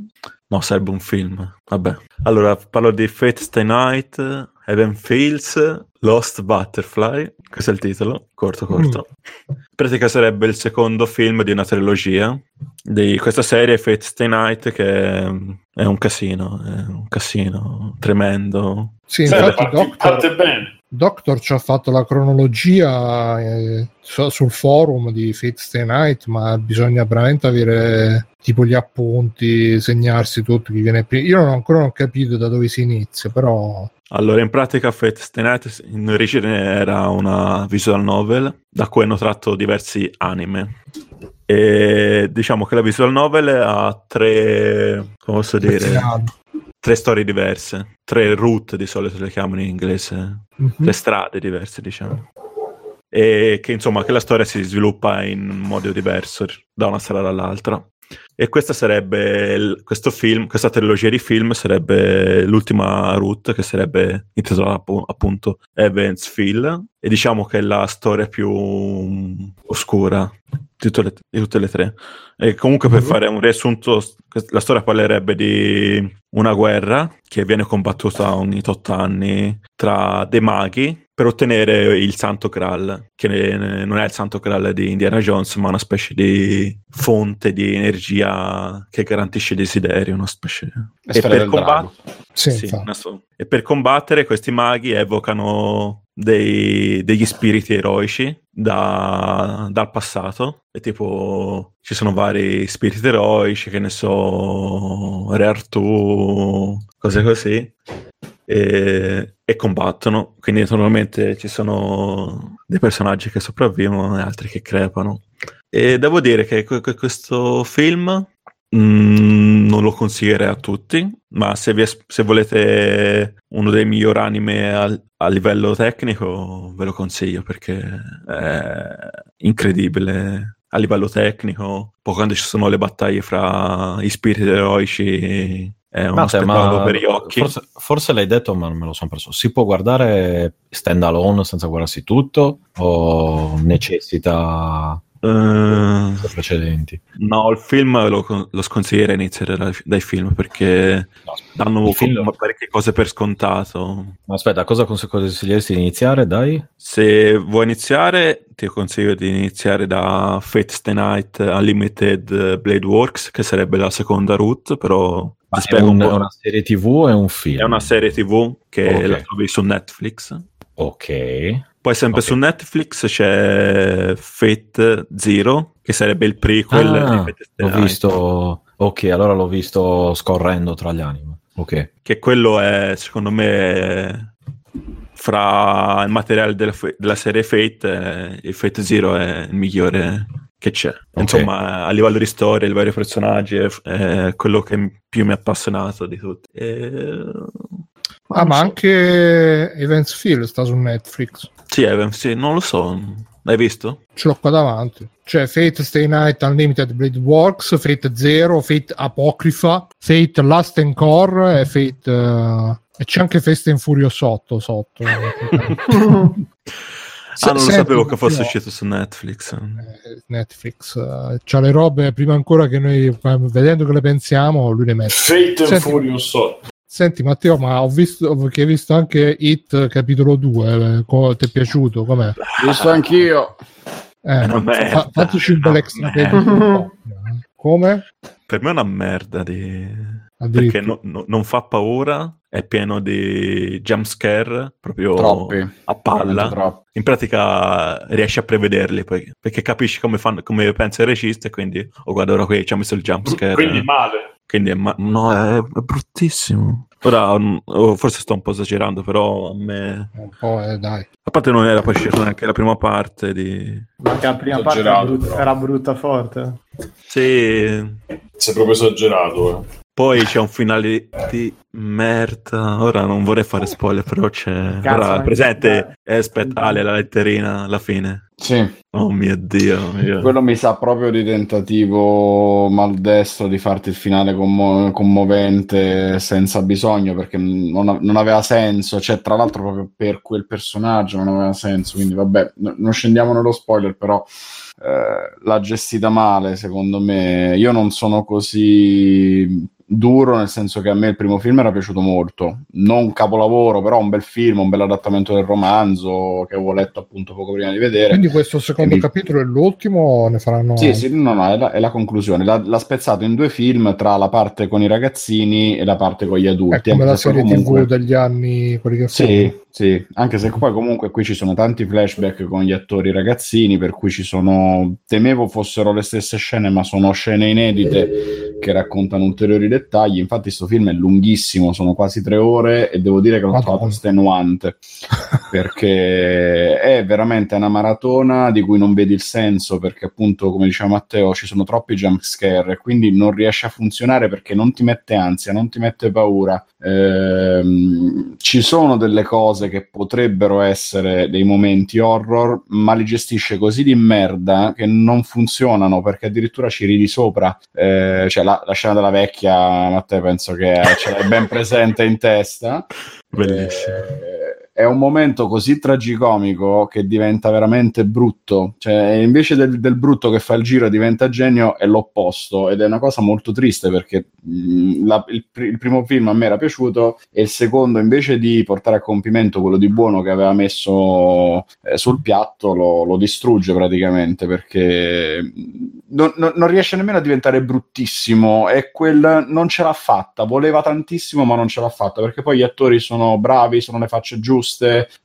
No, serve un film. Vabbè. Allora, parlo di Fate Stay Night, Heaven Fields, Lost Butterfly. Questo è il titolo, corto corto. In pratica sarebbe il secondo film di una trilogia di questa serie Fate Stay Night che è un casino, è un casino tremendo. Sì, Sai, infatti parti- Doctor, parte bene. Doctor ci ha fatto la cronologia eh, su- sul forum di Fate Stay Night, ma bisogna veramente avere tipo gli appunti, segnarsi tutto chi viene prima. Io non ho ancora non ho capito da dove si inizia, però Allora, in pratica Fate Stay Night in origine era una visual novel da cui hanno tratto diversi anime. E diciamo che la visual novel ha tre, come posso dire, tre storie diverse, tre route di solito le chiamano in inglese, Mhm. tre strade diverse, diciamo. E che insomma che la storia si sviluppa in modo diverso da una strada all'altra. E questa sarebbe questo film, questa trilogia di film sarebbe l'ultima route che sarebbe intitolata appu- appunto Evansville e diciamo che è la storia più oscura tutte le, di tutte le tre. E comunque per fare un riassunto, la storia parlerebbe di una guerra che viene combattuta ogni tot anni tra dei maghi per ottenere il Santo Graal, che ne- non è il Santo Graal di Indiana Jones, ma una specie di fonte di energia che garantisce i desideri, una specie... Del drago. Sì, Sì, una so- E per combattere questi maghi evocano dei- degli spiriti eroici da- dal passato. E tipo ci sono vari spiriti eroici, che ne so, Re Artù, cose così. E, e combattono. Quindi naturalmente ci sono dei personaggi che sopravvivono e altri che crepano. E devo dire che que- que- questo film Mm, non lo consiglierei a tutti, ma se, vi se volete uno dei migliori anime al- a livello tecnico, ve lo consiglio perché è incredibile a livello tecnico. Poi quando ci sono le battaglie fra i spiriti eroici è uno Matte, spettacolo per gli occhi. Forse, forse l'hai detto, ma non me lo sono perso. Si può guardare stand alone senza guardarsi tutto o necessita I precedenti? no, il film lo, lo sconsiglierei iniziare dai, dai film perché No, danno il film- parecchie cose per scontato. Ma aspetta, cosa cons- consiglieresti di iniziare? Dai? Se vuoi iniziare, ti consiglio di iniziare da Fate Stay Night Unlimited Blade Works, che sarebbe la seconda route, però ti è, un- un una serie TV o è un film? È una serie TV che Ok. la trovi su Netflix. Ok. Poi sempre Ok. su Netflix c'è Fate Zero, che sarebbe il prequel di Ah, Fate l'ho Night. visto. Ok, allora l'ho visto scorrendo tra gli anime. Ok. Che quello è, secondo me, fra il materiale della, della serie Fate, eh, il Fate Zero è il migliore che c'è. Insomma, a livello di storia, livello di personaggi, è quello che più mi ha appassionato di tutti. E... Ah, ma anche Evansville sta su Netflix. Sì, Evan, sì, non lo so. L'hai visto? Ce l'ho qua davanti. C'è Fate Stay Night Unlimited Blade Works, Fate Zero, Fate Apocrypha, Fate Last Encore e Fate... eh, e c'è anche Fast and Furious 8 sotto. Se- ah, non lo senti, sapevo che fosse no. uscito su Netflix. Eh, Netflix eh, c'ha le robe prima ancora che noi eh, vedendo che le pensiamo lui le mette Fate and Furious 8. Senti Matteo ma ho visto che hai visto anche Hit capitolo 2 eh, ti è piaciuto com'è? Visto anch'io. Eh, fa- fateci un bel extra come? Per me è una merda di... Perché no- no- non fa paura, è pieno di jumpscare, proprio Troppi. a palla. In pratica riesci a prevederli poi, perché capisci come, fanno, come pensa il regista e quindi, oh guarda ora qui ci ha messo il jumpscare. Quindi male. Quindi è, ma- no, è, è bruttissimo. Ora, mm, oh, forse sto un po' esagerando, però a me... un po' eh, dai A parte non era poi uscita neanche la prima parte di... Ma anche la prima parte era Esagerato, brutta, era brutta forte. Sì, Sei proprio esagerato. Eh. Poi c'è un finale di merda. Ora non vorrei fare spoiler, però c'è. Cazzo, Ora, presente? Aspetta, Ale, la letterina alla fine. Sì, Oh mio dio. io- quello mi sa proprio di tentativo maldestro di farti il finale commo- commovente senza bisogno perché non, a- non aveva senso, cioè tra l'altro proprio per quel personaggio non aveva senso, quindi vabbè, n- non scendiamo nello spoiler, però eh, l'ha gestita male secondo me. Io non sono così duro nel senso che a me il primo film era piaciuto molto. Non un capolavoro, però un bel film, un bel adattamento del romanzo che avevo letto appunto poco prima di vedere. Quindi questo secondo E mi- capitolo è l'ultimo ne faranno Sì, sì, no, no, è la, è la conclusione. L'ha, l'ha spezzato in due film tra la parte con i ragazzini e la parte con gli È adulti. come anche la serie comunque- TV degli anni quelli che Sì, sì, anche se poi comunque qui ci sono tanti flashback con gli attori ragazzini, per cui ci sono, temevo fossero le stesse scene, ma sono scene inedite che raccontano ulteriori dettagli. Infatti, questo film è lunghissimo, sono quasi tre ore e devo dire che l'ho Madonna. trovato estenuante perché è veramente una maratona di cui non vedi il senso, perché appunto, come diceva Matteo, ci sono troppi jump scare e quindi non riesce a funzionare perché non ti mette ansia, non ti mette paura. Ehm, ci sono delle cose che potrebbero essere dei momenti horror, ma li gestisce così di merda che non funzionano perché addirittura ci ridi sopra. Eh, cioè, la, la scena della vecchia, Matteo, penso che ce l'hai ben presente in testa. Bellissimo. Eh, è un momento così tragicomico che diventa veramente brutto. Cioè, invece del, del brutto che fa il giro diventa genio, è l'opposto. Ed è una cosa molto triste perché mh, la- il, il primo film a me era piaciuto e il secondo, invece di portare a compimento quello di buono che aveva messo eh, sul piatto, lo, lo distrugge praticamente perché mh, non, non- non riesce nemmeno a diventare bruttissimo. E quel non ce l'ha fatta. Voleva tantissimo, ma non ce l'ha fatta perché poi gli attori sono bravi, sono le facce giuste.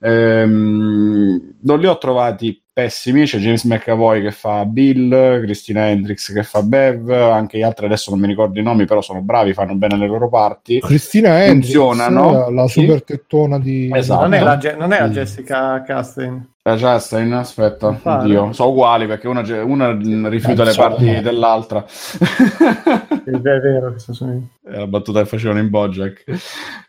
Ehm, non li ho trovati pessimi. C'è James McAvoy che fa Bill, Christina Hendricks che fa Bev, anche gli altri adesso non mi ricordo i nomi, però sono bravi, fanno bene le loro parti. Cristina Hendricks, Funzionano. la super tettona di Esatto. Non è la, non è la. Jessica Chastain. La Chastain, aspetta, oddio, sono uguali perché una, una rifiuta Eh, le parti dell'altra. È vero, sono È la battuta che facevano in Bojack.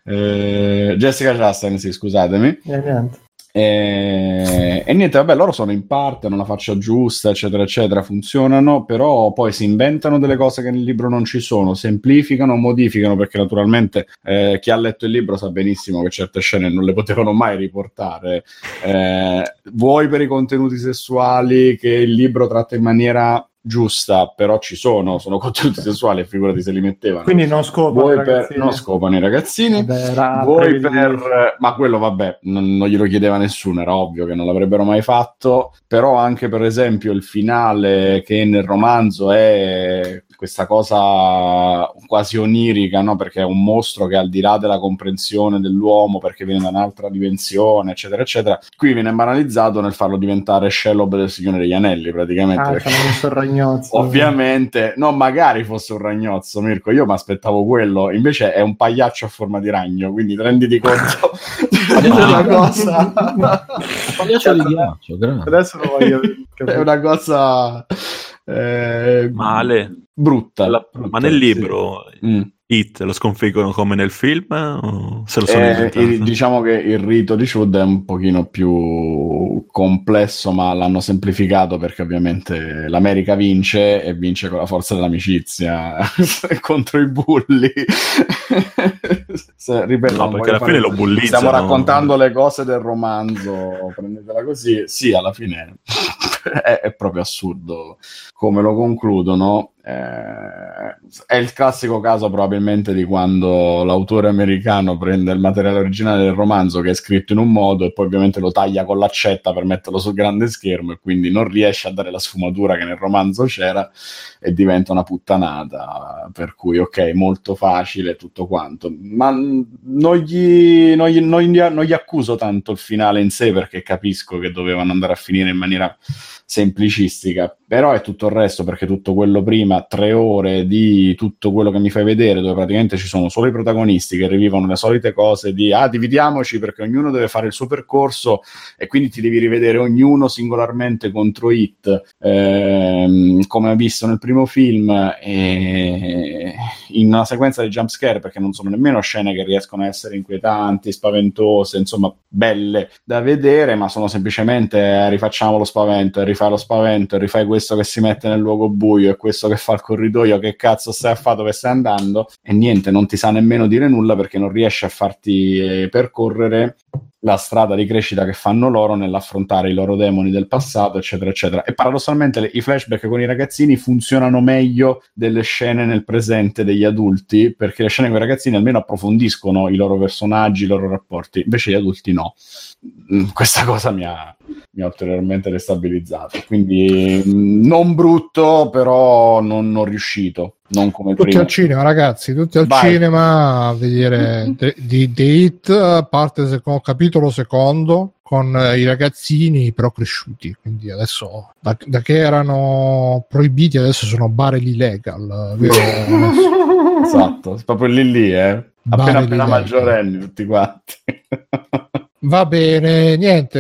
Eh, Jessica Chastain, sì, scusatemi. E niente. E, e niente, vabbè, loro sono in parte, hanno la faccia giusta, eccetera, eccetera, funzionano, però poi si inventano delle cose che nel libro non ci sono, semplificano, modificano, perché naturalmente eh, chi ha letto il libro sa benissimo che certe scene non le potevano mai riportare, eh, vuoi per i contenuti sessuali che il libro tratta in maniera giusta, però ci sono, sono contenuti sessuali, figurati se li mettevano. Quindi non scopano Vuoi i per, ragazzini. non scopano i ragazzini, Vabbè, voi per ma quello vabbè non, non glielo chiedeva nessuno era ovvio che non l'avrebbero mai fatto però anche per esempio il finale che nel romanzo è questa cosa quasi onirica no? perché è un mostro che al di là della comprensione dell'uomo perché viene da un'altra dimensione eccetera eccetera qui viene banalizzato nel farlo diventare Shelob del Signore degli Anelli praticamente Ah, perché- il ragnozzo. Ovviamente, no, magari fosse un ragnozzo, Mirko. Io mi aspettavo quello, invece è un pagliaccio a forma di ragno. Quindi renditi conto di una cosa. Pagliaccio di ghiaccio, grazie. Adesso lo voglio è una cosa eh, Male. brutta. La- brutta, ma nel sì. libro Mm. Hit lo sconfiggono come nel film o se lo sono Eh, il- diciamo che il rito di Shud è un pochino più complesso, ma l'hanno semplificato perché ovviamente l'America vince e vince con la forza dell'amicizia contro i bulli. Se- ripeto, No, perché alla fine lo bullizzano. Stiamo raccontando le cose del romanzo, prendetela così. Sì, alla fine è, è proprio assurdo come lo concludono. Eh, è il classico caso probabilmente di quando l'autore americano prende il materiale originale del romanzo che è scritto in un modo e poi ovviamente lo taglia con l'accetta per metterlo sul grande schermo e quindi non riesce a dare la sfumatura che nel romanzo c'era e diventa una puttanata per cui ok molto facile tutto quanto. Ma non gli, non gli- non gli- non gli accuso tanto il finale in sé perché capisco che dovevano andare a finire in maniera semplicistica però è tutto il resto perché tutto quello prima tre ore di tutto quello che mi fai vedere dove praticamente ci sono solo i protagonisti che rivivono le solite cose di ah dividiamoci perché ognuno deve fare il suo percorso e quindi ti devi rivedere ognuno singolarmente contro Hit ehm, come visto nel primo film e in una sequenza di jump scare perché non sono nemmeno scene che riescono a essere inquietanti, spaventose, insomma belle da vedere, ma sono semplicemente eh, rifacciamo lo spavento e rifai lo spavento e rifai questo che si mette nel luogo buio e questo che fa il corridoio, che cazzo stai a fare dove stai andando? E niente, non ti sa nemmeno dire nulla perché non riesce a farti eh, percorrere la strada di crescita che fanno loro nell'affrontare i loro demoni del passato, eccetera, eccetera. E paradossalmente le- i flashback con i ragazzini funzionano meglio delle scene nel presente degli adulti, perché le scene con i ragazzini almeno approfondiscono i loro personaggi, i loro rapporti, invece gli adulti no. Mm, Questa cosa mi ha, mi ha ulteriormente destabilizzato. Quindi mm, non brutto, però non, non riuscito. Non come Tutti prima. al cinema, ragazzi, tutti al Vai. cinema a vedere The, di The Hit, parte secondo, capitolo secondo, con eh, i ragazzini però cresciuti. Quindi adesso, da, da che erano proibiti, adesso sono barrel illegal. vero? Esatto, proprio lì lì, eh. Appena appena maggiorenni tutti quanti. Va bene, niente.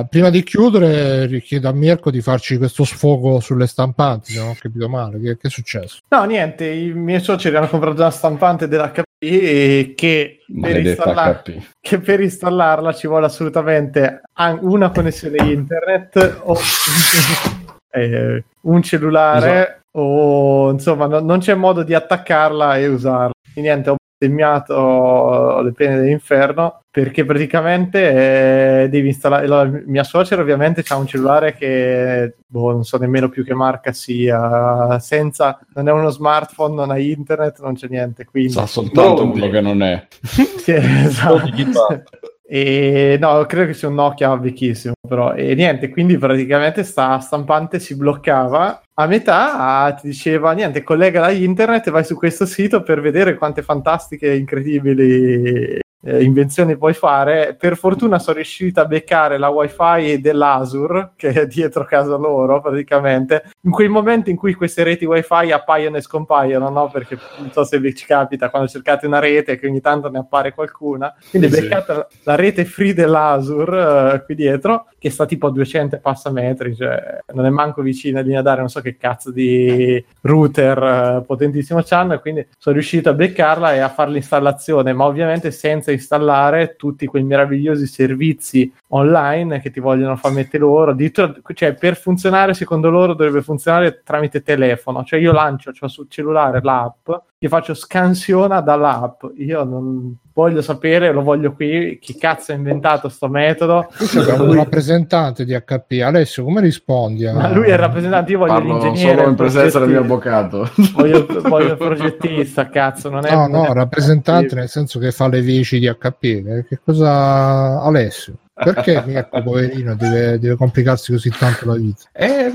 eh, prima di chiudere, richiedo a Mirko di farci questo sfogo sulle stampanti. Se non ho capito male, che, che è successo? No, niente, i miei suoceri hanno comprato una stampante dell'HP e che per, installar- HP. che per installarla ci vuole assolutamente an- una connessione internet o eh, un cellulare o insomma no- non c'è modo di attaccarla e usarla. E niente, ho bestemmiato le pene dell'inferno perché praticamente eh, devi installare la mia suocera ovviamente ha un cellulare che boh, non so nemmeno più che marca sia senza non è uno smartphone non ha internet non c'è niente quindi Sa soltanto No, quello che non è. sì, esatto. E no, credo che sia un Nokia vecchissimo, però. E niente, quindi praticamente sta stampante si bloccava a metà, ti diceva niente, collega la internet e vai su questo sito per vedere quante fantastiche e incredibili eh, invenzioni puoi fare. Per fortuna sono riuscito a beccare la wifi dell'Asur, che è dietro casa loro praticamente, in quei momenti in cui queste reti wifi appaiono e scompaiono, no? Perché non so se vi ci capita quando cercate una rete che ogni tanto ne appare qualcuna. Quindi Sì. beccata la rete free dell'Asur eh, qui dietro, che sta tipo a 200 e passa metri, cioè non è manco vicina a linea d'aria, non so che cazzo di router eh, potentissimo c'hanno, e quindi sono riuscito a beccarla e a fare l'installazione, ma ovviamente senza installare tutti quei meravigliosi servizi online che ti vogliono far mettere loro. Addirittura, cioè, per funzionare, secondo loro, dovrebbe funzionare tramite telefono. Cioè, io lancio cioè, sul cellulare l'app, ti faccio scansiona dall'app. Io non voglio sapere, lo voglio qui, chi cazzo ha inventato sto metodo. Abbiamo un rappresentante di HP. Alessio, come rispondi? a- Ma lui è il rappresentante, io voglio Parlo l'ingegnere. solo in presenza del mio avvocato. Voglio, voglio il progettista, cazzo, non è No, no, rappresentante nel senso che fa le veci di HP. eh, Che cosa, Alessio? Perché Mirko, poverino, deve, deve complicarsi così tanto la vita? Eh,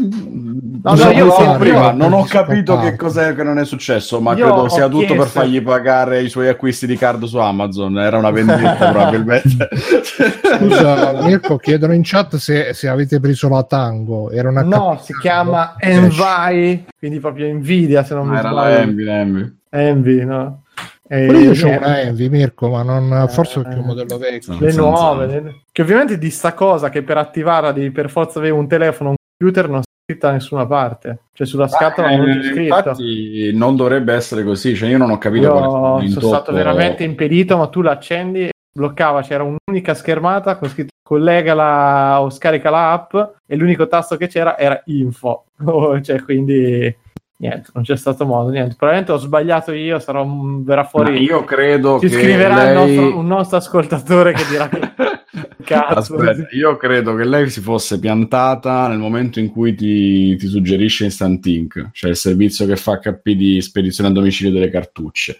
no, so, io no, sì, prima io- non ho capito so che cos'è che non è successo, ma Io credo sia tutto per chiesto- fargli pagare i suoi acquisti di card su Amazon. Era una vendetta, probabilmente. Scusa, Mirko, chiedono in chat se, se avete preso la tango. Era una No, si chiama Eh, Envy, quindi proprio Nvidia se non mi Ma era la sbaglio. Envy, Envy. Envy, no? E Pure io ho niente. una Envy, Mirko, ma non, forse perché è un Eh, modello vecchio. le nuove, le- che ovviamente di sta cosa che per attivarla devi per forza avere un telefono, un computer, non scritta da nessuna parte. Cioè sulla scatola non Eh, c'è scritto. infatti non dovrebbe essere così, cioè io non ho capito Io quale sono stato veramente impedito, ma tu l'accendi e bloccava, c'era un'unica schermata con scritto collegala o scarica l'app e l'unico tasto che c'era era info. Oh, cioè, quindi niente, non c'è stato modo, niente. Probabilmente ho sbagliato io, sarò verrà Ma fuori. io credo Ci che scriverà lei... nostro- un nostro ascoltatore che dirà cazzo. Aspetta, io credo che lei si fosse piantata nel momento in cui ti, ti suggerisce Instant Ink, cioè il servizio che fa HP di spedizione a domicilio delle cartucce.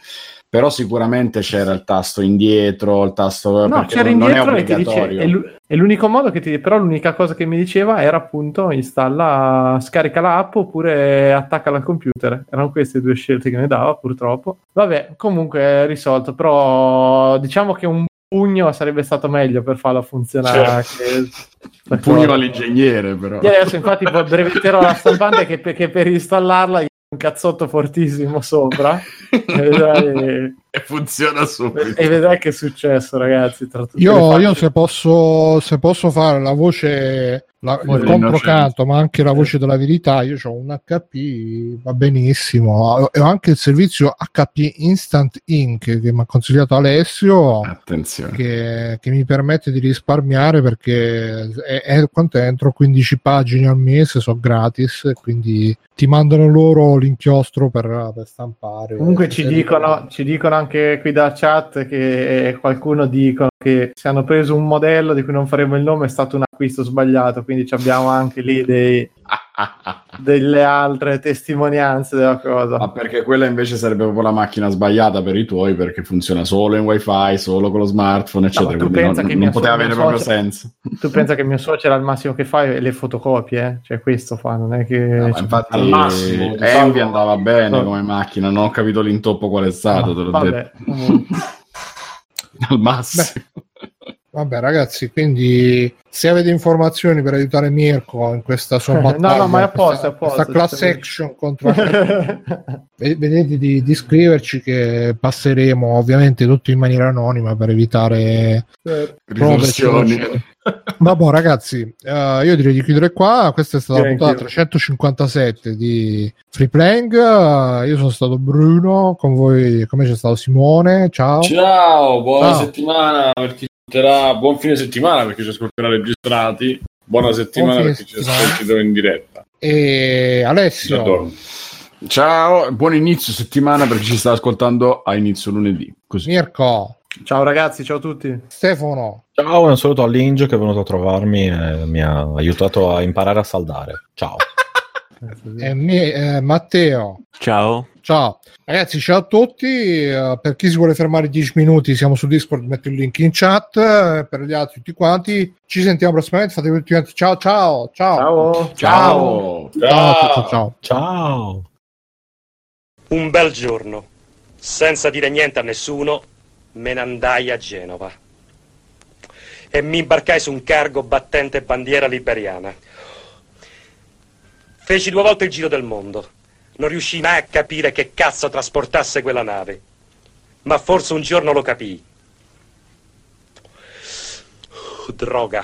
Però sicuramente c'era il tasto indietro, il tasto No, perché c'era non, non è indietro e ti dice, è, l'u- è l'unico modo che ti però l'unica cosa che mi diceva era appunto installa, scarica l'app oppure attaccala al computer. Erano queste due scelte che mi dava purtroppo. Vabbè, comunque è risolto, però diciamo che un pugno sarebbe stato meglio per farla funzionare. che- Un pugno all'ingegnere, però. Io adesso infatti poi brevetterò la stampante che, che per installarla un cazzotto fortissimo sopra e vedrai, E funziona subito. e vedrai che è successo ragazzi tra tutte le Io, io se, posso, se posso fare la voce, la, il Voce controcanto, ma anche la voce della verità, io ho un HP, va benissimo. E ho anche il servizio HP Instant Ink che mi ha consigliato Alessio. Attenzione. Che, che mi permette di risparmiare perché è, è quanto entro 15 pagine al mese sono gratis e quindi ti mandano loro l'inchiostro per, per stampare Comunque ci Se- dicono, ci dicono anche qui da chat che qualcuno dicono che se hanno preso un modello di cui non faremo il nome è stato un acquisto sbagliato, quindi ci abbiamo anche lì dei, delle altre testimonianze della cosa. Ma perché quella invece sarebbe proprio la macchina sbagliata per i tuoi perché funziona solo in wifi, solo con lo smartphone, eccetera. tu quindi pensa non, che non mio poteva avere proprio socio- senso. Tu pensa che mio suocero al massimo che fa è le fotocopie, eh? cioè questo fa, non è che... No, cioè, infatti al massimo, Envy salvo- andava bene No. come macchina, non ho capito l'intoppo qual è stato, te l'ho vabbè, detto. al massimo. Vabbè, ragazzi, quindi se avete informazioni per aiutare Mirko in questa sua No, battaglia, no, ma è a posto, questa, è a posto, questa class action contro Ve- vedete di, di scriverci che passeremo ovviamente tutto in maniera anonima per evitare prove, Ritorsioni. Vabbè ragazzi, eh, io direi di chiudere qua. Questa è stata la puntata anch'io. 357 di Free Playing. Eh, io sono stato Bruno, con voi come c'è stato Simone. Ciao. Ciao, buona Ciao. settimana per chi ascolterà, buon fine settimana perché ci ascolterà registrati, buona settimana perché ci ascolterà in diretta. E Alessio. Ciao, buon inizio settimana per chi ci sta ascoltando a inizio lunedì. Così. Mirko, Ciao ragazzi, ciao a tutti. Stefano, Ciao, un saluto all'Ingio che è venuto a trovarmi e mi ha aiutato a imparare a saldare. Ciao. e mi- eh, Matteo. Ciao. Ciao ragazzi, ciao a tutti. Eh, per chi si vuole fermare 10 minuti, siamo su Discord, metto il link in chat. Eh, per gli altri, tutti quanti, ci sentiamo prossimamente. Fate tutti quanti. Ciao, ciao, ciao. Ciao. Ciao. Ciao, ciao, ciao. Ciao. Un bel giorno, senza dire niente a nessuno, me ne andai a Genova e mi imbarcai su un cargo battente bandiera liberiana. Feci due volte il giro del mondo. Non riuscii mai a capire che cazzo trasportasse quella nave. Ma forse un giorno lo capii. Droga.